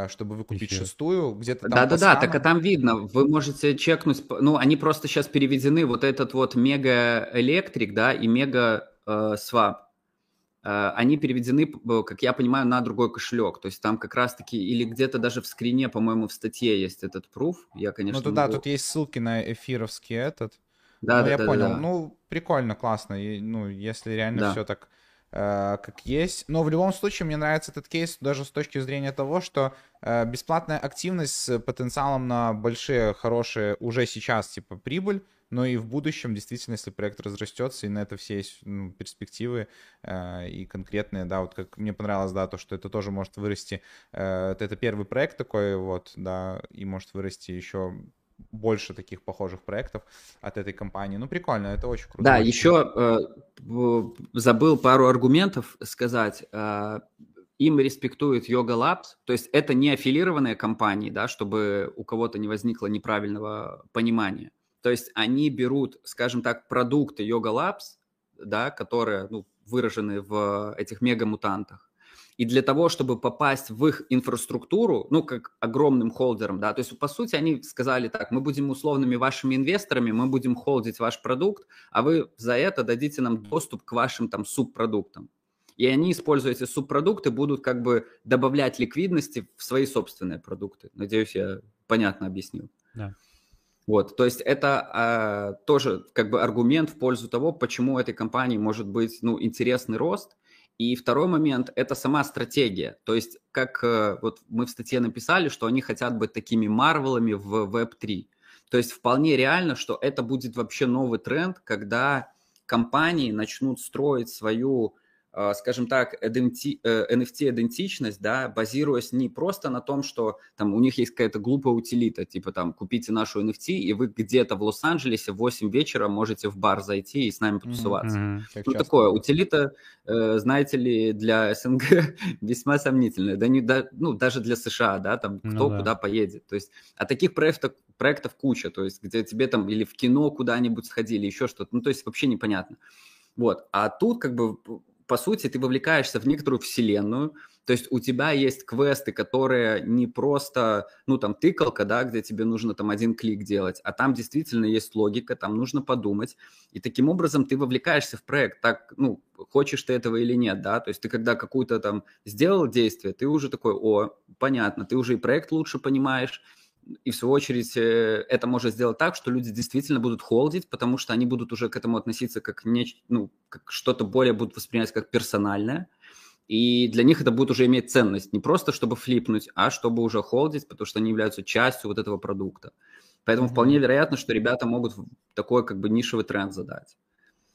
чтобы выкупить Эфир. шестую, где-то там Да-да-да, так а там видно, вы можете чекнуть, ну, они просто сейчас переведены, вот этот вот Mega Electric, да, и Мега э, Swap, э, они переведены, как я понимаю, на другой кошелек, то есть там как раз-таки, или где-то даже в скрине, по-моему, в статье есть этот пруф, я, конечно, Ну, то да, могу- тут есть ссылки на эфировский этот, Да, ну, да, я да, понял. да. Ну, прикольно, классно. И, ну, если реально Да. все так э, как есть. Но в любом случае мне нравится этот кейс даже с точки зрения того, что э, бесплатная активность с потенциалом на большие, хорошие уже сейчас, типа, прибыль, но и в будущем, действительно, если проект разрастется, и на это все есть ну, перспективы э, и конкретные, да, вот как мне понравилось, да, то, что это тоже может вырасти, э, это первый проект такой, вот, да, и может вырасти еще больше таких похожих проектов от этой компании. Ну, прикольно, это очень круто. Да, Очень еще э, забыл пару аргументов сказать. Э, им респектует Yoga Labs, то есть это не аффилированные компании, да, чтобы у кого-то не возникло неправильного понимания. То есть они берут, скажем так, продукты Yoga Labs, да, которые ну, выражены в этих мегамутантах, и для того, чтобы попасть в их инфраструктуру, ну, как огромным холдером, да, то есть, по сути, они сказали так, мы будем условными вашими инвесторами, мы будем холдить ваш продукт, а вы за это дадите нам доступ к вашим там субпродуктам. И они, используя эти субпродукты, будут как бы добавлять ликвидности в свои собственные продукты. Надеюсь, я понятно объяснил. Да. Вот, то есть это а, тоже как бы аргумент в пользу того, почему этой компании может быть, ну, интересный рост. И второй момент – это сама стратегия. То есть, как э, вот мы в статье написали, что они хотят быть такими марвелами в Web3. То есть вполне реально, что это будет вообще новый тренд, когда компании начнут строить свою, скажем так, иденти- э, NFT-идентичность, да, базируясь не просто на том, что там у них есть какая-то глупая утилита, типа там купите нашу NFT, и вы где-то в Лос-Анджелесе в 8 вечера можете в бар зайти и с нами потусоваться. Как Ну, часто такое, утилита, э, знаете ли, для СНГ весьма сомнительная. Да не, да, ну, даже для США, да, там Ну кто да. куда поедет. То есть, а таких проектов, проектов куча, то есть, где тебе там или в кино куда-нибудь сходили, еще что-то. Ну, то есть, вообще непонятно. Вот. А тут, как бы, по сути, ты вовлекаешься в некоторую вселенную, то есть у тебя есть квесты, которые не просто, ну, там, тыкалка, да, где тебе нужно там один клик делать, а там действительно есть логика, там нужно подумать, и таким образом ты вовлекаешься в проект, так, ну, хочешь ты этого или нет, да, то есть ты когда какую-то там сделал действие, ты уже такой, о, понятно, ты уже и проект лучше понимаешь, и в свою очередь э, это может сделать так, что люди действительно будут холдить, потому что они будут уже к этому относиться как, неч- ну, как что-то более будут воспринимать как персональное, и для них это будет уже иметь ценность, не просто чтобы флипнуть, а чтобы уже холдить, потому что они являются частью вот этого продукта. Поэтому Мгм. вполне вероятно, что ребята могут такой как бы нишевый тренд задать.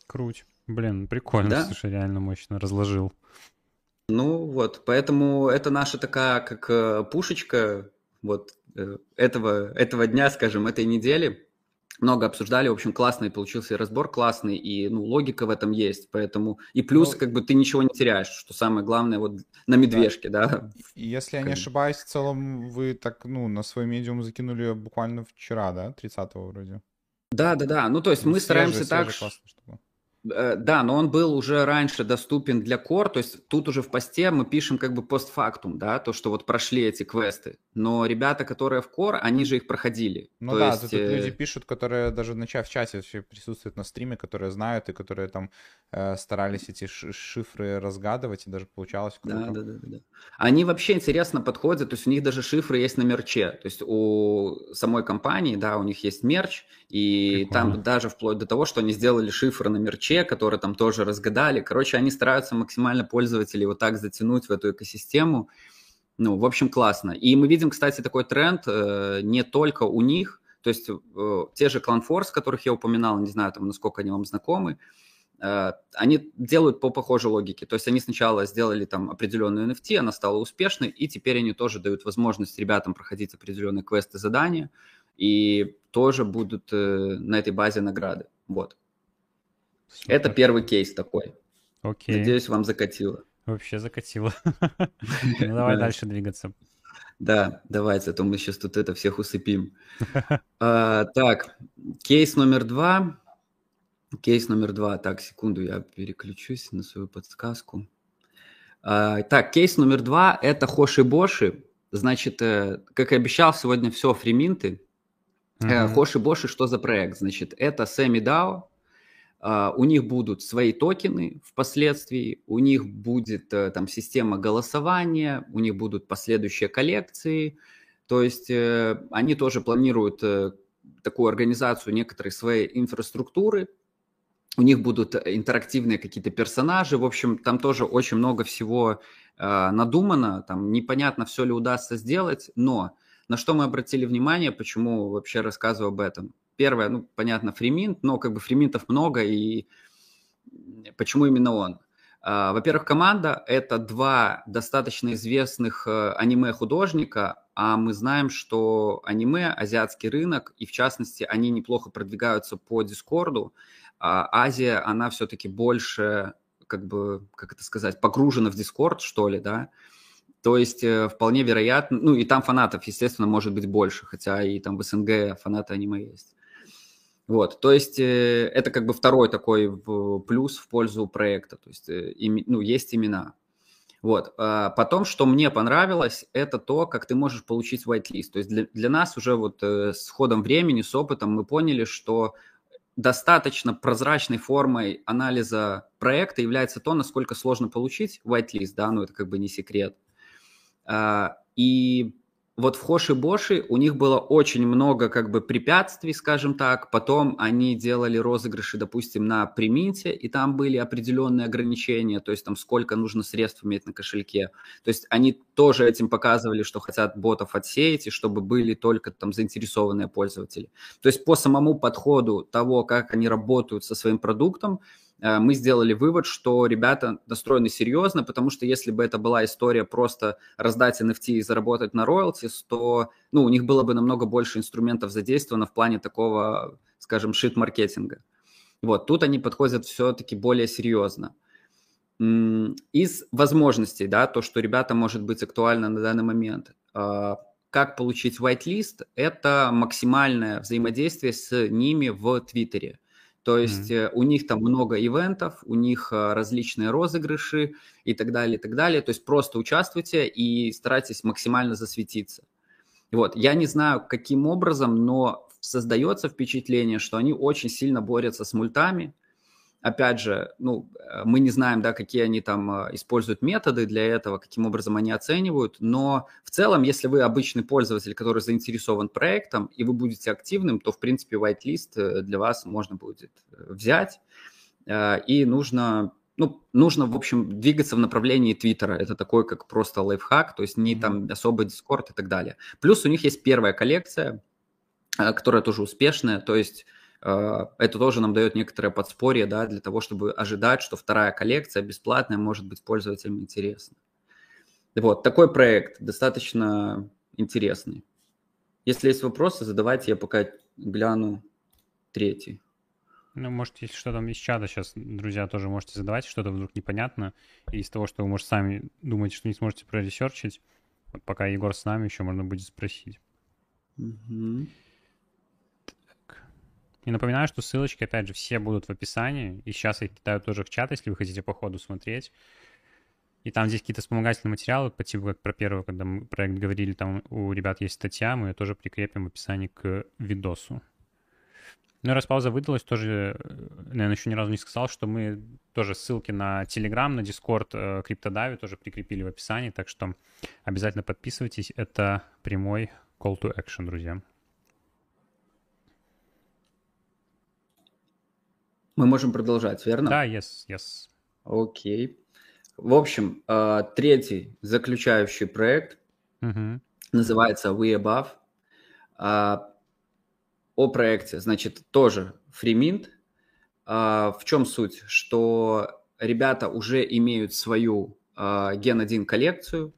Круть. Блин, прикольно, Да. слушай, реально мощно разложил. Ну вот, поэтому это наша такая как э, пушечка вот этого, этого дня, скажем, этой недели. Много обсуждали, в общем, классный получился разбор, классный, и ну, логика в этом есть, поэтому и плюс Ну, как бы ты ничего не теряешь, что самое главное вот на медвежке, да. И Если я не как ошибаюсь, в целом вы так, ну, на свой медиум закинули буквально вчера, да? 30-го вроде. Да, да, да. Ну, то есть мы Свежая- стараемся так, ш- классная штука. Э, Да, но он был уже раньше доступен для Core, то есть тут уже в посте мы пишем как бы постфактум, да, то, что вот прошли эти квесты. Но ребята, которые в Core, они же их проходили. Ну То да, есть, тут э, люди пишут, которые даже начав в чате присутствуют на стриме, которые знают и которые там э, старались эти ши- шифры разгадывать, и даже получалось круто. Да, да, да, да, да. Они вообще интересно подходят, то есть у них даже шифры есть на мерче, то есть у самой компании, да, у них есть мерч, и Прикольно. там даже вплоть до того, что они сделали шифры на мерче, которые там тоже разгадали. Короче, они стараются максимально пользователей вот так затянуть в эту экосистему. Ну, в общем, классно. И мы видим, кстати, такой тренд э, не только у них, то есть э, те же ClownForce, которых я упоминал, не знаю, там, насколько они вам знакомы, э, они делают по похожей логике. То есть они сначала сделали там определенную NFT, она стала успешной, и теперь они тоже дают возможность ребятам проходить определенные квесты, задания, и тоже будут э, на этой базе награды. Вот. Супер. Это первый кейс такой. Окей. Надеюсь, вам закатило. Вообще закатило. Ну, давай дальше двигаться. Да, давайте, а то мы сейчас тут это всех усыпим. А, так, кейс номер два. Кейс номер два. Так, секунду, я переключусь на свою подсказку. А, так, кейс номер два – это Хоши-Боши. Значит, э, как и обещал, сегодня все фриминты. Mm-hmm. Хоши-Боши что за проект? Значит, это DAO, Uh, у них будут свои токены впоследствии, у них будет uh, там система голосования, у них будут последующие коллекции, то есть uh, они тоже планируют э, такую организацию некоторой своей инфраструктуры, у них будут интерактивные какие-то персонажи, в общем, там тоже очень много всего надумано, там непонятно, все ли удастся сделать, но на что мы обратили внимание, почему вообще рассказываю об этом? Первое, ну, понятно, фриминт, но как бы фриминтов много, и почему именно он? А, во-первых, команда – это два достаточно известных э, аниме-художника, а мы знаем, что аниме, азиатский рынок, и в частности, они неплохо продвигаются по Дискорду. А Азия, она все-таки больше, как бы, как это сказать, погружена в Дискорд, что ли, да, то есть э, вполне вероятно, ну и там фанатов, естественно, может быть больше, хотя и там в СНГ фанаты аниме есть. Вот, то есть э, это как бы второй такой плюс в пользу проекта, то есть э, ну, есть имена. Вот, а потом, что мне понравилось, это то, как ты можешь получить whitelist. То есть для, для нас уже вот э, с ходом времени, с опытом мы поняли, что достаточно прозрачной формой анализа проекта является то, насколько сложно получить whitelist, да, ну это как бы не секрет. А, и вот в Хоши-Боши у них было очень много как бы препятствий, скажем так. Потом они делали розыгрыши, допустим, на приминте, и там были определенные ограничения, то есть там сколько нужно средств иметь на кошельке. То есть они тоже этим показывали, что хотят ботов отсеять, и чтобы были только там заинтересованные пользователи. То есть по самому подходу того, как они работают со своим продуктом, мы сделали вывод, что ребята настроены серьезно, потому что если бы это была история просто раздать NFT и заработать на роялтис, то ну, у них было бы намного больше инструментов задействовано в плане такого, скажем, шит-маркетинга. Вот, тут они подходят все-таки более серьезно. Из возможностей, да, то, что ребята может быть актуально на данный момент, э, как получить whitelist, это максимальное взаимодействие с ними в Твиттере. То есть mm-hmm. у них там много ивентов, у них э, различные розыгрыши и так далее, и так далее. То есть просто участвуйте и старайтесь максимально засветиться. Вот, я не знаю, каким образом, но создается впечатление, что они очень сильно борются с мультами, опять же, ну, э, мы не знаем, да, какие они там э, используют методы для этого, каким образом они оценивают, но в целом, если вы обычный пользователь, который заинтересован проектом, и вы будете активным, то, в принципе, whitelist э, для вас можно будет взять, и нужно ну, нужно, в общем, двигаться в направлении Твиттера. Это такой, как просто лайфхак, то есть не там особо Дискорд и так далее. Плюс у них есть первая коллекция, которая тоже успешная, то есть это тоже нам дает некоторое подспорье, да, для того, чтобы ожидать, что вторая коллекция бесплатная может быть пользователям интересна. Вот, такой проект достаточно интересный. Если есть вопросы, задавайте, я пока гляну третий. Ну, может, если что там из чата сейчас, друзья, тоже можете задавать, что-то вдруг непонятно, и из того, что вы, может, сами думаете, что не сможете проресерчить, вот пока Егор с нами, еще можно будет спросить. Угу. И напоминаю, что ссылочки, опять же, все будут в описании. И сейчас я кидаю тоже в чат, если вы хотите по ходу смотреть. И там здесь какие-то вспомогательные материалы, по типу как про первый, когда мы проект говорили, там у ребят есть статья, мы ее тоже прикрепим в описании к видосу. Ну и раз пауза выдалась, тоже, наверное, еще ни разу не сказал, что мы тоже ссылки на Telegram, на Discord, э, CryptoDAV тоже прикрепили в описании, так что обязательно подписывайтесь. Это прямой call to action, друзья. Мы можем продолжать, верно? Да, yes, yes. Окей. В общем, э, третий заключающий проект uh-huh. называется We Above. А, о проекте, значит, тоже FreeMint. А, в чем суть? Что ребята уже имеют свою Gen 1 коллекцию.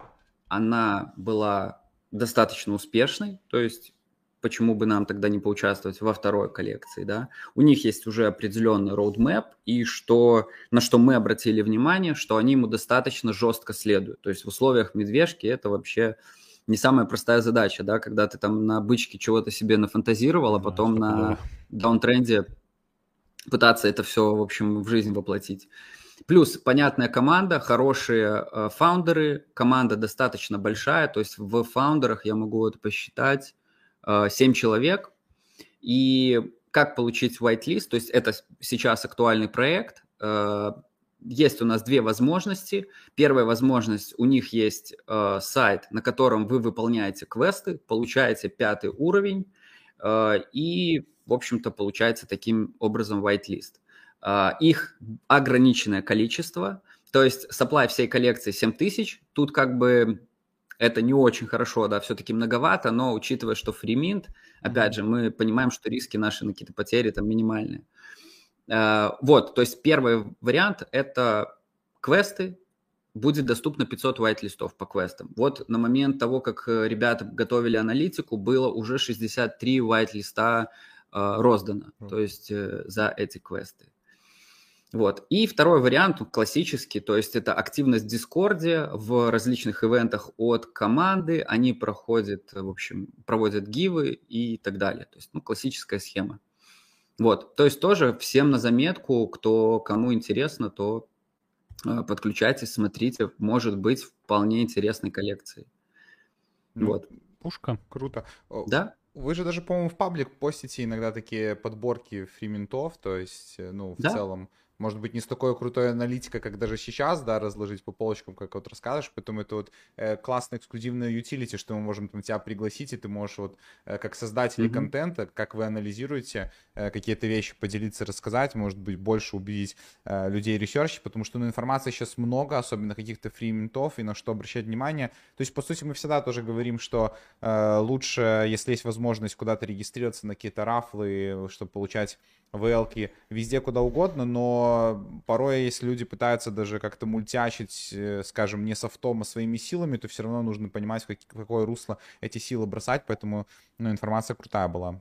Она была достаточно успешной, то есть почему бы нам тогда не поучаствовать во второй коллекции, да? У них есть уже определенный roadmap, и что, на что мы обратили внимание, что они ему достаточно жестко следуют. То есть в условиях медвежки это вообще не самая простая задача, да, когда ты там на бычке чего-то себе нафантазировал, а потом да, на даунтренде пытаться это все, в общем, в жизнь воплотить. Плюс понятная команда, хорошие э, фаундеры, команда достаточно большая, то есть в фаундерах я могу это посчитать 7 человек. И как получить whitelist, то есть это сейчас актуальный проект, э, есть у нас две возможности. Первая возможность, у них есть э, сайт, на котором вы выполняете квесты, получаете пятый уровень э, и, в общем-то, получается таким образом whitelist. Э, их ограниченное количество, то есть supply всей коллекции 7000, тут как бы это не очень хорошо, да, все-таки многовато, но учитывая, что фриминт, опять же, мы понимаем, что риски наши на какие-то потери там минимальные. Э, вот, то есть первый вариант – это квесты, будет доступно 500 white-листов по квестам. Вот на момент того, как э, ребята готовили аналитику, было уже 63 white-листа э, роздано, то есть э, за эти квесты. Вот. И второй вариант, классический, то есть это активность в Дискорде в различных ивентах от команды, они проходят, в общем, проводят гивы и так далее. То есть, ну, классическая схема. Вот, то есть тоже всем на заметку, кто кому интересно, то э, подключайтесь, смотрите, может быть вполне интересной коллекцией. Ну, вот. Пушка, круто. Да? Вы же даже, по-моему, в паблик постите иногда такие подборки фриментов, то есть, э, ну, в да? целом может быть, не с такой крутой аналитикой, как даже сейчас, да, разложить по полочкам, как вот рассказываешь, поэтому это вот э, классная эксклюзивная утилити, что мы можем там тебя пригласить, и ты можешь вот э, как создатель mm-hmm. контента, как вы анализируете э, какие-то вещи, поделиться, рассказать, может быть, больше убедить э, людей ресерчи, потому что, ну, информации сейчас много, особенно каких-то фриментов, и на что обращать внимание. То есть, по сути, мы всегда тоже говорим, что э, лучше, если есть возможность куда-то регистрироваться на какие-то рафлы, чтобы получать VL везде, куда угодно, но порой, если люди пытаются даже как-то мультячить, э, скажем, не софтом, а своими силами, то все равно нужно понимать, в какое русло эти силы бросать, поэтому ну, информация крутая была.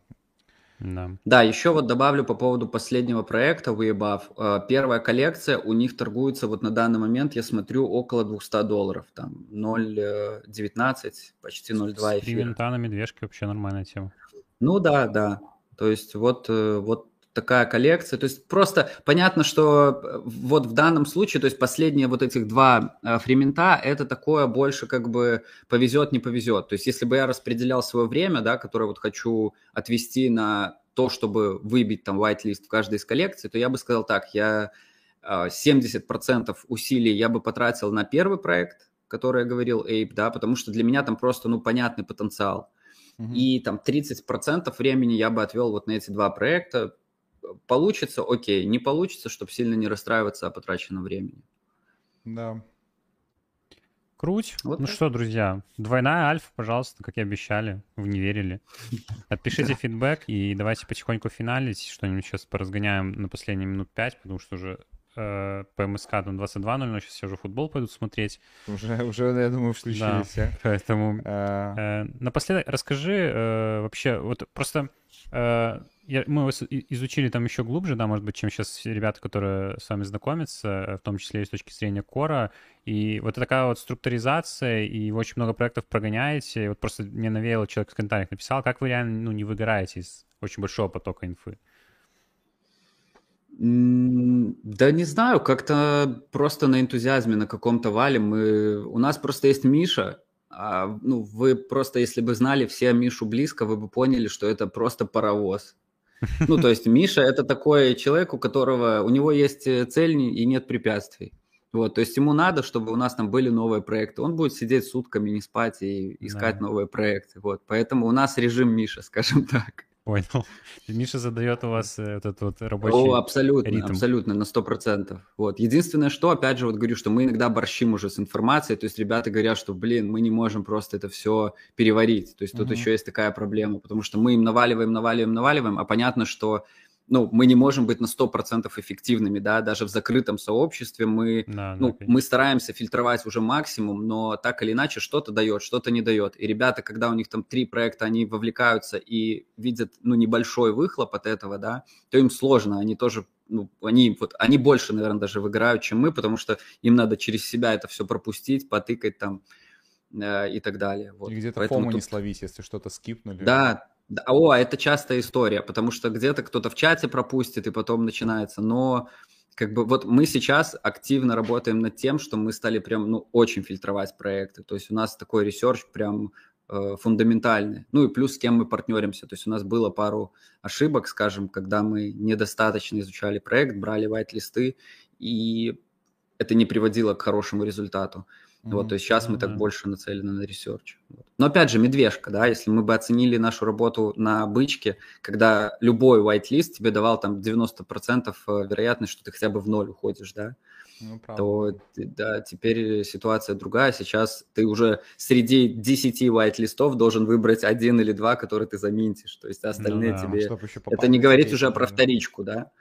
Да. да, еще вот добавлю по поводу последнего проекта WeAbove. Э, первая коллекция у них торгуется вот на данный момент, я смотрю, около 200 долларов. Там 0,19, почти 0,2 эфира. С медвежке вообще нормальная тема. Ну да, да. То есть вот, э, вот такая коллекция. То есть просто понятно, что э, вот в данном случае, то есть последние вот этих два э, фремента, это такое больше как бы повезет, не повезет. То есть если бы я распределял свое время, да, которое вот хочу отвести на то, чтобы выбить там white-лист в каждой из коллекций, то я бы сказал так, я 70% э, усилий я бы потратил на первый проект, который я говорил, Ape, да, потому что для меня там просто, ну, понятный потенциал. И там 30% времени я бы отвел вот на эти два проекта, получится, окей, не получится, чтобы сильно не расстраиваться о потраченном времени. Да. Круть. Вот ну так. что, друзья, двойная альфа, пожалуйста, как и обещали, вы не верили. Отпишите фидбэк и давайте потихоньку финалить, что-нибудь сейчас поразгоняем на последние минут пять, потому что уже э, по МСК там 22.00, сейчас я уже футбол пойду смотреть. Уже, уже я думаю, включились. Да, поэтому а... э, напоследок расскажи э, вообще, вот просто э, я, мы изучили там еще глубже, да, может быть, чем сейчас ребята, которые с вами знакомятся, э, в том числе и с точки зрения кора. И вот такая вот структуризация, и вы очень много проектов прогоняете. И вот просто мне навеяло, человек в комментариях написал, как вы реально ну, не выгораете из очень большого потока инфы. Да не знаю, как-то просто на энтузиазме на каком-то вале. Мы... У нас просто есть Миша, а, ну, вы просто, если бы знали все Мишу близко, вы бы поняли, что это просто паровоз. Ну, то есть Миша – это такой человек, у которого, у него есть э, цель и нет препятствий. Вот, то есть ему надо, чтобы у нас там были новые проекты. Он будет сидеть сутками, не спать и искать да. новые проекты. Вот, поэтому у нас режим Миша, скажем так. Понял. Миша задает у вас э, этот вот рабочий О, абсолютно, ритм. абсолютно, на сто процентов. Вот. Единственное, что, опять же, вот говорю, что мы иногда борщим уже с информацией, то есть ребята говорят, что, блин, мы не можем просто это все переварить. То есть тут угу. еще есть такая проблема, потому что мы им наваливаем, наваливаем, наваливаем, а понятно, что ну, мы не можем быть на 100% эффективными, да, даже в закрытом сообществе мы, да, ну, да, мы стараемся фильтровать уже максимум, но так или иначе что-то дает, что-то не дает. И ребята, когда у них там три проекта, они вовлекаются и видят, ну, небольшой выхлоп от этого, да, то им сложно, они тоже ну, они, вот, они больше, наверное, даже выиграют, чем мы, потому что им надо через себя это все пропустить, потыкать там э, и так далее. Вот. И где-то Поэтому фому тут... не словить, если что-то скипнули. Да, да, о, это частая история, потому что где-то кто-то в чате пропустит, и потом начинается, но как бы вот мы сейчас активно работаем над тем, что мы стали прям, ну, очень фильтровать проекты, то есть у нас такой research прям э, фундаментальный, ну и плюс с кем мы партнеримся, то есть у нас было пару ошибок, скажем, когда мы недостаточно изучали проект, брали white-листы, и это не приводило к хорошему результату. Mm-hmm. Вот, то есть сейчас mm-hmm. мы так больше нацелены на research. Вот. Но опять же, медвежка, да, если мы бы оценили нашу работу на бычке, когда любой white-лист тебе давал там 90% э, вероятность, что ты хотя бы в ноль уходишь, да, ну, то да, теперь ситуация другая. Сейчас ты уже среди 10 white-листов должен выбрать один или два, которые ты заминтишь. То есть остальные ну, да, тебе... Это не говорить уже про вторичку, да.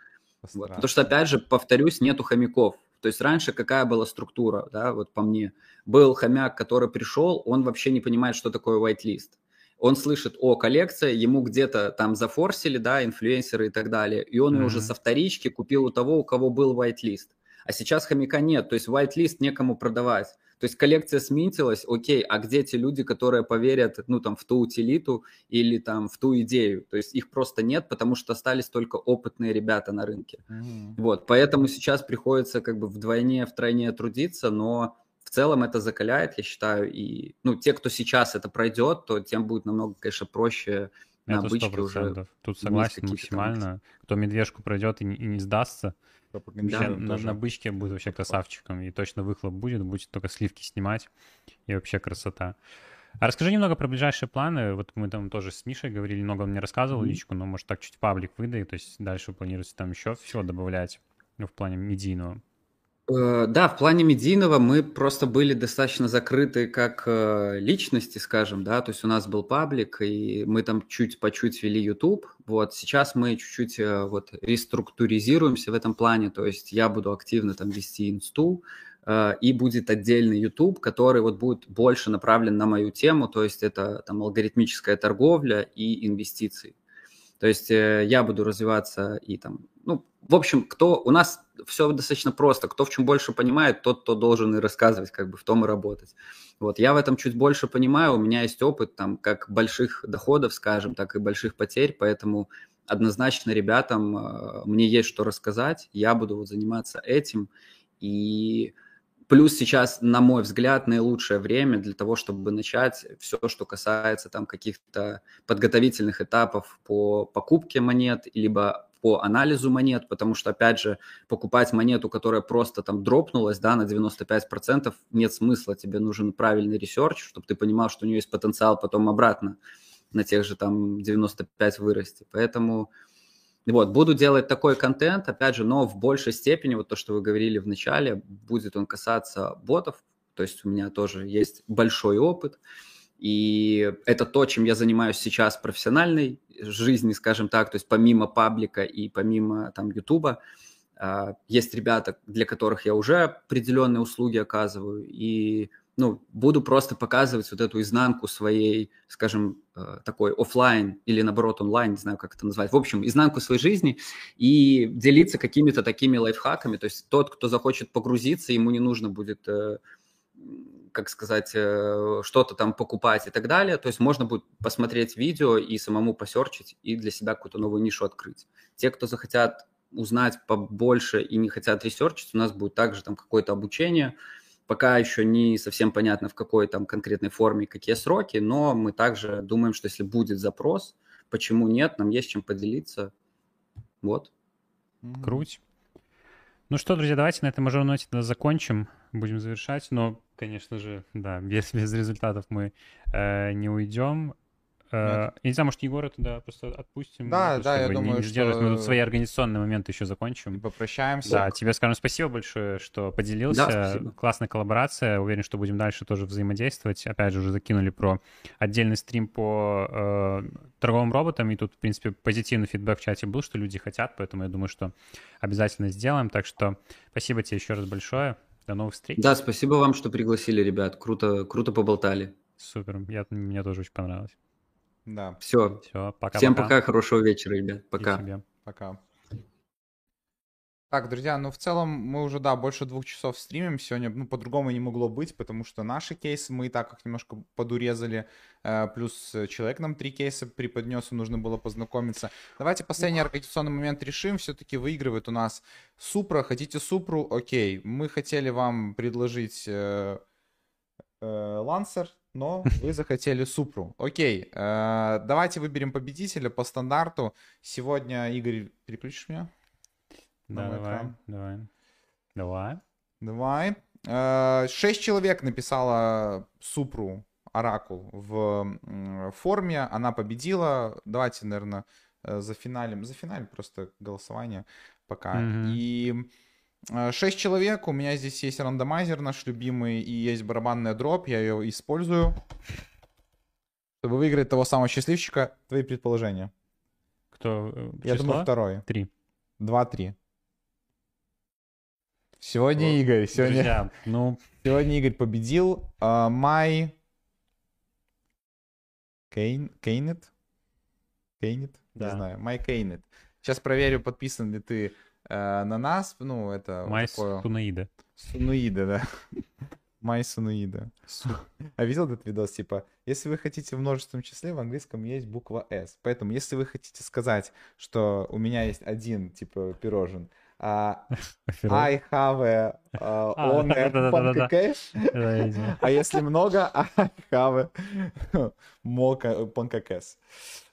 Вот. Потому что, опять же, повторюсь, нету хомяков. То есть раньше какая была структура, да, вот по мне. Был хомяк, который пришел, он вообще не понимает, что такое whitelist. Он слышит, о, коллекция, ему где-то там зафорсили, да, инфлюенсеры и так далее, и он mm-hmm. уже со вторички купил у того, у кого был whitelist. А сейчас хомяка нет, то есть whitelist некому продавать. То есть коллекция сминтилась, окей, а где те люди, которые поверят, ну, там, в ту утилиту или там в ту идею? То есть их просто нет, потому что остались только опытные ребята на рынке. Mm-hmm. Вот, поэтому сейчас приходится как бы вдвойне, втройне трудиться, но в целом это закаляет, я считаю, и, ну, те, кто сейчас это пройдет, то тем будет намного, конечно, проще на это бычке уже. Тут согласен максимально. Там... Кто медвежку пройдет и не, и не сдастся, Вообще на, на бычке будет вообще красавчиком, и точно выхлоп будет, будет только сливки снимать, и вообще красота. А расскажи немного про ближайшие планы. Вот мы там тоже с Мишей говорили, много он мне рассказывал mm-hmm. личку, но может так чуть паблик выдай, то есть дальше планируется там еще все добавлять ну, в плане медийного. Э, да, в плане медийного мы просто были достаточно закрыты как э, личности, скажем, да, то есть у нас был паблик, и мы там чуть по чуть вели YouTube, вот, сейчас мы чуть-чуть э, вот реструктуризируемся в этом плане, то есть я буду активно там вести инсту, и будет отдельный YouTube, который вот будет больше направлен на мою тему, то есть это там алгоритмическая торговля и инвестиции. То есть я буду развиваться и там, ну, в общем, кто у нас все достаточно просто. Кто в чем больше понимает, тот, кто должен и рассказывать, как бы в том и работать. Вот я в этом чуть больше понимаю, у меня есть опыт там как больших доходов, скажем, так и больших потерь, поэтому однозначно ребятам э, мне есть что рассказать, я буду вот заниматься этим и Плюс сейчас, на мой взгляд, наилучшее время для того, чтобы начать все, что касается там каких-то подготовительных этапов по покупке монет, либо по анализу монет, потому что, опять же, покупать монету, которая просто там дропнулась, да, на 95%, нет смысла, тебе нужен правильный research, чтобы ты понимал, что у нее есть потенциал потом обратно на тех же там 95 вырасти. Поэтому вот, буду делать такой контент, опять же, но в большей степени, вот то, что вы говорили в начале, будет он касаться ботов, то есть у меня тоже есть большой опыт, и это то, чем я занимаюсь сейчас в профессиональной жизни, скажем так, то есть помимо паблика и помимо там Ютуба, а, есть ребята, для которых я уже определенные услуги оказываю, и ну, буду просто показывать вот эту изнанку своей, скажем, э, такой офлайн или наоборот онлайн, не знаю, как это назвать. В общем, изнанку своей жизни и делиться какими-то такими лайфхаками. То есть тот, кто захочет погрузиться, ему не нужно будет э, как сказать, э, что-то там покупать и так далее. То есть можно будет посмотреть видео и самому посерчить и для себя какую-то новую нишу открыть. Те, кто захотят узнать побольше и не хотят ресерчить, у нас будет также там какое-то обучение. Пока еще не совсем понятно, в какой там конкретной форме, какие сроки, но мы также думаем, что если будет запрос, почему нет, нам есть чем поделиться. Вот. Круть. Ну что, друзья, давайте на этой мажорной ноте закончим. Будем завершать. Но, конечно же, да, без, без результатов мы э, не уйдем. Э, я не знаю, может, Егора туда просто отпустим? Да, ну, да, я чтобы не- думаю, не задерживать. Мы что- тут свои организационные моменты еще И закончим. попрощаемся. Да, тебе скажем спасибо большое, что поделился. Да, спасибо. Классная коллаборация. Уверен, что будем дальше тоже взаимодействовать. Опять же, уже закинули про отдельный стрим по э, торговым роботам. И тут, в принципе, позитивный фидбэк в чате был, что люди хотят, поэтому я думаю, что обязательно сделаем. Так что спасибо тебе еще раз большое. До новых встреч. Да, спасибо вам, что пригласили, ребят. Круто, круто поболтали. Супер. Я, мне тоже очень понравилось. Да, Все. Все, пока. Всем пока, хорошего вечера, ребят. Пока. пока. Так, друзья, ну в целом мы уже, да, больше двух часов стримим сегодня, ну по-другому не могло быть, потому что наши кейсы мы и так их немножко подурезали, э, плюс человек нам три кейса преподнес, и нужно было познакомиться. Давайте последний организационный момент решим, все-таки выигрывает у нас Супра, хотите Супру, окей, мы хотели вам предложить э, э, Лансер, но вы захотели Супру. Окей, э, давайте выберем победителя по стандарту. Сегодня, Игорь, переключишь меня? Да, Давай, давай, экран. давай. Давай. Давай. Э, Шесть человек написала Супру Оракул в форме. Она победила. Давайте, наверное, за финалем. За финалем просто голосование пока. Мгм. И э, шесть человек. У меня здесь есть рандомайзер наш любимый и есть барабанная дроп. Я ее использую. Чтобы выиграть того самого счастливчика. Твои предположения. Кто? э, Я число? думаю, второй. Три. Два-три. Сегодня Игорь. Сегодня... Друзья, ну, Сегодня Игорь победил. А, Май... Кейн... Кейнет? Кейнет? Не знаю. Май Кейнет. Сейчас проверю, подписан ли ты э, на нас. Ну, это Майс такое... Тунаида. Сунуида, да. Май Сунуида. А видел этот видос? Типа, если вы хотите в множественном числе, в английском есть буква S. Поэтому, если вы хотите сказать, что у меня есть один, типа, пирожен, а I have a А, Да, я видел. а если много, a mocha pancakes.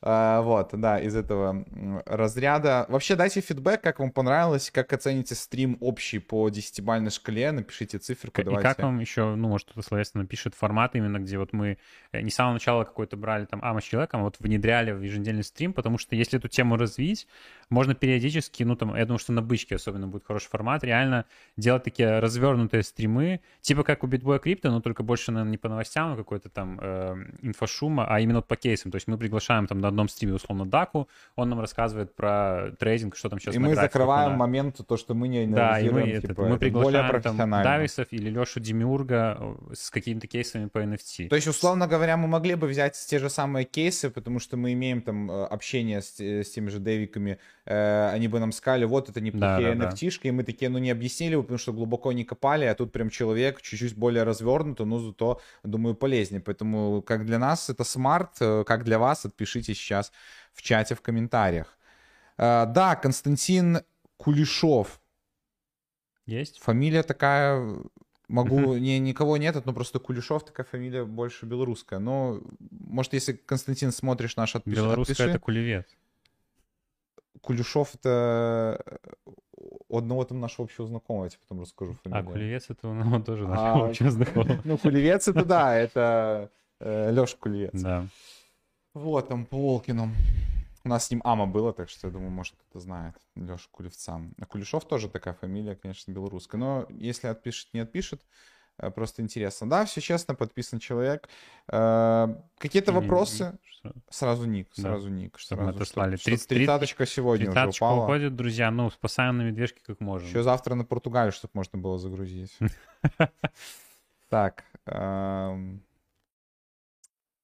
А, Вот, да, из этого разряда. Вообще, дайте фидбэк, как вам понравилось, как оцените стрим общий по десятибальной шкале, напишите циферку, И давайте. как вам еще, ну, может, кто-то словесно напишет формат именно, где вот мы э, не с самого начала какой-то брали там ама с человеком, а вот внедряли в еженедельный стрим, потому что если эту тему развить, можно периодически, ну, там, я думаю, что на бычке особенно будет хороший формат, реально делать такие развернутые стримы, типа как у Bitboy Crypto, но только больше, наверное, не по новостям, а какой-то там э, инфошума, а именно по кейсам. То есть мы приглашаем там на одном стриме, условно, Даку, он нам рассказывает про трейдинг, что там сейчас И мы закрываем нас. момент, то, что мы не Да, и мы, типа, мы это более приглашаем там. Дависов или Лешу Демиурга э, с какими-то кейсами по NFT. То есть, условно говоря, мы могли бы взять те же самые кейсы, потому что мы имеем там э, общение с, э, с теми же Дэвиками, э, они бы нам сказали, вот это неплохие Да, да, да. NFT и мы такие, ну не объяснили, бы, потому что глубоко не копали, а тут прям человек чуть-чуть более развернуто, но зато, думаю, полезнее. Поэтому как для нас это smart, э, как для вас, отпишите сейчас в чате, в комментариях. Э, Да, Константин Кулешов, Есть? Фамилия такая, могу, не, никого нет, но просто Кулешов такая фамилия больше белорусская. Но, может, если, Константин, смотришь наш отпиши, Белорусская отпиши. это кулевец. Кулешов это у одного там нашего общего знакомого, я тебе потом расскажу А фамилию. кулевец это ну, тоже А, наш общий знакомый. Ну, Кулевец это да, это Леша Кулевец. Да. Вот, там по Волкину. У нас с ним Ама было, так что я думаю, может, кто-то знает Леша Кулевца. А Кулешов тоже такая фамилия, конечно, белорусская. Но если отпишет, не отпишет, э, просто интересно. Да, все честно, подписан человек. Э, Какие-то вопросы? что- Сразу ник, Да, сразу ник. чтобы мы Сразу, отослали. чтоб 30 тридцаточка сегодня уже упала. уходит, друзья. Ну, спасаем на медвежке как можем. Еще завтра на Португалию, чтобы можно было загрузить. Так. эм,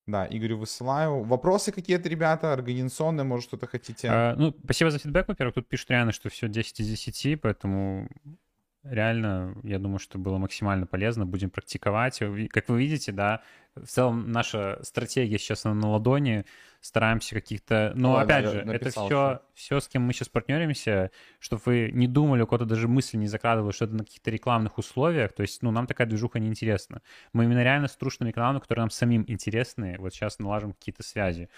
Да, Игорю высылаю. Вопросы какие-то, ребята, организационные, может, что-то хотите? А, ну, спасибо за фидбэк, во-первых. Тут пишут реально, что все 10 из 10, поэтому реально, я думаю, что было максимально полезно. Будем практиковать. Как вы видите, да, в целом наша стратегия сейчас она на ладони. Стараемся каких-то... Но, Ладно, опять же, это все, все, с кем мы сейчас партнеримся, чтобы вы не думали, у кого-то даже мысль не закрадывали, что это на каких-то рекламных условиях. То есть, ну, нам такая движуха не интересна. Мы именно реально с трушными каналами, которые нам самим интересны, вот сейчас налажим какие-то связи.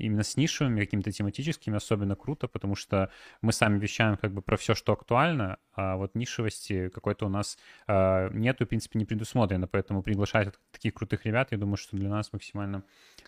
Именно с нишевыми, какими-то тематическими особенно круто, потому что мы сами вещаем как бы про все, что актуально, а вот нишевости какой-то у нас э, нету, в принципе, не предусмотрено, поэтому приглашать таких крутых ребят, я думаю, что для нас максимально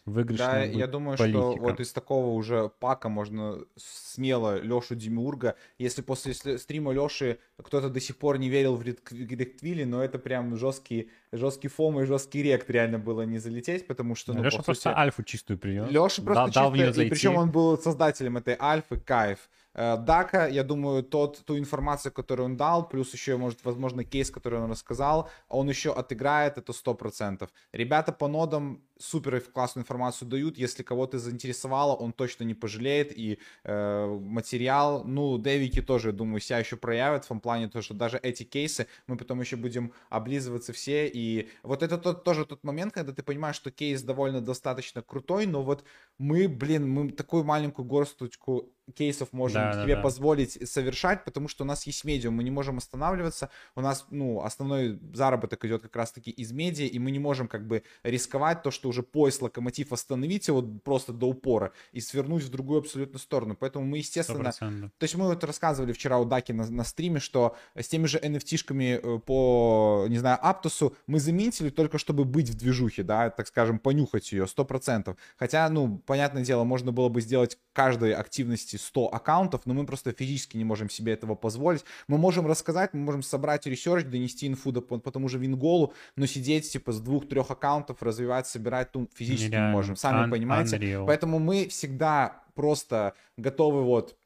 выигрышно. Да, я думаю, политика. что вот из такого уже пака можно смело Лешу Демиурга, если после стрима Леши кто-то до сих пор не верил в Ректвилли, но это прям жесткий, жесткий фом и жесткий рект реально было не залететь, потому что... Ну, Леша по просто сути, альфу чистую принял. Леша просто дал, чисто, дал и причем он был создателем этой альфы, кайф. Э, Дака, я думаю, тот, ту информацию, которую он дал, плюс еще, может, возможно, кейс, который он рассказал, он еще отыграет это 100%. Ребята по нодам супер классную информацию дают, если кого-то заинтересовало, он точно не пожалеет, и э, материал, ну, девики тоже, думаю, себя еще проявят. В том плане, то, что даже эти кейсы мы потом еще будем облизываться все, и вот это тот, тоже тот момент, когда ты понимаешь, что кейс довольно достаточно крутой, но вот мы, блин, мы такую маленькую горсточку кейсов можем да, себе да, позволить совершать, потому что у нас есть медиум, мы не можем останавливаться, у нас, ну, основной заработок идет как раз-таки из медиа, и мы не можем как бы рисковать то, что уже поезд локомотив остановить его просто до упора и свернуть в другую абсолютно сторону, поэтому мы, естественно, 100%. то есть мы вот рассказывали вчера у Даки на, на стриме, что с теми же NFT-шками э, по, не знаю, Аптосу мы заметили только чтобы быть в движухе, да, так скажем, понюхать ее, 100%, хотя, ну, понятное дело, можно было бы сделать каждой активности 100 аккаунтов, но мы просто физически не можем себе этого позволить. Мы можем рассказать, мы можем собрать research, донести инфу по, по тому же Винголу, но сидеть типа с двух-трех аккаунтов, развивать, собирать, ну, физически Нереально. не можем, сами Un- понимаете. Unreal. Поэтому мы всегда просто готовы вот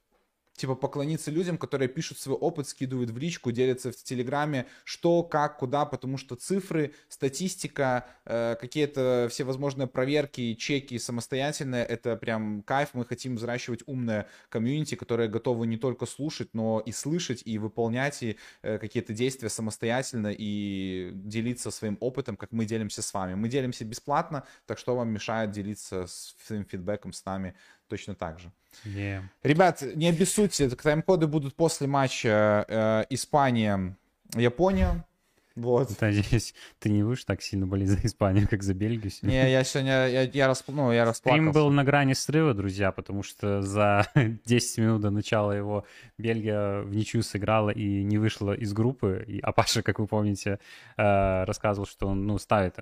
типа поклониться людям, которые пишут свой опыт, скидывают в личку, делятся в Телеграме, что, как, куда, потому что цифры, статистика, э, какие-то всевозможные проверки, чеки самостоятельные, это прям кайф. Мы хотим взращивать умное комьюнити, которое готово не только слушать, но и слышать, и выполнять и, э, какие-то действия самостоятельно и делиться своим опытом, как мы делимся с вами. Мы делимся бесплатно, так что вам мешает делиться своим фидбэком с нами точно так же. Yeah. Ребят, не обессудьте, тайм-коды будут после матча э, Испания-Япония. Вот. Надеюсь, ты не будешь так сильно болеть за Испанию, как за Бельгию сегодня. Не, я сегодня, я, я, расп... ну, я расплакался. Стрим был на грани срыва, друзья, потому что за 10 минут до начала его Бельгия в ничью сыграла и не вышла из группы. А Паша, как вы помните, э, рассказывал, что он ну, ставит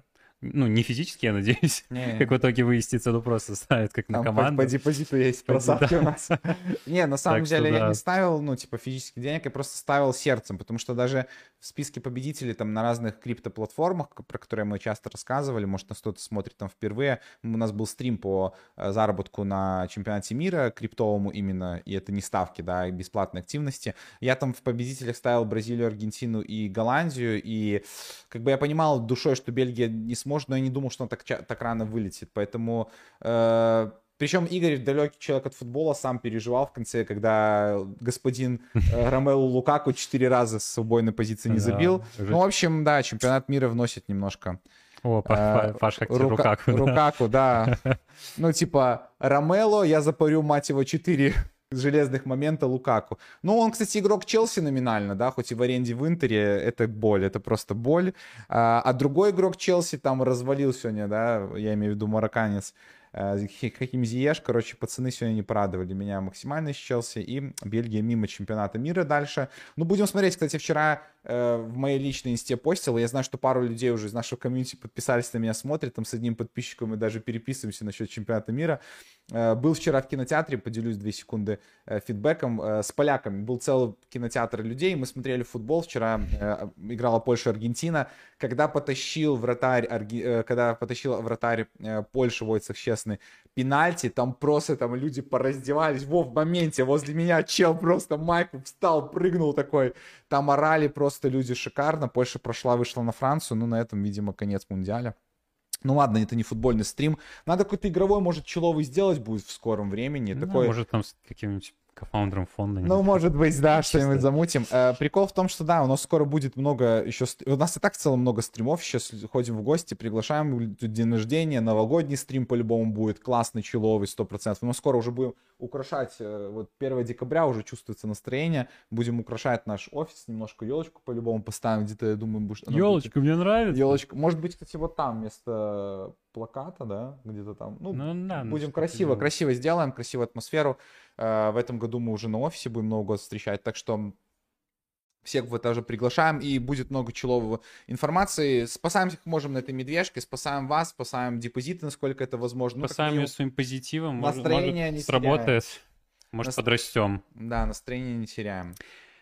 ну, не физически, я надеюсь, не. как в итоге выяснится, ну просто ставит как на команду. По, депозиту есть просадки у нас. Не, на самом деле я не ставил, ну, типа, физически денег, я просто ставил сердцем, потому что даже в списке победителей там на разных криптоплатформах, про которые мы часто рассказывали, может, нас кто-то смотрит там впервые, у нас был стрим по э, заработку на чемпионате мира, криптовому именно, и это не ставки, да, и бесплатные активности. Я там в победителях ставил Бразилию, Аргентину и Голландию, и как бы я понимал душой, что Бельгия не сможет, но я не думал, что она так, так рано вылетит, поэтому э, причем Игорь, далекий человек от футбола, сам переживал в конце, когда господин э, Ромелу Лукаку четыре раза с убойной позиции не забил. Ну, в общем, да, чемпионат мира вносит немножко... О, э, Паш, как Рука, Рукаку. Рукаку, да. Ну, типа, Ромело, я запарю, мать его, четыре железных момента Лукаку. Ну, он, кстати, игрок Челси номинально, да, хоть и в аренде в Интере, это боль, это просто боль. А, а другой игрок Челси там развалил сегодня, да, я имею в виду марокканец, Э, Хаким Зиеш, короче, пацаны сегодня не порадовали меня максимально с Челси, и Бельгия мимо чемпионата мира дальше. Ну, будем смотреть, кстати, вчера э, в моей личной инсте постил, я знаю, что пару людей уже из нашего комьюнити подписались на меня, смотрят, там с одним подписчиком мы даже переписываемся насчет чемпионата мира. Э, был вчера в кинотеатре, поделюсь две секунды э, фидбэком, э, с поляками. Был целый кинотеатр людей, мы смотрели футбол. Вчера играла Польша-Аргентина. Когда потащил вратарь, когда потащил вратарь Польши Войцех Честный пенальти, там просто там люди пораздевались. Во, в моменте возле меня чел просто майку встал, прыгнул такой. Там орали просто люди шикарно. Польша прошла, вышла на Францию. Ну, на этом, видимо, конец мундиаля. Ну ладно, это не футбольный стрим. Надо какой-то игровой, может, человый сделать будет в скором времени. Ну, такой... Может, там с каким-нибудь кофаундером фонда. Ну, может быть, да, что-нибудь замутим. Э, прикол в том, что да, у нас скоро будет много еще... У нас и так в целом много стримов. Сейчас ходим в гости, приглашаем. День рождения, новогодний стрим по-любому будет. Классный, человый, 100%. Мы скоро уже будем украшать, э, вот 1 декабря уже чувствуется настроение. Будем украшать наш офис, немножко елочку по-любому поставим. Где-то, я думаю, будет... Елочка, мне нравится. Елочка. Может быть, кстати, вот там вместо плаката, да, где-то там. Ну, Ну, да, ну, будем красиво, красиво сделаем, красивую атмосферу. Э, В этом году мы уже на офисе будем Новый год встречать, так что всех вы тоже приглашаем, и будет много человой информации. Спасаем как можем на этой медвежке, спасаем вас, спасаем депозиты, насколько это возможно. Ну, Спасаем ее минимум, своим позитивом. Настроение может, не сработает. Может, Нас- подрастем. Да, настроение не теряем.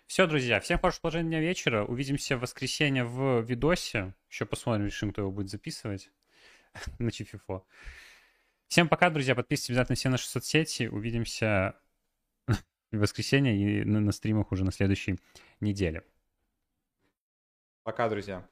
Все, друзья, всем хорошего положения дня вечера. Увидимся в воскресенье в видосе. Еще посмотрим, решим, кто его будет записывать на Чифифо. Всем пока, друзья. Подписывайтесь обязательно все наши соцсети. Увидимся воскресенье и на, на стримах уже на следующей неделе. Пока, друзья.